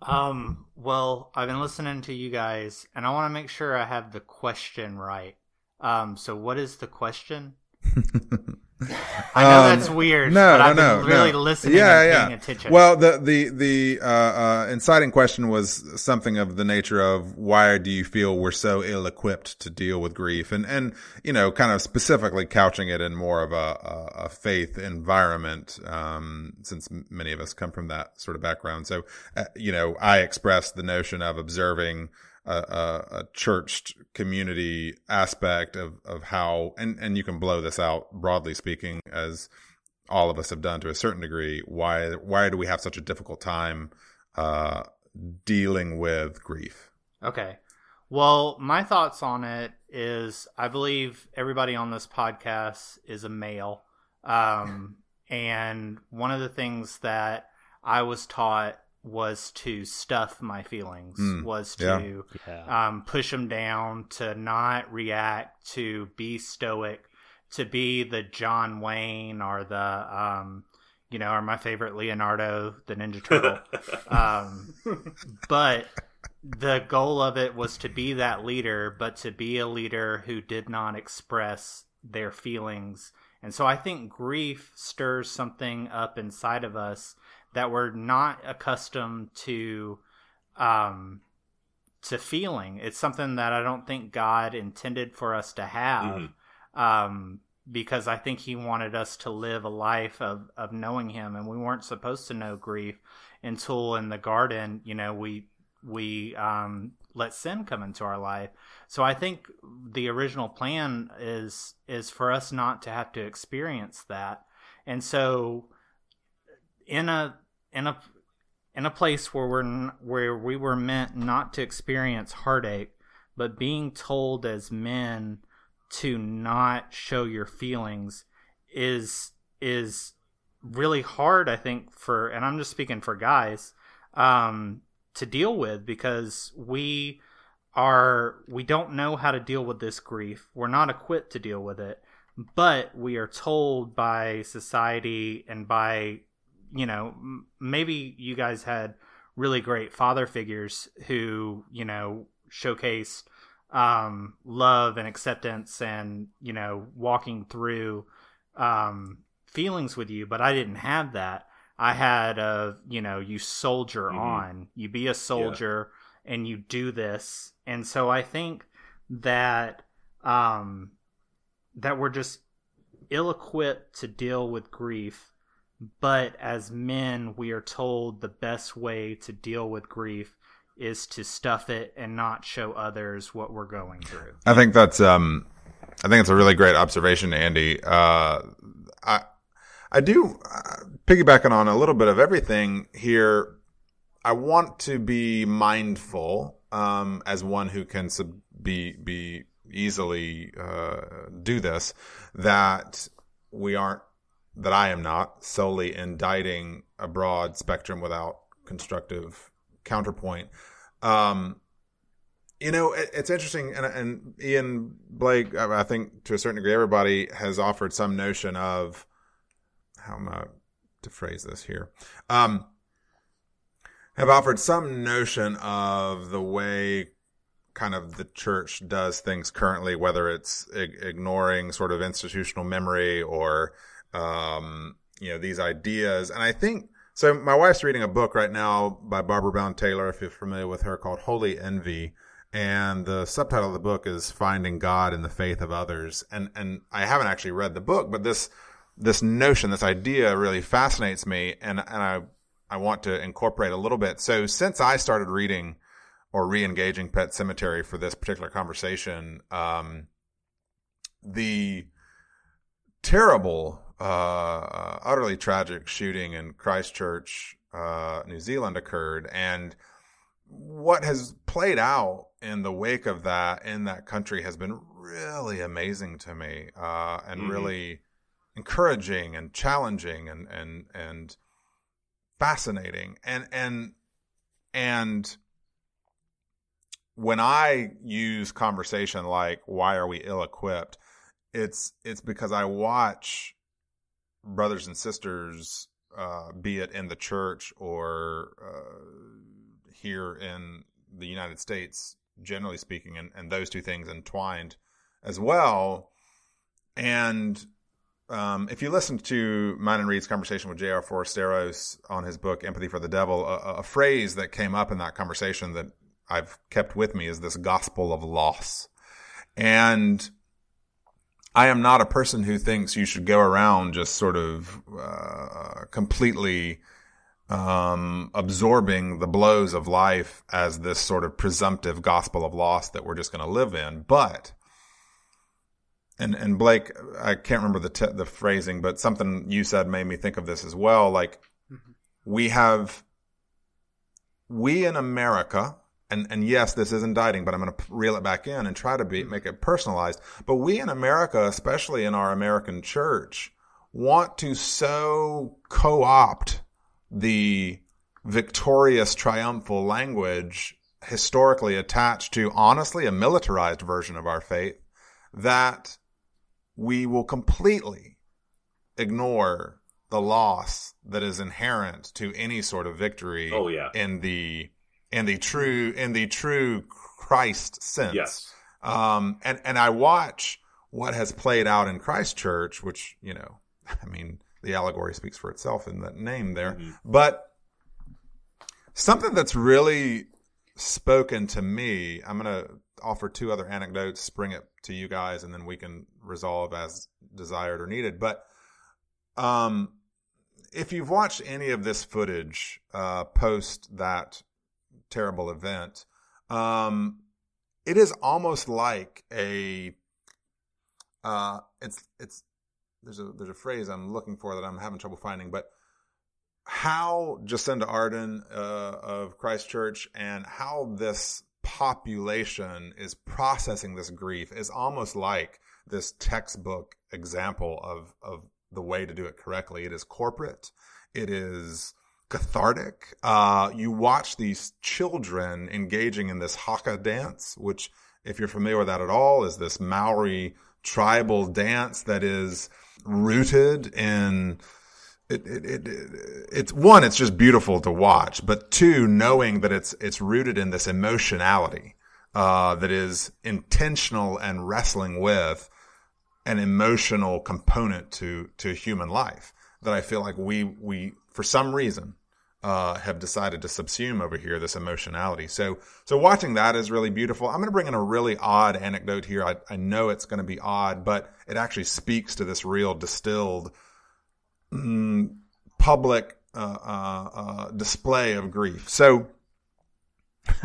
Um. Well, I've been listening to you guys, and I want to make sure I have the question right. Um. So, what is the question? I know um, that's weird. No, no, no, really no. listening yeah, yeah. attention. Well, the the the uh, uh, inciting question was something of the nature of why do you feel we're so ill equipped to deal with grief, and and you know, kind of specifically couching it in more of a, a, a faith environment, um, since many of us come from that sort of background. So, uh, you know, I expressed the notion of observing a, a, a churched community aspect of, of how, and, and you can blow this out broadly speaking as all of us have done to a certain degree. Why, why do we have such a difficult time, uh, dealing with grief? Okay. Well, my thoughts on it is I believe everybody on this podcast is a male. Um, and one of the things that I was taught was to stuff my feelings, mm, was to yeah. um, push them down, to not react, to be stoic, to be the John Wayne or the, um, you know, or my favorite Leonardo, the Ninja Turtle. um, but the goal of it was to be that leader, but to be a leader who did not express their feelings. And so I think grief stirs something up inside of us that we're not accustomed to um to feeling. It's something that I don't think God intended for us to have. Mm-hmm. Um because I think he wanted us to live a life of, of knowing him and we weren't supposed to know grief until in the garden, you know, we we um let sin come into our life. So I think the original plan is is for us not to have to experience that. And so in a in a in a place where we're where we were meant not to experience heartache, but being told as men to not show your feelings is is really hard I think for and I'm just speaking for guys um to deal with because we are we don't know how to deal with this grief. We're not equipped to deal with it, but we are told by society and by you know, maybe you guys had really great father figures who, you know, showcased um, love and acceptance and, you know, walking through um, feelings with you, but I didn't have that. I had a, you know, you soldier mm-hmm. on, you be a soldier yeah. and you do this. And so I think that um that we're just ill equipped to deal with grief but as men, we are told the best way to deal with grief is to stuff it and not show others what we're going through. I think that's um I think it's a really great observation, Andy. Uh I I do uh, piggybacking on a little bit of everything here. I want to be mindful um, as one who can sub- be be easily uh, do this that we aren't that I am not solely indicting a broad spectrum without constructive counterpoint. Um, you know, it, it's interesting, and, and Ian Blake, I think to a certain degree, everybody has offered some notion of how am I to phrase this here? Um, have offered some notion of the way kind of the church does things currently, whether it's ig- ignoring sort of institutional memory or, um, you know, these ideas. And I think, so my wife's reading a book right now by Barbara Brown Taylor, if you're familiar with her, called Holy Envy. And the subtitle of the book is Finding God in the Faith of Others. And, and I haven't actually read the book, but this, this notion, this idea really fascinates me. And, and I, I want to incorporate a little bit. So since I started reading or re-engaging Pet Sematary for this particular conversation, um, the terrible, uh, utterly tragic shooting in Christchurch, uh, New Zealand occurred, and what has played out in the wake of that in that country has been really amazing to me, uh, and mm-hmm. really encouraging and challenging and and and fascinating and and and when I use conversation like "Why are we ill-equipped?" it's it's because I watch brothers and sisters, uh, be it in the church or uh, here in the United States, generally speaking, and, and those two things entwined as well. And um, if you listen to mine and Reed's conversation with J.R. Forasteros on his book Empathy for the Devil, a, a, phrase that came up in that conversation that I've kept with me is this gospel of loss. And I am not a person who thinks you should go around just sort of uh, completely um, absorbing the blows of life as this sort of presumptive gospel of loss that we're just going to live in. But and and Blake, I can't remember the te- the phrasing, but something you said made me think of this as well. Like mm-hmm. we have we in America and and yes, this is indicting, but I'm going to reel it back in and try to be mm-hmm. make it personalized. But we in America, especially in our American church, want to so co-opt the victorious triumphal language historically attached to honestly a militarized version of our faith that we will completely ignore the loss that is inherent to any sort of victory oh, yeah. in the in the true in the true Christ sense. Yes. Um, and and I watch what has played out in Christchurch, which you know, I mean, the allegory speaks for itself in that name there. Mm-hmm. But something that's really spoken to me, I'm going to offer two other anecdotes, bring it to you guys, and then we can resolve as desired or needed. But um, if you've watched any of this footage uh, post that terrible event. Um, it is almost like a uh, it's it's there's a there's a phrase I'm looking for that I'm having trouble finding, but how Jacinda Ardern uh, of Christchurch and how this population is processing this grief is almost like this textbook example of of the way to do it correctly. It is corporate. It is cathartic. Uh, you watch these children engaging in this haka dance, which, if you're familiar with that at all, is this Maori tribal dance that is rooted in it, it, it, it's one, it's just beautiful to watch, but two, knowing that it's, it's rooted in this emotionality, uh, that is intentional and wrestling with an emotional component to, to human life that I feel like we, we, for some reason, uh, have decided to subsume over here this emotionality. So, so watching that is really beautiful. I'm going to bring in a really odd anecdote here. I, I know it's going to be odd, but it actually speaks to this real distilled mm, public uh, uh, uh display of grief. So,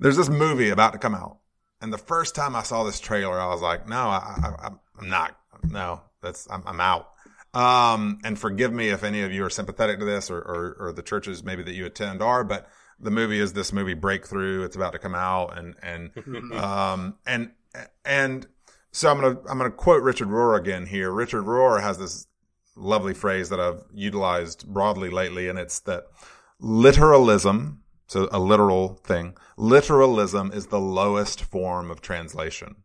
there's this movie about to come out, and the first time I saw this trailer, I was like, "No, I, I, I'm not. No, that's I'm, I'm out." Um, and forgive me if any of you are sympathetic to this or, or, or, the churches maybe that you attend are, but the movie is this movie Breakthrough. It's about to come out, and and um and and so I'm gonna I'm gonna quote Richard Rohr again here. Richard Rohr has this lovely phrase that I've utilized broadly lately, and it's that literalism, so a literal thing, literalism is the lowest form of translation.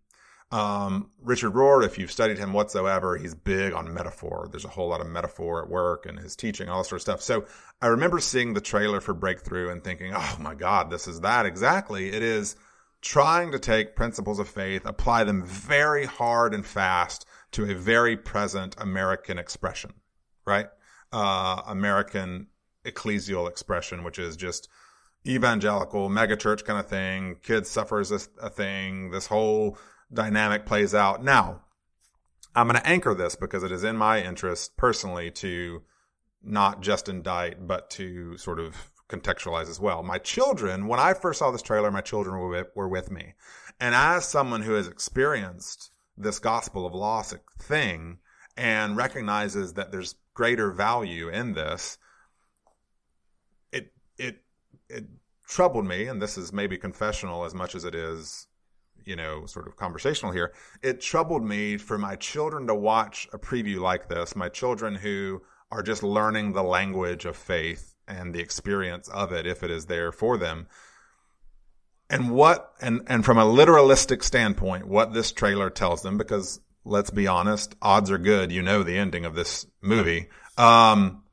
Um, Richard Rohr, if you've studied him whatsoever, he's big on metaphor. There's a whole lot of metaphor at work and his teaching, all sort of stuff. So I remember seeing the trailer for Breakthrough and thinking, oh my God, this is that exactly. It is trying to take principles of faith, apply them very hard and fast to a very present American expression, right? Uh, American ecclesial expression, which is just evangelical, megachurch kind of thing. Kids suffers a, a thing. This whole dynamic plays out. Now, I'm going to anchor this because it is in my interest personally to not just indict, but to sort of contextualize as well. My children, when I first saw this trailer, my children were with, were with me. And as someone who has experienced this gospel of loss thing and recognizes that there's greater value in this, it, it, it troubled me. And this is maybe confessional as much as it is you know, sort of conversational here, it troubled me for my children to watch a preview like this. My children who are just learning the language of faith and the experience of it, if it is there for them. And what, and, and from a literalistic standpoint, what this trailer tells them, because let's be honest, odds are good, you know, the ending of this movie, um,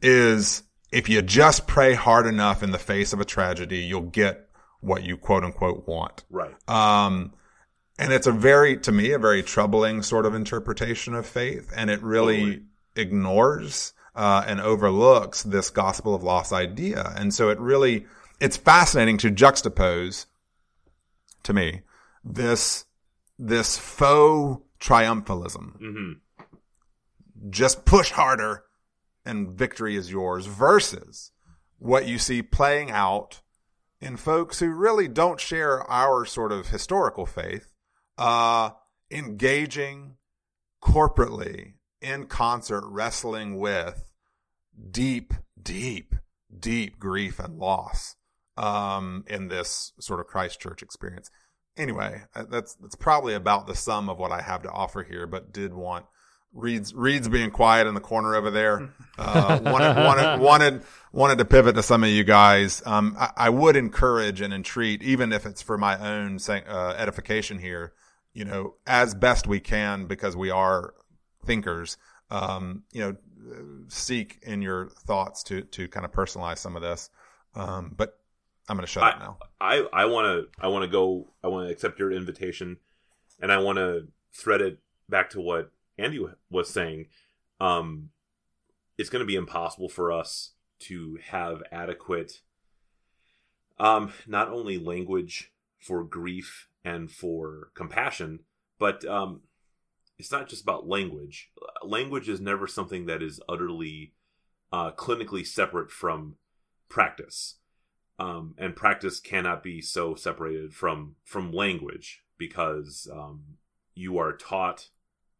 is if you just pray hard enough in the face of a tragedy, you'll get what you quote unquote want. Right. Um, and it's a very, to me, a very troubling sort of interpretation of faith. And it really totally. ignores, uh, and overlooks this gospel of loss idea. And so it really, it's fascinating to juxtapose to me this, this faux triumphalism. Mm-hmm. Just push harder and victory is yours versus what you see playing out in folks who really don't share our sort of historical faith, uh, engaging corporately in concert, wrestling with deep, deep, deep grief and loss um, in this sort of Christchurch experience. Anyway, uh, that's that's probably about the sum of what I have to offer here, but did want Reed's Reed's being quiet in the corner over there. Uh, wanted, wanted wanted wanted to pivot to some of you guys. Um, I, I, would encourage and entreat, even if it's for my own uh, edification here, you know, as best we can, because we are thinkers. Um, you know, seek in your thoughts to to kind of personalize some of this. Um, but I'm going to shut I, up now. I I want to I want to go. I want to accept your invitation, and I want to thread it back to what Andy was saying, um, it's going to be impossible for us to have adequate, um, not only language for grief and for compassion, but um, it's not just about language. Language is never something that is utterly uh, clinically separate from practice. Um, and practice cannot be so separated from from language because um, you are taught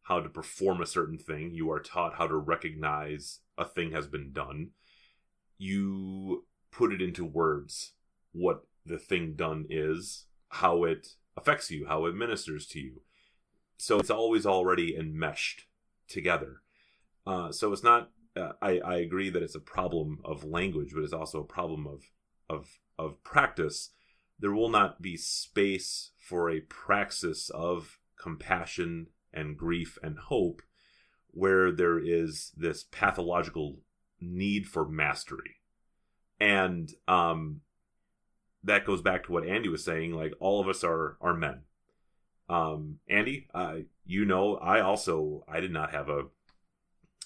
how to perform a certain thing. You are taught how to recognize a thing has been done. You put it into words what the thing done is, how it affects you, how it ministers to you. So it's always already enmeshed together. Uh, so it's not. Uh, I I agree that it's a problem of language, but it's also a problem of of of practice. There will not be space for a praxis of compassion and grief and hope where there is this pathological need for mastery. And um, that goes back to what Andy was saying. Like all of us are are men. Um, Andy, uh, you know, I also I did not have a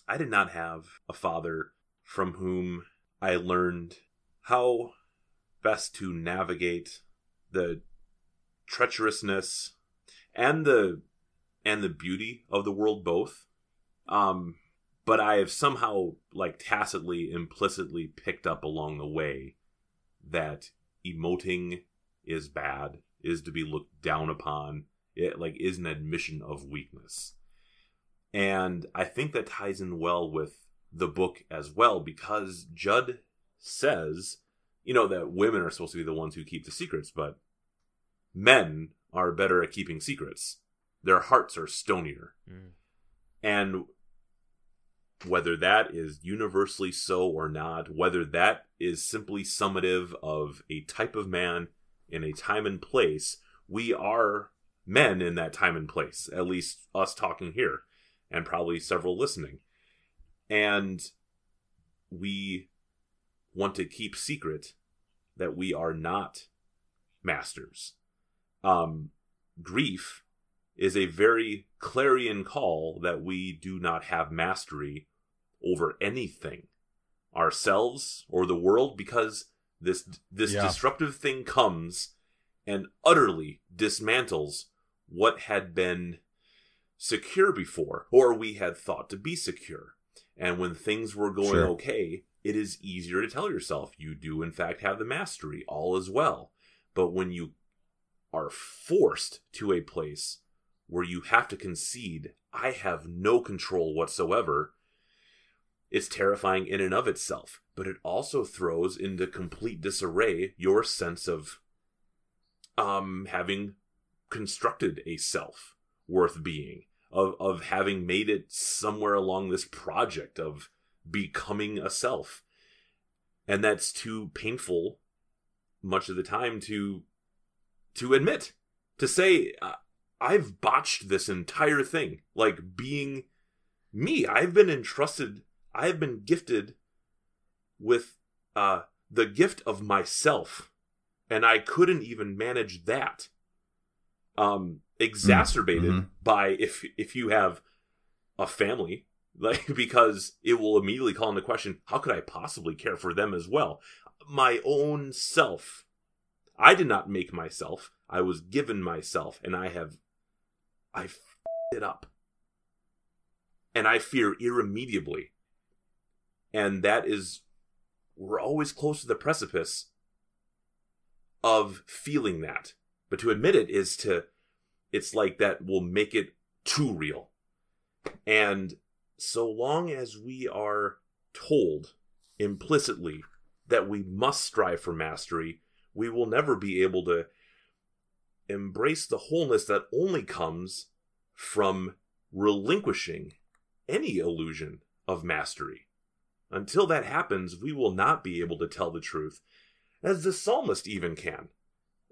I did not have a father from whom I learned how best to navigate the treacherousness and the and the beauty of the world both. Um, but I have somehow like tacitly, implicitly picked up along the way that emoting is bad, is to be looked down upon. It like is an admission of weakness. And I think that ties in well with the book as well because Judd says you know that women are supposed to be the ones who keep the secrets, but men are better at keeping secrets. Their hearts are stonier. Mm. And whether that is universally so or not, whether that is simply summative of a type of man in a time and place, we are men in that time and place, at least us talking here, and probably several listening. And we want to keep secret that we are not masters. Um, grief is a very clarion call that we do not have mastery over anything, ourselves or the world, because this this Yeah. disruptive thing comes and utterly dismantles what had been secure before, or we had thought to be secure. And when things were going Sure. okay, it is easier to tell yourself you do, in fact, have the mastery, all is well. But when you are forced to a place where you have to concede, I have no control whatsoever, it's terrifying in and of itself. But it also throws into complete disarray your sense of um having constructed a self worth being of of having made it somewhere along this project of becoming a self and that's too painful much of the time to to admit to say i've botched this entire thing. Like being me i've been entrusted i've been gifted with uh the gift of myself. And i couldn't even manage that um exacerbated Mhm. by if if you have a family like because it will immediately call into question how could i possibly care for them as well? My own self. I did not make myself. I was given myself and i have i f- it up. And i fear irremediably. And that is we're always close to the precipice of feeling that. But to admit it is to it's like that will make it too real. And so long as we are told implicitly that we must strive for mastery we will never be able to embrace the wholeness that only comes from relinquishing any illusion of mastery until that happens we will not be able to tell the truth as the psalmist even can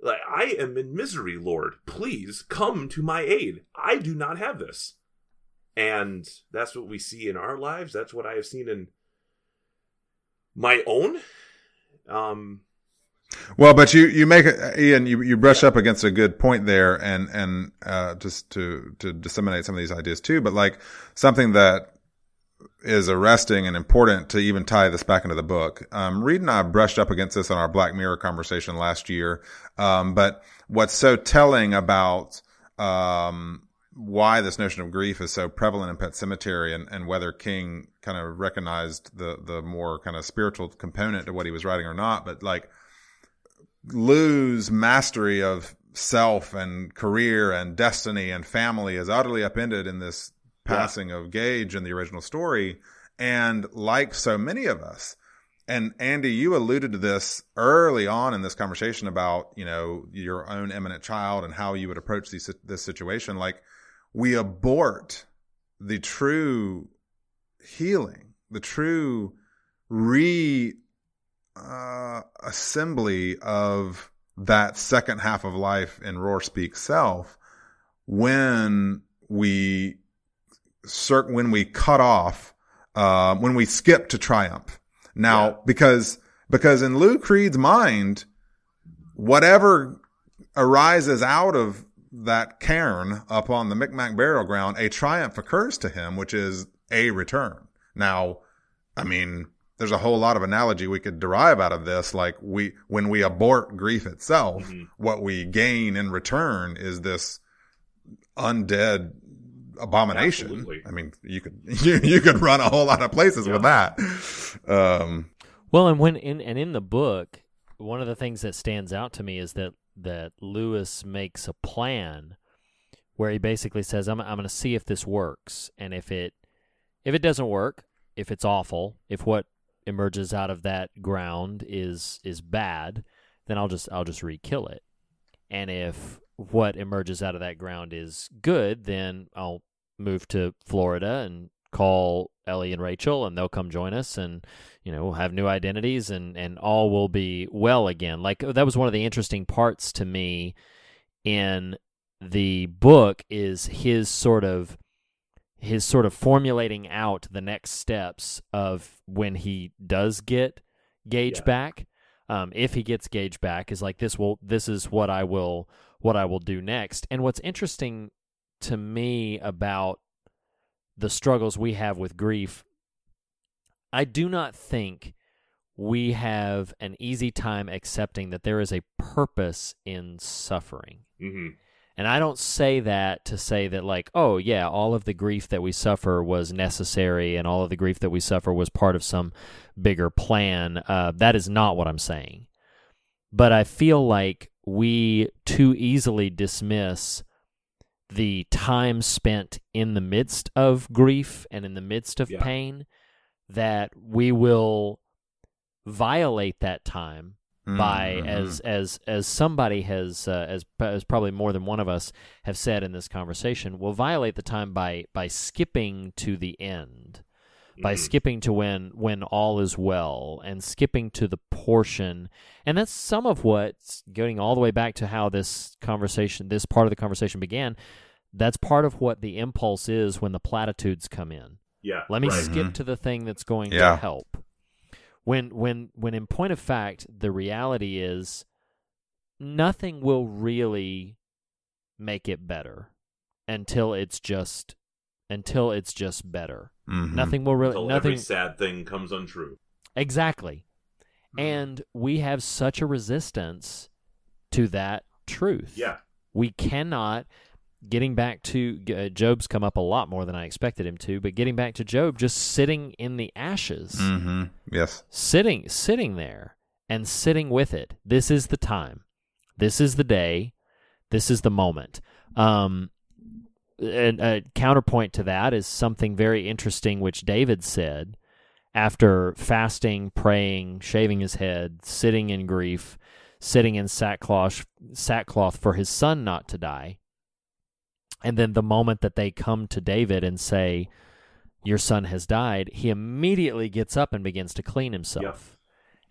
I am in misery, Lord. Please come to my aid. I do not have this. And that's what we see in our lives. That's what I have seen in my own. Um, Well, but you, you make Ian, you, you brush up against a good point there and, and, uh, just to, to disseminate some of these ideas too, but like something that is arresting and important to even tie this back into the book. Um, Reed and I brushed up against this on our Black Mirror conversation last year. Um, but what's so telling about, um, why this notion of grief is so prevalent in Pet Sematary and, and whether King kind of recognized the, the more kind of spiritual component to what he was writing or not. But like, lose mastery of self and career and destiny and family is utterly upended in this passing of Gage in the original story. And like so many of us, and Andy, you alluded to this early on in this conversation about, you know, your own eminent child and how you would approach these, this situation. Like we abort the true healing, the true re uh, assembly of that second half of life in Roar Speak Self when we cir- when we cut off uh, when we skip to triumph. Now, Yeah. because because in Lou Creed's mind, whatever arises out of that cairn up on the Micmac burial ground, a triumph occurs to him, which is a return. Now, I mean, there's a whole lot of analogy we could derive out of this. Like we, when we abort grief itself, Mhm. what we gain in return is this undead abomination. Absolutely. I mean, you could, you, you could run a whole lot of places with that. Um, Well, and when in and in the book, one of the things that stands out to me is that that Louis makes a plan where he basically says, "I'm I'm going to see if this works, and if it if it doesn't work, if it's awful, if what emerges out of that ground is is bad, then I'll just I'll just re-kill it. And if what emerges out of that ground is good, then I'll move to Florida and call Ellie and Rachel and they'll come join us and you know we'll have new identities and and all will be well again. Like that was one of the interesting parts to me in the book is his sort of his sort of formulating out the next steps of when he does get Gage Yeah. back. Um, if he gets Gage back, is like this will this is what I will what I will do next. And what's interesting to me about the struggles we have with grief, I do not think we have an easy time accepting that there is a purpose in suffering. hmm And I don't say that to say that, like, oh, yeah, all of the grief that we suffer was necessary and all of the grief that we suffer was part of some bigger plan. Uh, that is not what I'm saying. But I feel like we too easily dismiss the time spent in the midst of grief and in the midst of Yeah. pain that we will violate that time by Mhm. as as as somebody has uh, as as probably more than one of us have said in this conversation will violate the time by by skipping to the end by Mhm. skipping to when when all is well and skipping to the portion and that's some of what's going all the way back to how this conversation this part of the conversation began that's part of what the impulse is when the platitudes come in Yeah. let me right. skip Mhm. to the thing that's going Yeah. to help. When when when in point of fact, the reality is nothing will really make it better until it's just until it's just better. Mhm. Nothing will really Until nothing every sad thing comes untrue. exactly. And we have such a resistance to that truth. Yeah. We cannot getting back to uh, Job's come up a lot more than I expected him to, but getting back to Job just sitting in the ashes, Mhm. Yes. sitting sitting there and sitting with it. This is the time. This is the day. This is the moment. Um and a counterpoint to that is something very interesting which David said after fasting, praying, shaving his head, sitting in grief, sitting in sackcloth sackcloth for his son not to die. And then the moment that they come to David and say, Your son has died, he immediately gets up and begins to clean himself.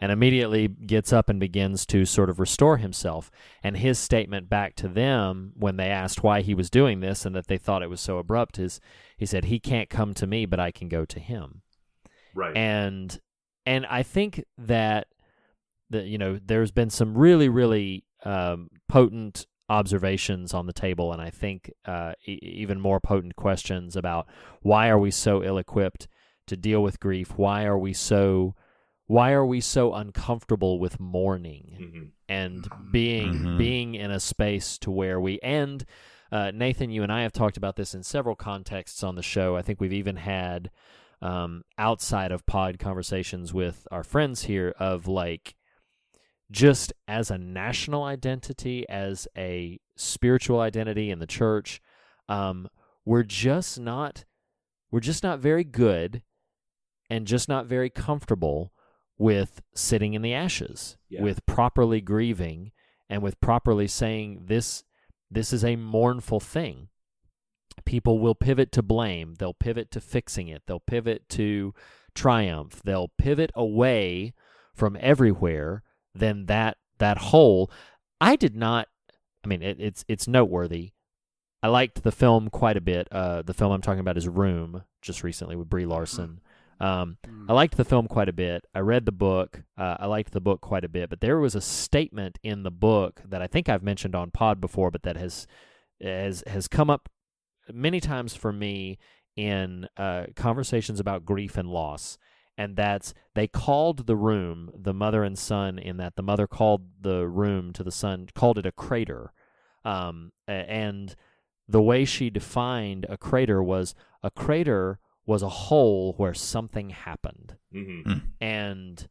And immediately gets up and begins to sort of restore himself. And his statement back to them when they asked why he was doing this and that they thought it was so abrupt is he said, He can't come to me, but I can go to him Right. and and I think that that you know there's been some really really um, potent observations on the table, and I think uh, e- even more potent questions about why are we so ill-equipped to deal with grief? Why are we so why are we so uncomfortable with mourning hmm and being Mhm. being in a space to where we and uh, Nathan, you and I have talked about this in several contexts on the show. I think we've even had um, outside of pod conversations with our friends here of like just as a national identity, as a spiritual identity in the church, um, we're just not we're just not very good and just not very comfortable with sitting in the ashes, Yeah. with properly grieving and with properly saying this this is a mournful thing. People will pivot to blame, they'll pivot to fixing it, they'll pivot to triumph, they'll pivot away from everywhere then that that whole I did not I mean it, it's it's noteworthy. I liked the film quite a bit. Uh, the film I'm talking about is Room, just recently with Brie Larson. Um, I liked the film quite a bit. I read the book. Uh, I liked the book quite a bit. But there was a statement in the book that I think I've mentioned on Pod before, but that has has has come up many times for me in uh, conversations about grief and loss. And that's they called the room the mother and son in that the mother called the room to the son called it a crater, um, and the way she defined a crater was a crater was a hole where something happened hmm and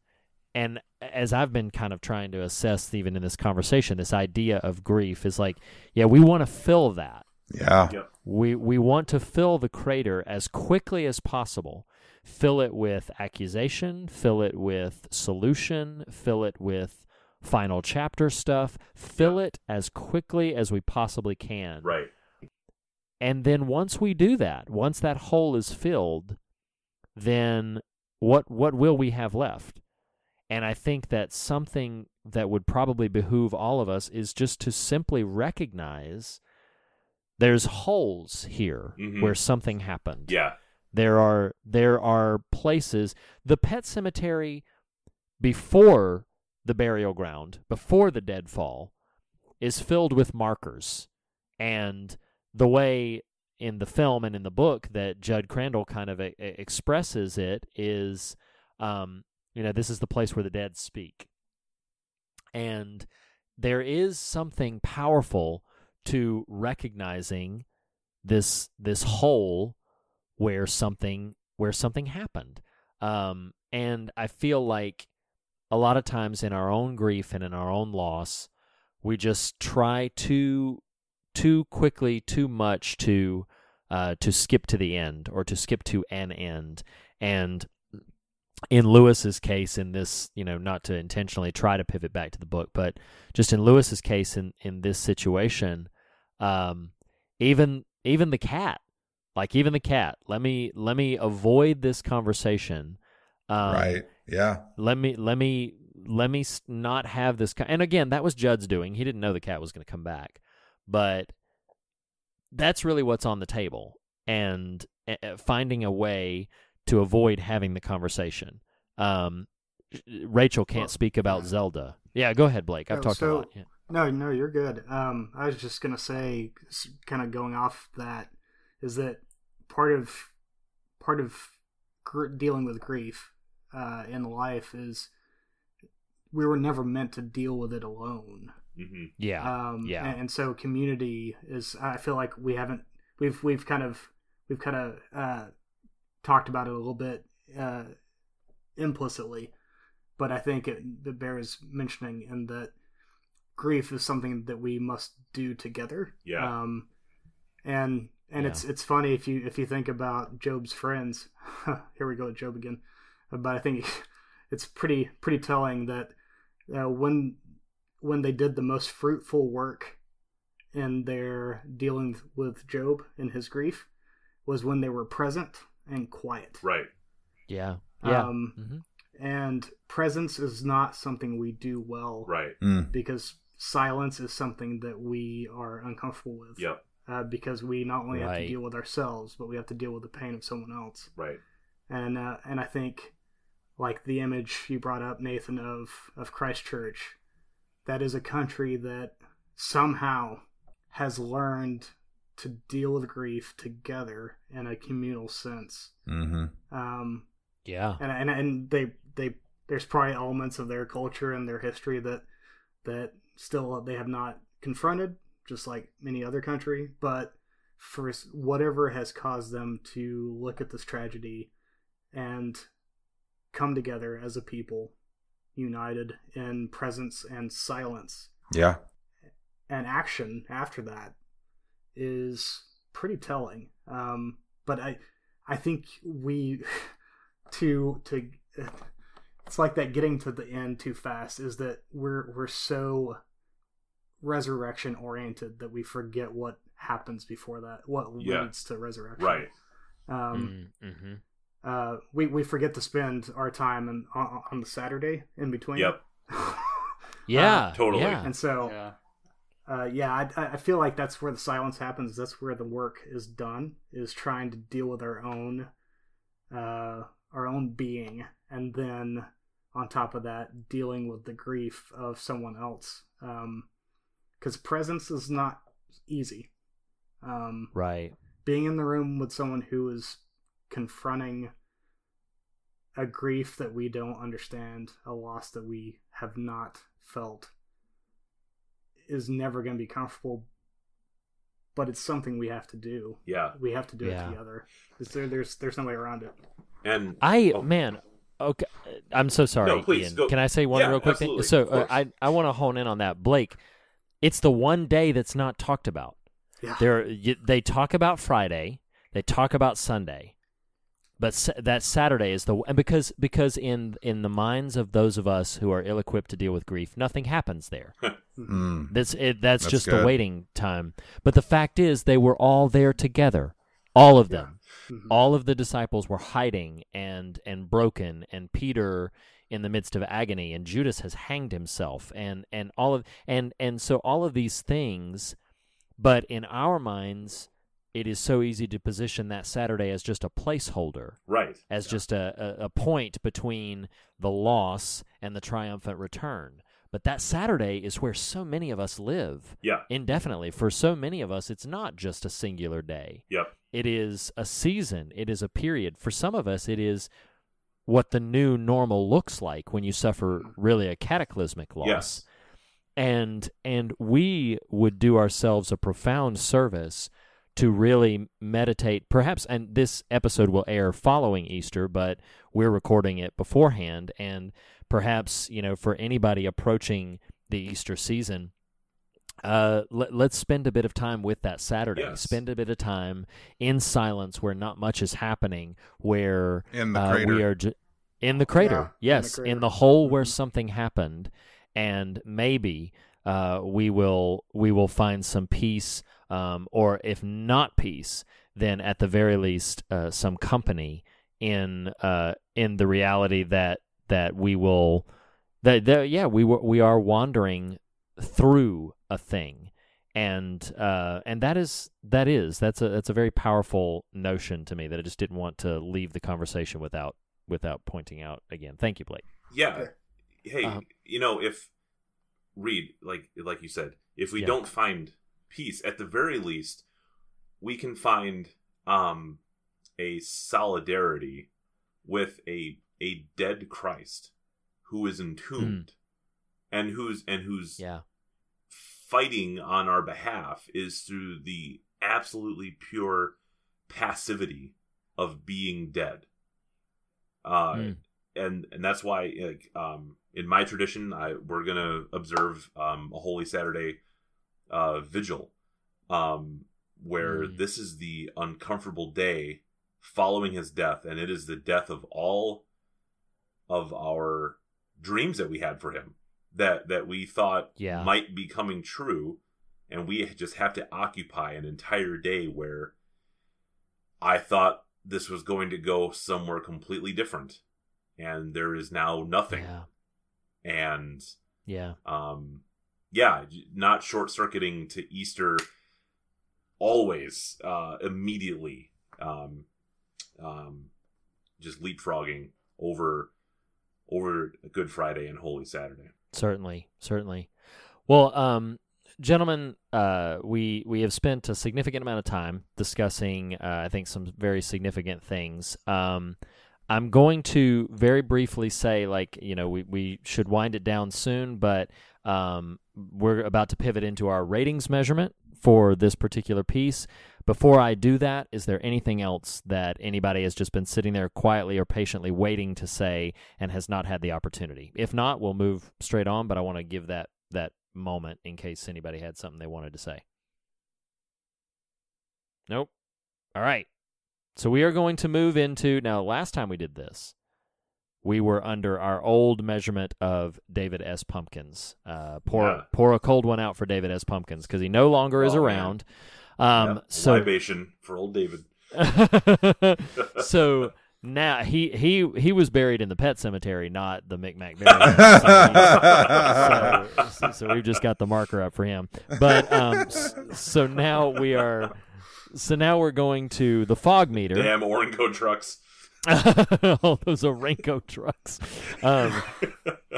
and as I've been kind of trying to assess even in this conversation, this idea of grief is like, yeah, we want to fill that. Yeah. Yep. We we want to fill the crater as quickly as possible, fill it with accusation, fill it with solution, fill it with final chapter stuff, fill it as quickly as we possibly can. Right. And then once we do that, once that hole is filled, then what what will we have left? And I think that something that would probably behoove all of us is just to simply recognize there's holes here Mhm. where something happened. Yeah. There are there are places the pet cemetery before the burial ground, before the deadfall, is filled with markers. And the way in the film and in the book that Judd Crandall kind of e- expresses it is, um, you know, this is the place where the dead speak. And there is something powerful to recognizing this this hole where something where something happened. Um, and I feel like a lot of times in our own grief and in our own loss, we just try too too quickly, too much to uh, to skip to the end or to skip to an end. And in Louis's case, in this, you know, not to intentionally try to pivot back to the book, but just in Louis's case, in in this situation, um, even even the cat, like even the cat, let me let me avoid this conversation. Um, right. Yeah. let me let me let me not have this co- and again that was judd's doing he didn't know the cat was going to come back but that's really what's on the table and uh, finding a way to avoid having the conversation um rachel can't Well, speak about yeah. zelda yeah go ahead blake i've Oh, talked so- a lot yeah. No, no, you're good. Um, I was just gonna say, kind of going off that, is that part of part of gr- dealing with grief uh, in life is we were never meant to deal with it alone. hmm yeah Um, yeah and, and so community is. I feel like we haven't. We've we've kind of we've kind of uh, talked about it a little bit uh, implicitly, but I think it, it bears mentioning in that grief is something that we must do together. Yeah. Um, and and it's it's funny if you if you think about Job's friends. Here we go with Job again. But I think it's pretty pretty telling that uh, when when they did the most fruitful work in their dealing with Job and his grief was when they were present and quiet. Right. yeah yeah Um, Mhm. And presence is not something we do well Right. Mm. because silence is something that we are uncomfortable with. Yep. Uh, because we not only have to deal with ourselves, but we have to deal with the pain of someone else. Right. And uh, and I think, like the image you brought up, Nathan, of of Christchurch, that is a country that somehow has learned to deal with grief together in a communal sense. Mm-hmm. Um, yeah and and and they they there's probably elements of their culture and their history that that still they have not confronted, just like many other country. But for whatever has caused them to look at this tragedy and come together as a people, united in presence and silence Yeah. and action after that is pretty telling. Um, but I, I think we to to it's like that getting to the end too fast is that we're we're so resurrection oriented that we forget what happens before that, what Yeah. leads to resurrection. Right. Um, mm-hmm. uh, we we forget to spend our time in, on, on the Saturday in between. Yep. yeah totally. yeah. And so Yeah. uh, yeah, I, I feel like that's where the silence happens. That's where the work is done. Is trying to deal with our own, uh, our own being, and then on top of that, dealing with the grief of someone else. Because presence is not easy. Um, right being in the room with someone who is confronting a grief that we don't understand, a loss that we have not felt, is never going to be comfortable. But it's something we have to do. Yeah. We have to do Yeah. it together. Is there, there's there's no way around it. And I oh, man, okay. I'm so sorry. No, please, Ian. go- Can I say one Yeah, real quick absolutely, thing? So uh. I I want to hone in on that, Blake. It's the one day that's not talked about. Yeah. There, y- they talk about Friday, they talk about Sunday, but sa- that Saturday is the and because because in in the minds of those of us who are ill-equipped to deal with grief, nothing happens there. Mm. That's it. That's, That's just good. a waiting time. But the fact is, they were all there together, all of them. All of the disciples were hiding and and broken, and Peter in the midst of agony, and Judas has hanged himself, and and all of and and so all of these things. But in our minds, it is so easy to position that Saturday as just a placeholder Right. as just a, a, a point between the loss and the triumphant return. But that Saturday is where so many of us live Yeah. indefinitely. For so many of us, it's not just a singular day. Yep. It is a season, it is a period. For some of us, it is what the new normal looks like when you suffer really a cataclysmic loss. Yes. And and we would do ourselves a profound service to really meditate perhaps and this episode will air following Easter, but we're recording it beforehand and perhaps, you know, for anybody approaching the Easter season, uh, let, let's spend a bit of time with that Saturday. Yes. Spend a bit of time in silence where not much is happening, where In the uh, we crater. are ju- in the crater. Yeah, in the yes, in the hole where Mhm. something happened, and maybe uh, we will we will find some peace, um, or if not peace, then at the very least uh, some company in uh, in the reality that that we will that, that yeah we we are wandering through a thing and uh, and that is that is that's a that's a very powerful notion to me that I just didn't want to leave the conversation without without pointing out again. Thank you, Blake. Yeah. Hey, Um, you know, if read like like you said, if we Yeah. don't find peace, at the very least, we can find um a solidarity with a a dead Christ who is entombed and who's and who's. Yeah, fighting on our behalf is through the absolutely pure passivity of being dead. Uh, Mm. and and that's why, like, um, in my tradition, I we're gonna observe um, a Holy Saturday uh, vigil, um, where Mm. this is the uncomfortable day following his death, and it is the death of all of our dreams that we had for him that that we thought Yeah. might be coming true and we just have to occupy an entire day where i thought this was going to go somewhere completely different and there is now nothing yeah, and yeah. um yeah not short circuiting to easter always uh immediately um um just leapfrogging over over good friday and holy saturday Certainly, certainly. Well, um, gentlemen, uh, we we have spent a significant amount of time discussing, uh, I think, some very significant things. Um, I'm going to very briefly say, like, you know, we, we should wind it down soon, but um, we're about to pivot into our ratings measurement for this particular piece. Before I do that, is there anything else that anybody has just been sitting there quietly or patiently waiting to say and has not had the opportunity? If not, we'll move straight on, but I want to give that that moment in case anybody had something they wanted to say. Nope. All right. So we are going to move into now last time we did this, we were under our old measurement of David S. Pumpkins. Uh, pour Yeah. pour a cold one out for David S. Pumpkins because he no longer is around. man. Um, Yep, so libation for old david so now he he he was buried in the pet cemetery, not the Micmac burial. so, so, so we've just got the marker up for him. But um, so now we are. So now we're going to the fog meter. damn Orinco trucks All those Orinco trucks. Um,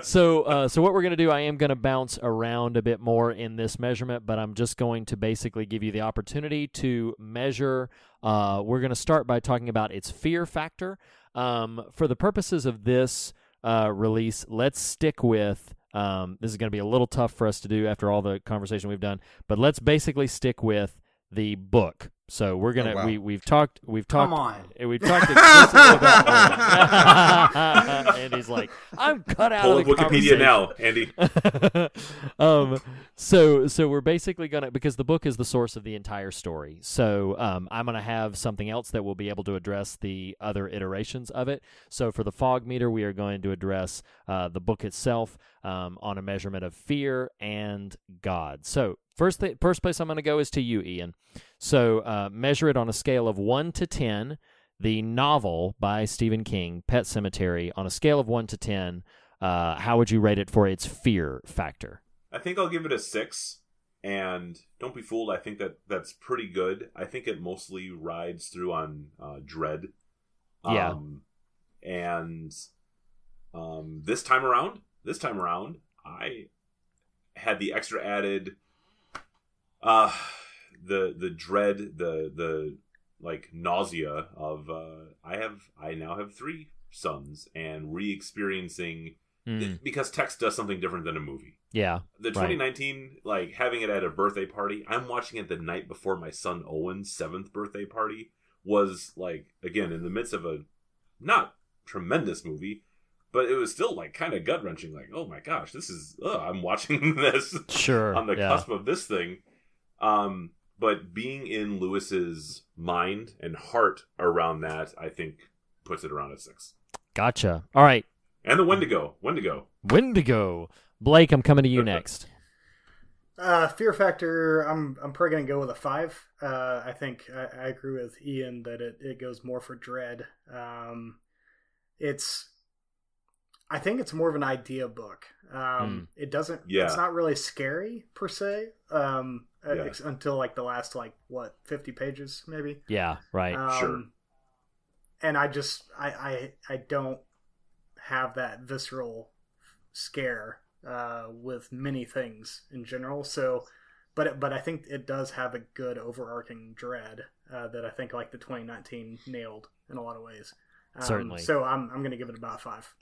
so, uh, so what we're going to do, I am going to bounce around a bit more in this measurement, but I'm just going to basically give you the opportunity to measure. Uh, we're going to start by talking about its fear factor. Um, for the purposes of this uh, release, let's stick with. Um, this is going to be a little tough for us to do after all the conversation we've done, but let's basically stick with the book So we're gonna Oh, wow. we we've talked we've talked Come on. we've talked exclusively about and he's like I'm cut out Pull of the Wikipedia conversation." now, Andy. um, so so we're basically gonna because the book is the source of the entire story. So um, I'm gonna have something else that will be able to address the other iterations of it. So for the fog meter, we are going to address uh, the book itself um, on a measurement of fear and God. So first th- first place I'm gonna go is to you, Ian. So uh, measure it on a scale of one to ten. The novel by Stephen King, Pet Sematary, on a scale of one to ten. Uh, how would you rate it for its fear factor? I think I'll give it a six. And don't be fooled. I think that that's pretty good. I think it mostly rides through on uh, dread. Yeah. Um, and um, this time around, this time around, I had the extra added, uh, the the dread, the the like nausea of uh, I have I now have three sons and re-experiencing Mm, because text does something different than a movie yeah, the Right. 2019 like having it at a birthday party i'm watching it the night before my son owen's seventh birthday party was like again in the midst of a not tremendous movie but it was still like kind of gut wrenching like oh my gosh this is ugh, i'm watching this sure. on the yeah. cusp of this thing um but being in Louis's mind and heart around that i think puts it around a six Gotcha. All right, and the wendigo wendigo Wendigo. Blake, I'm coming to you next. Uh, fear factor. I'm I'm probably gonna go with a five. Uh, I think I, I agree with Ian that it, it goes more for dread. Um, it's I think it's more of an idea book. Um, It doesn't. Yeah. It's not really scary per se. Um, uh, Yeah. ex- until like the last like what fifty pages maybe. Yeah, right. Um, Sure. And I just I, I I don't have that visceral scare uh, with many things in general. So, but but I think it does have a good overarching dread uh, that I think like the 2019 nailed in a lot of ways. Um, Certainly. So I'm I'm gonna give it about five.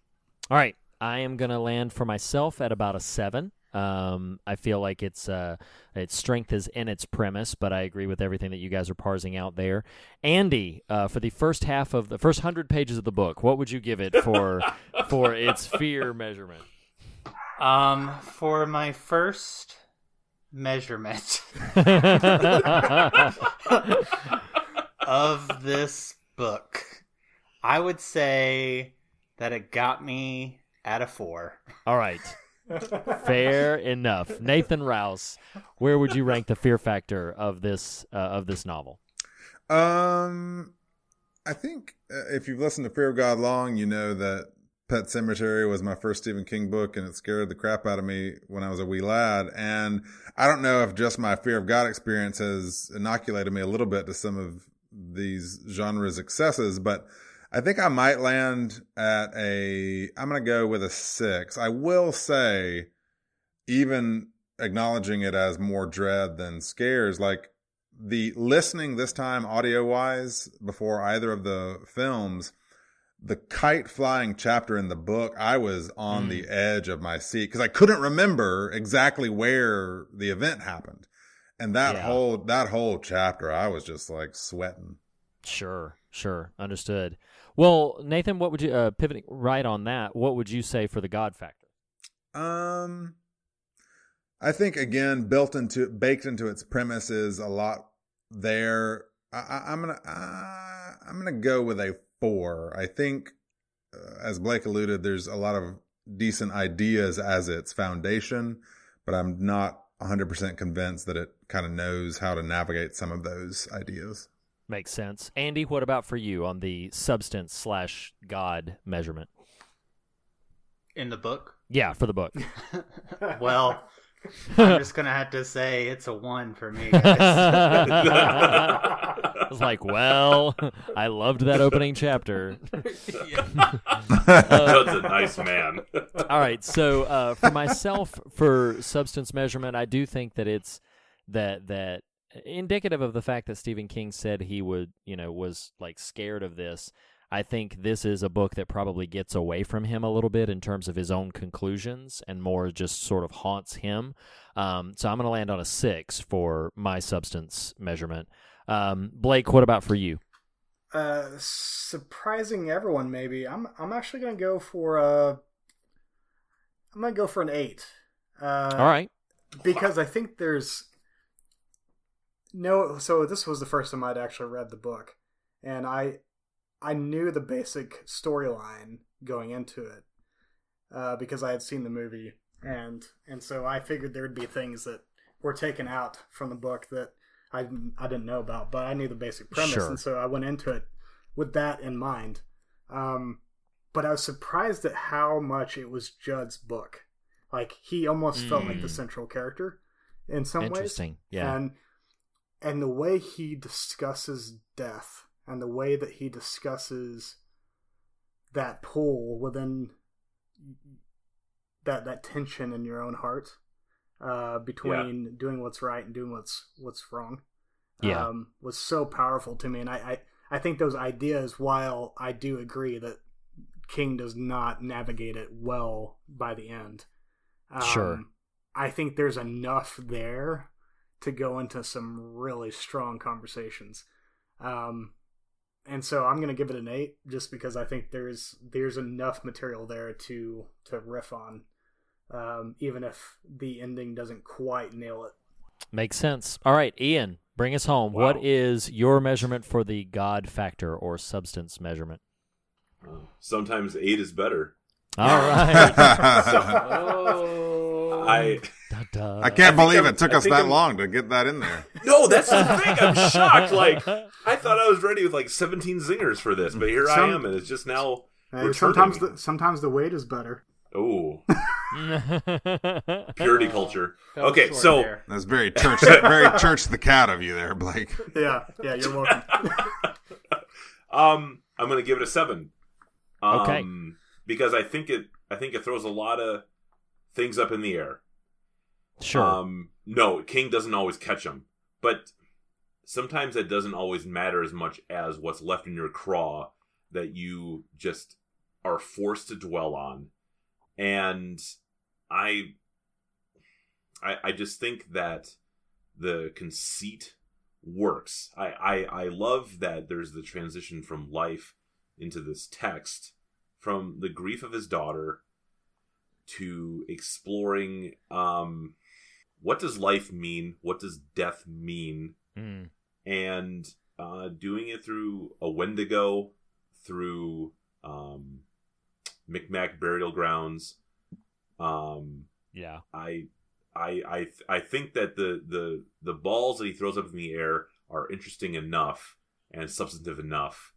All right, I am gonna land for myself at about a seven. Um, I feel like it's uh, its strength is in its premise, but I agree with everything that you guys are parsing out there. Andy, uh, for the first half of the first hundred pages of the book, what would you give it for for its fear measurement? Um, for my first measurement of this book, I would say that it got me at a four. All right. Fair enough. Nathan Rouse, where would you rank the fear factor of this uh, of this novel? Um, I think uh, if you've listened to Fear of God long, you know that Pet Sematary was my first Stephen King book, and it scared the crap out of me when I was a wee lad. And I don't know if just my Fear of God experience has inoculated me a little bit to some of these genres excesses, but I think I might land at a. I'm going to go with a six. I will say, even acknowledging it as more dread than scares, like the listening this time audio wise before either of the films the kite flying chapter in the book i was on the mm. edge of my seat because i couldn't remember exactly where the event happened and that Yeah. whole that whole chapter i was just like sweating Sure, sure, understood. Well, Nathan, what would you uh, pivoting right on that? What would you say for the God factor? Um, I think again, built into baked into its premise is a lot there. I, I, I'm gonna uh, I'm gonna go with a four. I think, uh, as Blake alluded, there's a lot of decent ideas as its foundation, but I'm not 100% convinced that it kind of knows how to navigate some of those ideas. Makes sense. Andy, what about for you on the substance slash God measurement? In the book? Yeah, for the book. Well, I'm just gonna have to say it's a one for me. I was like, well, I loved that opening chapter. Judd's a nice man. All right, so uh, for myself, for substance measurement, I do think that it's that that indicative of the fact that Stephen King said he would, you know, was like scared of this. I think this is a book that probably gets away from him a little bit in terms of his own conclusions and more just sort of haunts him. Um, so I'm going to land on a six for my substance measurement. Um, Blake, what about for you? Uh, surprising everyone, maybe. I'm I'm actually gonna go for a. I'm gonna go for an eight. Uh, All right. Because I think there's no. So this was the first time I'd actually read the book, and I I knew the basic storyline going into it uh, because I had seen the movie, and and so I figured there would be things that were taken out from the book that I I didn't know about, but I knew the basic premise, Sure. and so I went into it with that in mind. Um, but I was surprised at how much it was Judd's book. Like he almost felt like the Mm. central character in some ways. Interesting. Yeah. And and the way he discusses death and the way that he discusses that pull within that that tension in your own heart uh, between doing what's right and doing what's what's wrong Yeah. um, was so powerful to me and I, I I think those ideas while I do agree that King does not navigate it well by the end um, Sure. I think there's enough there to go into some really strong conversations. Um, and so I'm gonna give it an eight, just because I think there's there's enough material there to to riff on, um, even if the ending doesn't quite nail it. Makes sense. All right, Ian, bring us home. What is your measurement for the God factor or substance measurement? Sometimes eight is better. All right. So, I Da-da. I can't I believe I'm- it took I us that I'm- long to get that in there. no, that's the thing. I'm shocked. Like I thought I was ready with like 17 zingers for this, but here I am, and it's just now. Hey, sometimes the sometimes the weight is better. Oh, purity culture. Fell Okay, so there. That's very church, very church the cat of you there, Blake. Yeah, yeah, you're welcome. um, I'm gonna give it a seven. Um, Okay. Because I think it, I think it throws a lot of things up in the air. sure. Um, no, King doesn't always catch them, but sometimes it doesn't always matter as much as what's left in your craw that you just are forced to dwell on. And I, I, I just think that the conceit works. I, I, I love that there's the transition from life into this text, from the grief of his daughter to exploring um, what does life mean, what does death mean, Mm. and uh, doing it through a Wendigo, through um, Micmac burial grounds. Um, Yeah. I, I, I, I think that the the the balls that he throws up in the air are interesting enough and substantive enough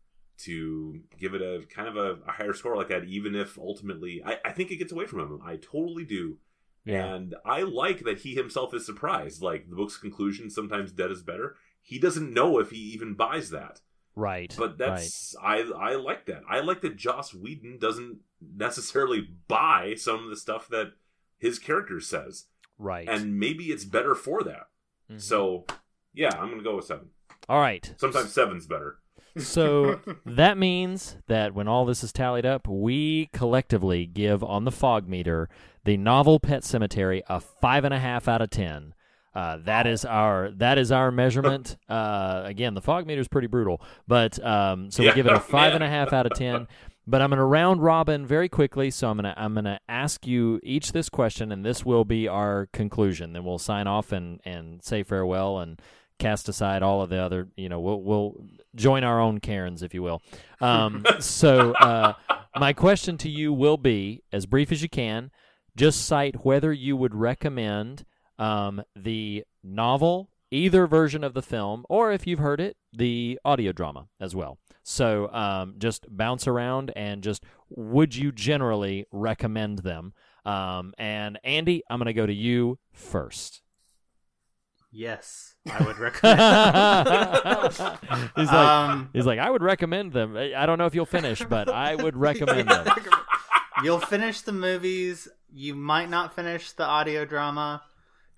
to give it a kind of a, a higher score like that, even if ultimately I, I think it gets away from him. I totally do. Yeah. And I like that he himself is surprised. Like the book's conclusion, sometimes dead is better. He doesn't know if he even buys that. Right. But that's I I like that. I like that Joss Whedon doesn't necessarily buy some of the stuff that his character says. right. And maybe it's better for that. Mhm. So yeah, I'm gonna go with seven. All right. Sometimes seven's better. So that means that when all this is tallied up, we collectively give on the fog meter the novel Pet Sematary a five and a half out of ten. Uh, that is our that is our measurement. Uh, again, the fog meter is pretty brutal, but um, so we Yeah, give it a five and a half out of ten. But I'm going to round robin very quickly, so I'm going to I'm going to ask you each this question, and this will be our conclusion. Then we'll sign off and and say farewell and cast aside all of the other. You know, we'll we'll join our own Karens, if you will. Um, so uh, my question to you will be as brief as you can. Just cite whether you would recommend um, the novel, either version of the film, or if you've heard it, the audio drama as well. So um, just bounce around and just would you generally recommend them? Um, and Andy, I'm going to go to you first. Yes, I would recommend. he's like, Um, he's like, I would recommend them. I don't know if you'll finish, but I would recommend them. You'll finish the movies. You might not finish the audio drama.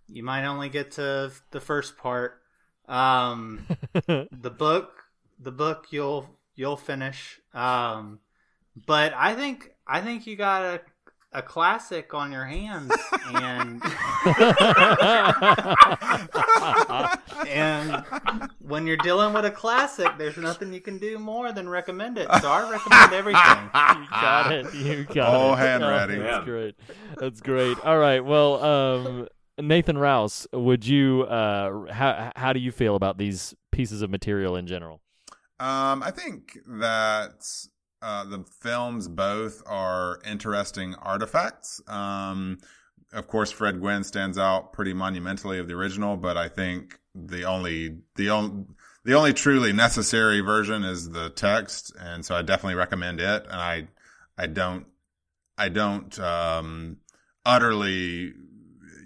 You might only get to the first part. Um, the book, the book you'll you'll finish. Um, but I think I think you got a a classic on your hands, and and when you're dealing with a classic, there's nothing you can do more than recommend it. So I recommend everything. you got it. You got All it. hand Oh, ready. That's Man. great. That's great. All right. Well, um, Nathan Rouse, would you? Uh, how how do you feel about these pieces of material in general? Um, I think that uh, the films both are interesting artifacts. Um, of course, Fred Gwynne stands out pretty monumentally of the original, but I think the only the only the only truly necessary version is the text, and so I definitely recommend it. And I I don't I don't um, utterly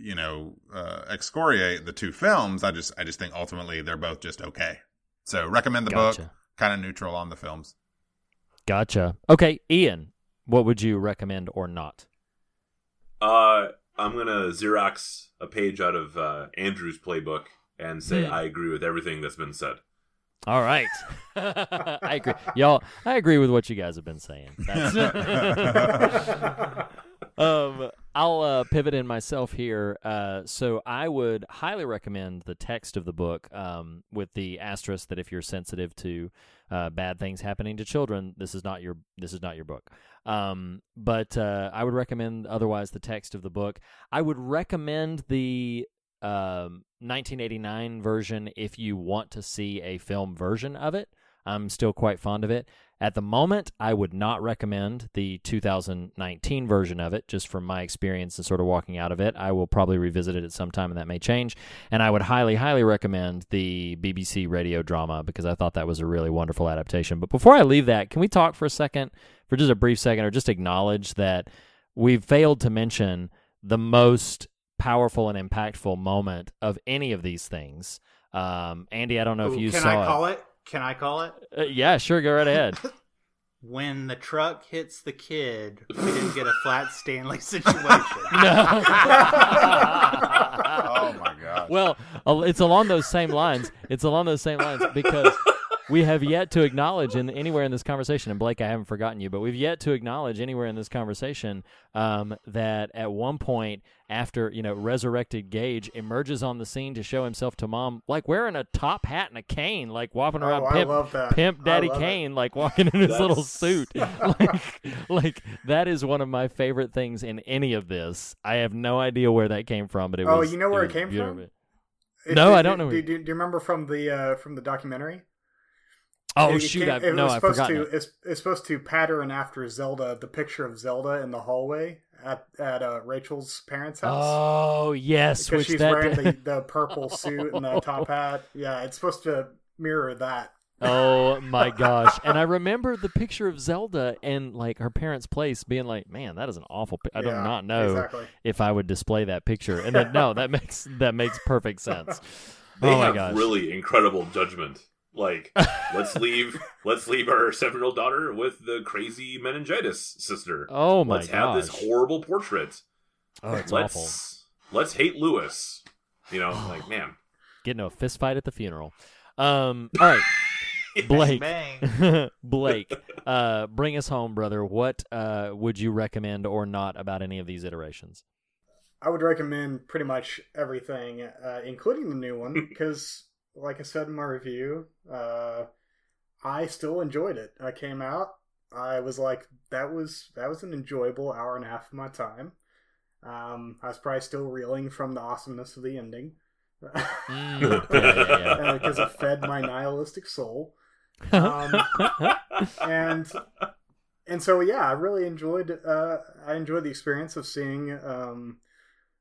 you know uh, excoriate the two films. I just I just think ultimately they're both just okay. So recommend the book. Kind of neutral on the films. Gotcha. Okay, Ian, what would you recommend or not? Uh, I'm gonna Xerox a page out of uh, Andrew's playbook and say Hmm. I agree with everything that's been said. All right. I agree. Y'all, I agree with what you guys have been saying. That's um, I'll uh, pivot in myself here. Uh, so I would highly recommend the text of the book um, with the asterisk that if you're sensitive to uh, bad things happening to children, this is not your this is not your book. Um, but uh, I would recommend otherwise the text of the book. I would recommend the um, 1989 version if you want to see a film version of it. I'm still quite fond of it. At the moment, I would not recommend the 2019 version of it, just from my experience and sort of walking out of it. I will probably revisit it at some time, and that may change. And I would highly, highly recommend the BBC radio drama because I thought that was a really wonderful adaptation. But before I leave that, can we talk for a second, for just a brief second, or just acknowledge that we've failed to mention the most powerful and impactful moment of any of these things? Um, Andy, I don't know if you can saw I call it? Can I call it? Uh, yeah, sure, go right ahead. When the truck hits the kid, we didn't get a flat Stanley situation. Oh my god. well, uh, it's along those same lines. It's along those same lines because we have yet to acknowledge in anywhere in this conversation, and Blake, I haven't forgotten you, but we've yet to acknowledge anywhere in this conversation um, that at one point after you know resurrected Gage emerges on the scene to show himself to mom, like wearing a top hat and a cane, like walking around Oh, pimp, pimp daddy love it. Like walking in his little suit. like, like that is one of my favorite things in any of this. I have no idea where that came from, but it Oh, was. you know where it was came from? beautiful. If- No, do- I don't know. Do, do, do you remember from the uh, from the documentary? Oh It- it shoot! came- I've, it no, I've forgotten. to. It's, it's supposed to pattern after Zelda, the picture of Zelda in the hallway at at uh, Rachel's parents' house. Oh yes, because she's that. wearing the, the purple suit and the top hat. Yeah, it's supposed to mirror that. oh my gosh! And I remember the picture of Zelda and like her parents' place, being like, "Man, that is an awful." Pi- I do Yeah, not know exactly. if I would display that picture. And then no, that makes that makes perfect sense. They oh my have gosh! really incredible judgment. Like, let's leave let's leave our seven year old daughter with the crazy meningitis sister. Oh my let's have this horrible portrait. Oh, it's let's awful. let's hate Louis. You know, like man. Get into a fist fight at the funeral. Um. All right. Blake, Blake, uh, bring us home, brother. What uh, would you recommend or not about any of these iterations? I would recommend pretty much everything, uh, including the new one, because, like I said in my review, uh, I still enjoyed it. I came out, I was like, that was that was an enjoyable hour and a half of my time. Um, I was probably still reeling from the awesomeness of the ending Mm, yeah, yeah, yeah. because it fed my nihilistic soul. Um, and and so yeah, I really enjoyed. Uh, I enjoyed the experience of seeing um,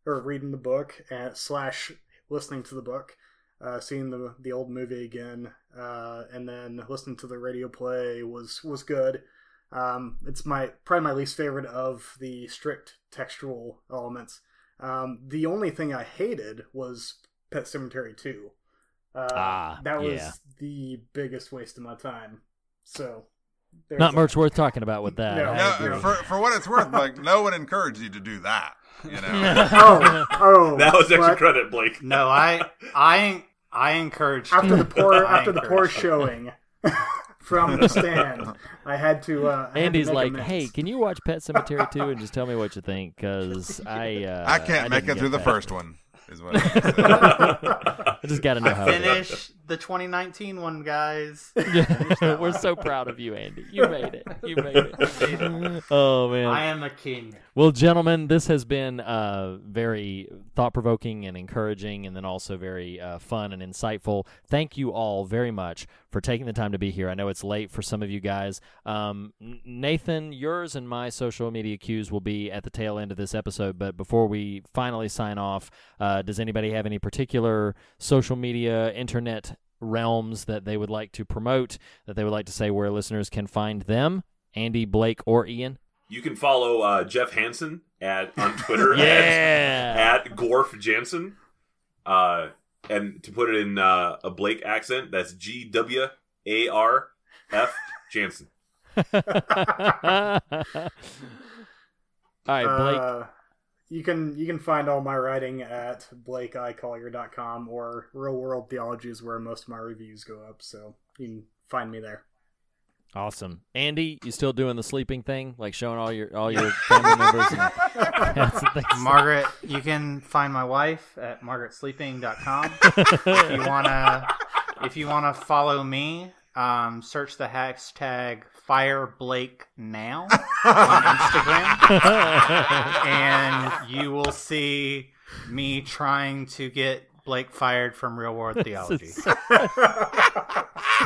or reading the book and slash listening to the book, uh, seeing the the old movie again, uh, and then listening to the radio play was was good. Um, it's my probably my least favorite of the strict textual elements. Um, the only thing I hated was Pet Sematary Two. Uh, Ah, that was yeah. the biggest waste of my time. So, there's Not that. much worth talking about with that. No. No, for for what it's worth, like no one encouraged you to do that. You know. oh, oh, That was extra but credit, Blake. No, I I I encourage After the poor, after the poor showing from the stand. I had to. Uh, I had to Andy's like, amends. "Hey, can you watch Pet Sematary 2 and just tell me what you think? Because I uh, I can't make it get through the that. first one. Is what. I just got to know I how. it is. finished the 2019 one, guys. We're so proud of you, Andy. You made it. You made it. oh man. I am a king. Well, gentlemen, this has been uh, very thought provoking and encouraging, and then also very uh, fun and insightful. Thank you all very much for taking the time to be here. I know it's late for some of you guys. Um, Nathan, yours and my social media cues will be at the tail end of this episode, but before we finally sign off, uh, does anybody have any particular social media, internet realms that they would like to promote, that they would like to say where listeners can find them? Andy, Blake, or Ian? You can follow uh, Jeff Hansen at on Twitter Yeah. at, at Gorf Jansen. Uh, and to put it in uh, a Blake accent, that's G W A R F Jansen. all right, Blake. Uh, you can you can find all my writing at blakeicollier.com or Real World Theology is where most of my reviews go up, so you can find me there. Awesome, Andy. You still doing the sleeping thing, like showing all your all your family members and and? Margaret, you can find my wife at margaretsleeping.com. if you wanna if you wanna follow me, um, search the hashtag Fire Blake Now on Instagram, and you will see me trying to get Blake fired from Real World Theology.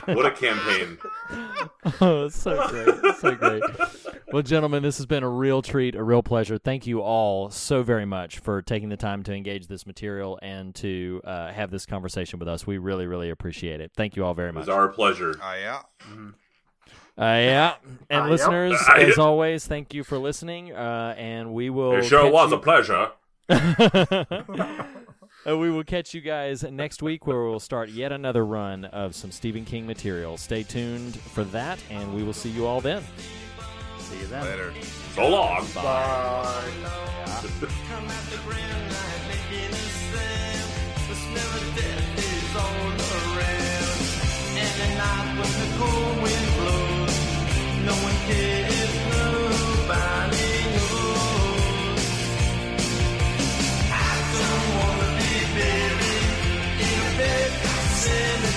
What a campaign! oh, it's so great. It's so great. Well, gentlemen, this has been a real treat, a real pleasure. Thank you all so very much for taking the time to engage this material and to uh, have this conversation with us. We really, really appreciate it. Thank you all very It was much. our pleasure. Oh yeah. Uh, yeah. And Uh, listeners, Uh, as always, thank you for listening. Uh, and we will. It sure was you- a pleasure. Uh, we will catch you guys next week where we'll start yet another run of some Stephen King material. Stay tuned for that, and we will see you all then. See you then. Later. So long. Bye.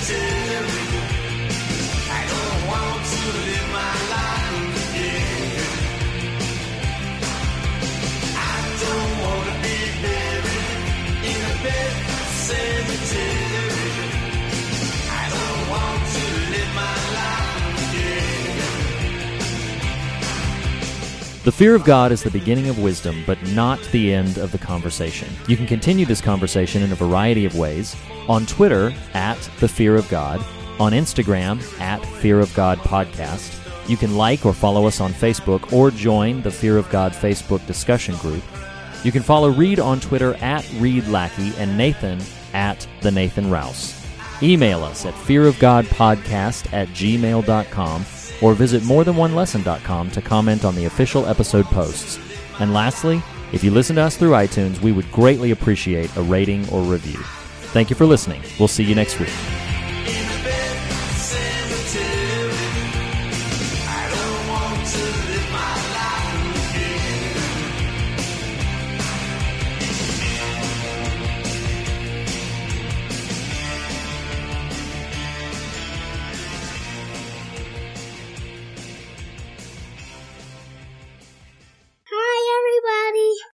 Jesus. The fear of God is the beginning of wisdom, but not the end of the conversation. You can continue this conversation in a variety of ways on Twitter at The Fear of God, on Instagram at Fear of God Podcast. You can like or follow us on Facebook or join the Fear of God Facebook discussion group. You can follow Reed on Twitter at Reed Lackey and Nathan at The Nathan Rouse. Email us at fearofgodpodcast at gmail.com or visit morethanonelesson.com to comment on the official episode posts. And lastly, if you listen to us through iTunes, we would greatly appreciate a rating or review. Thank you for listening. We'll see you next week.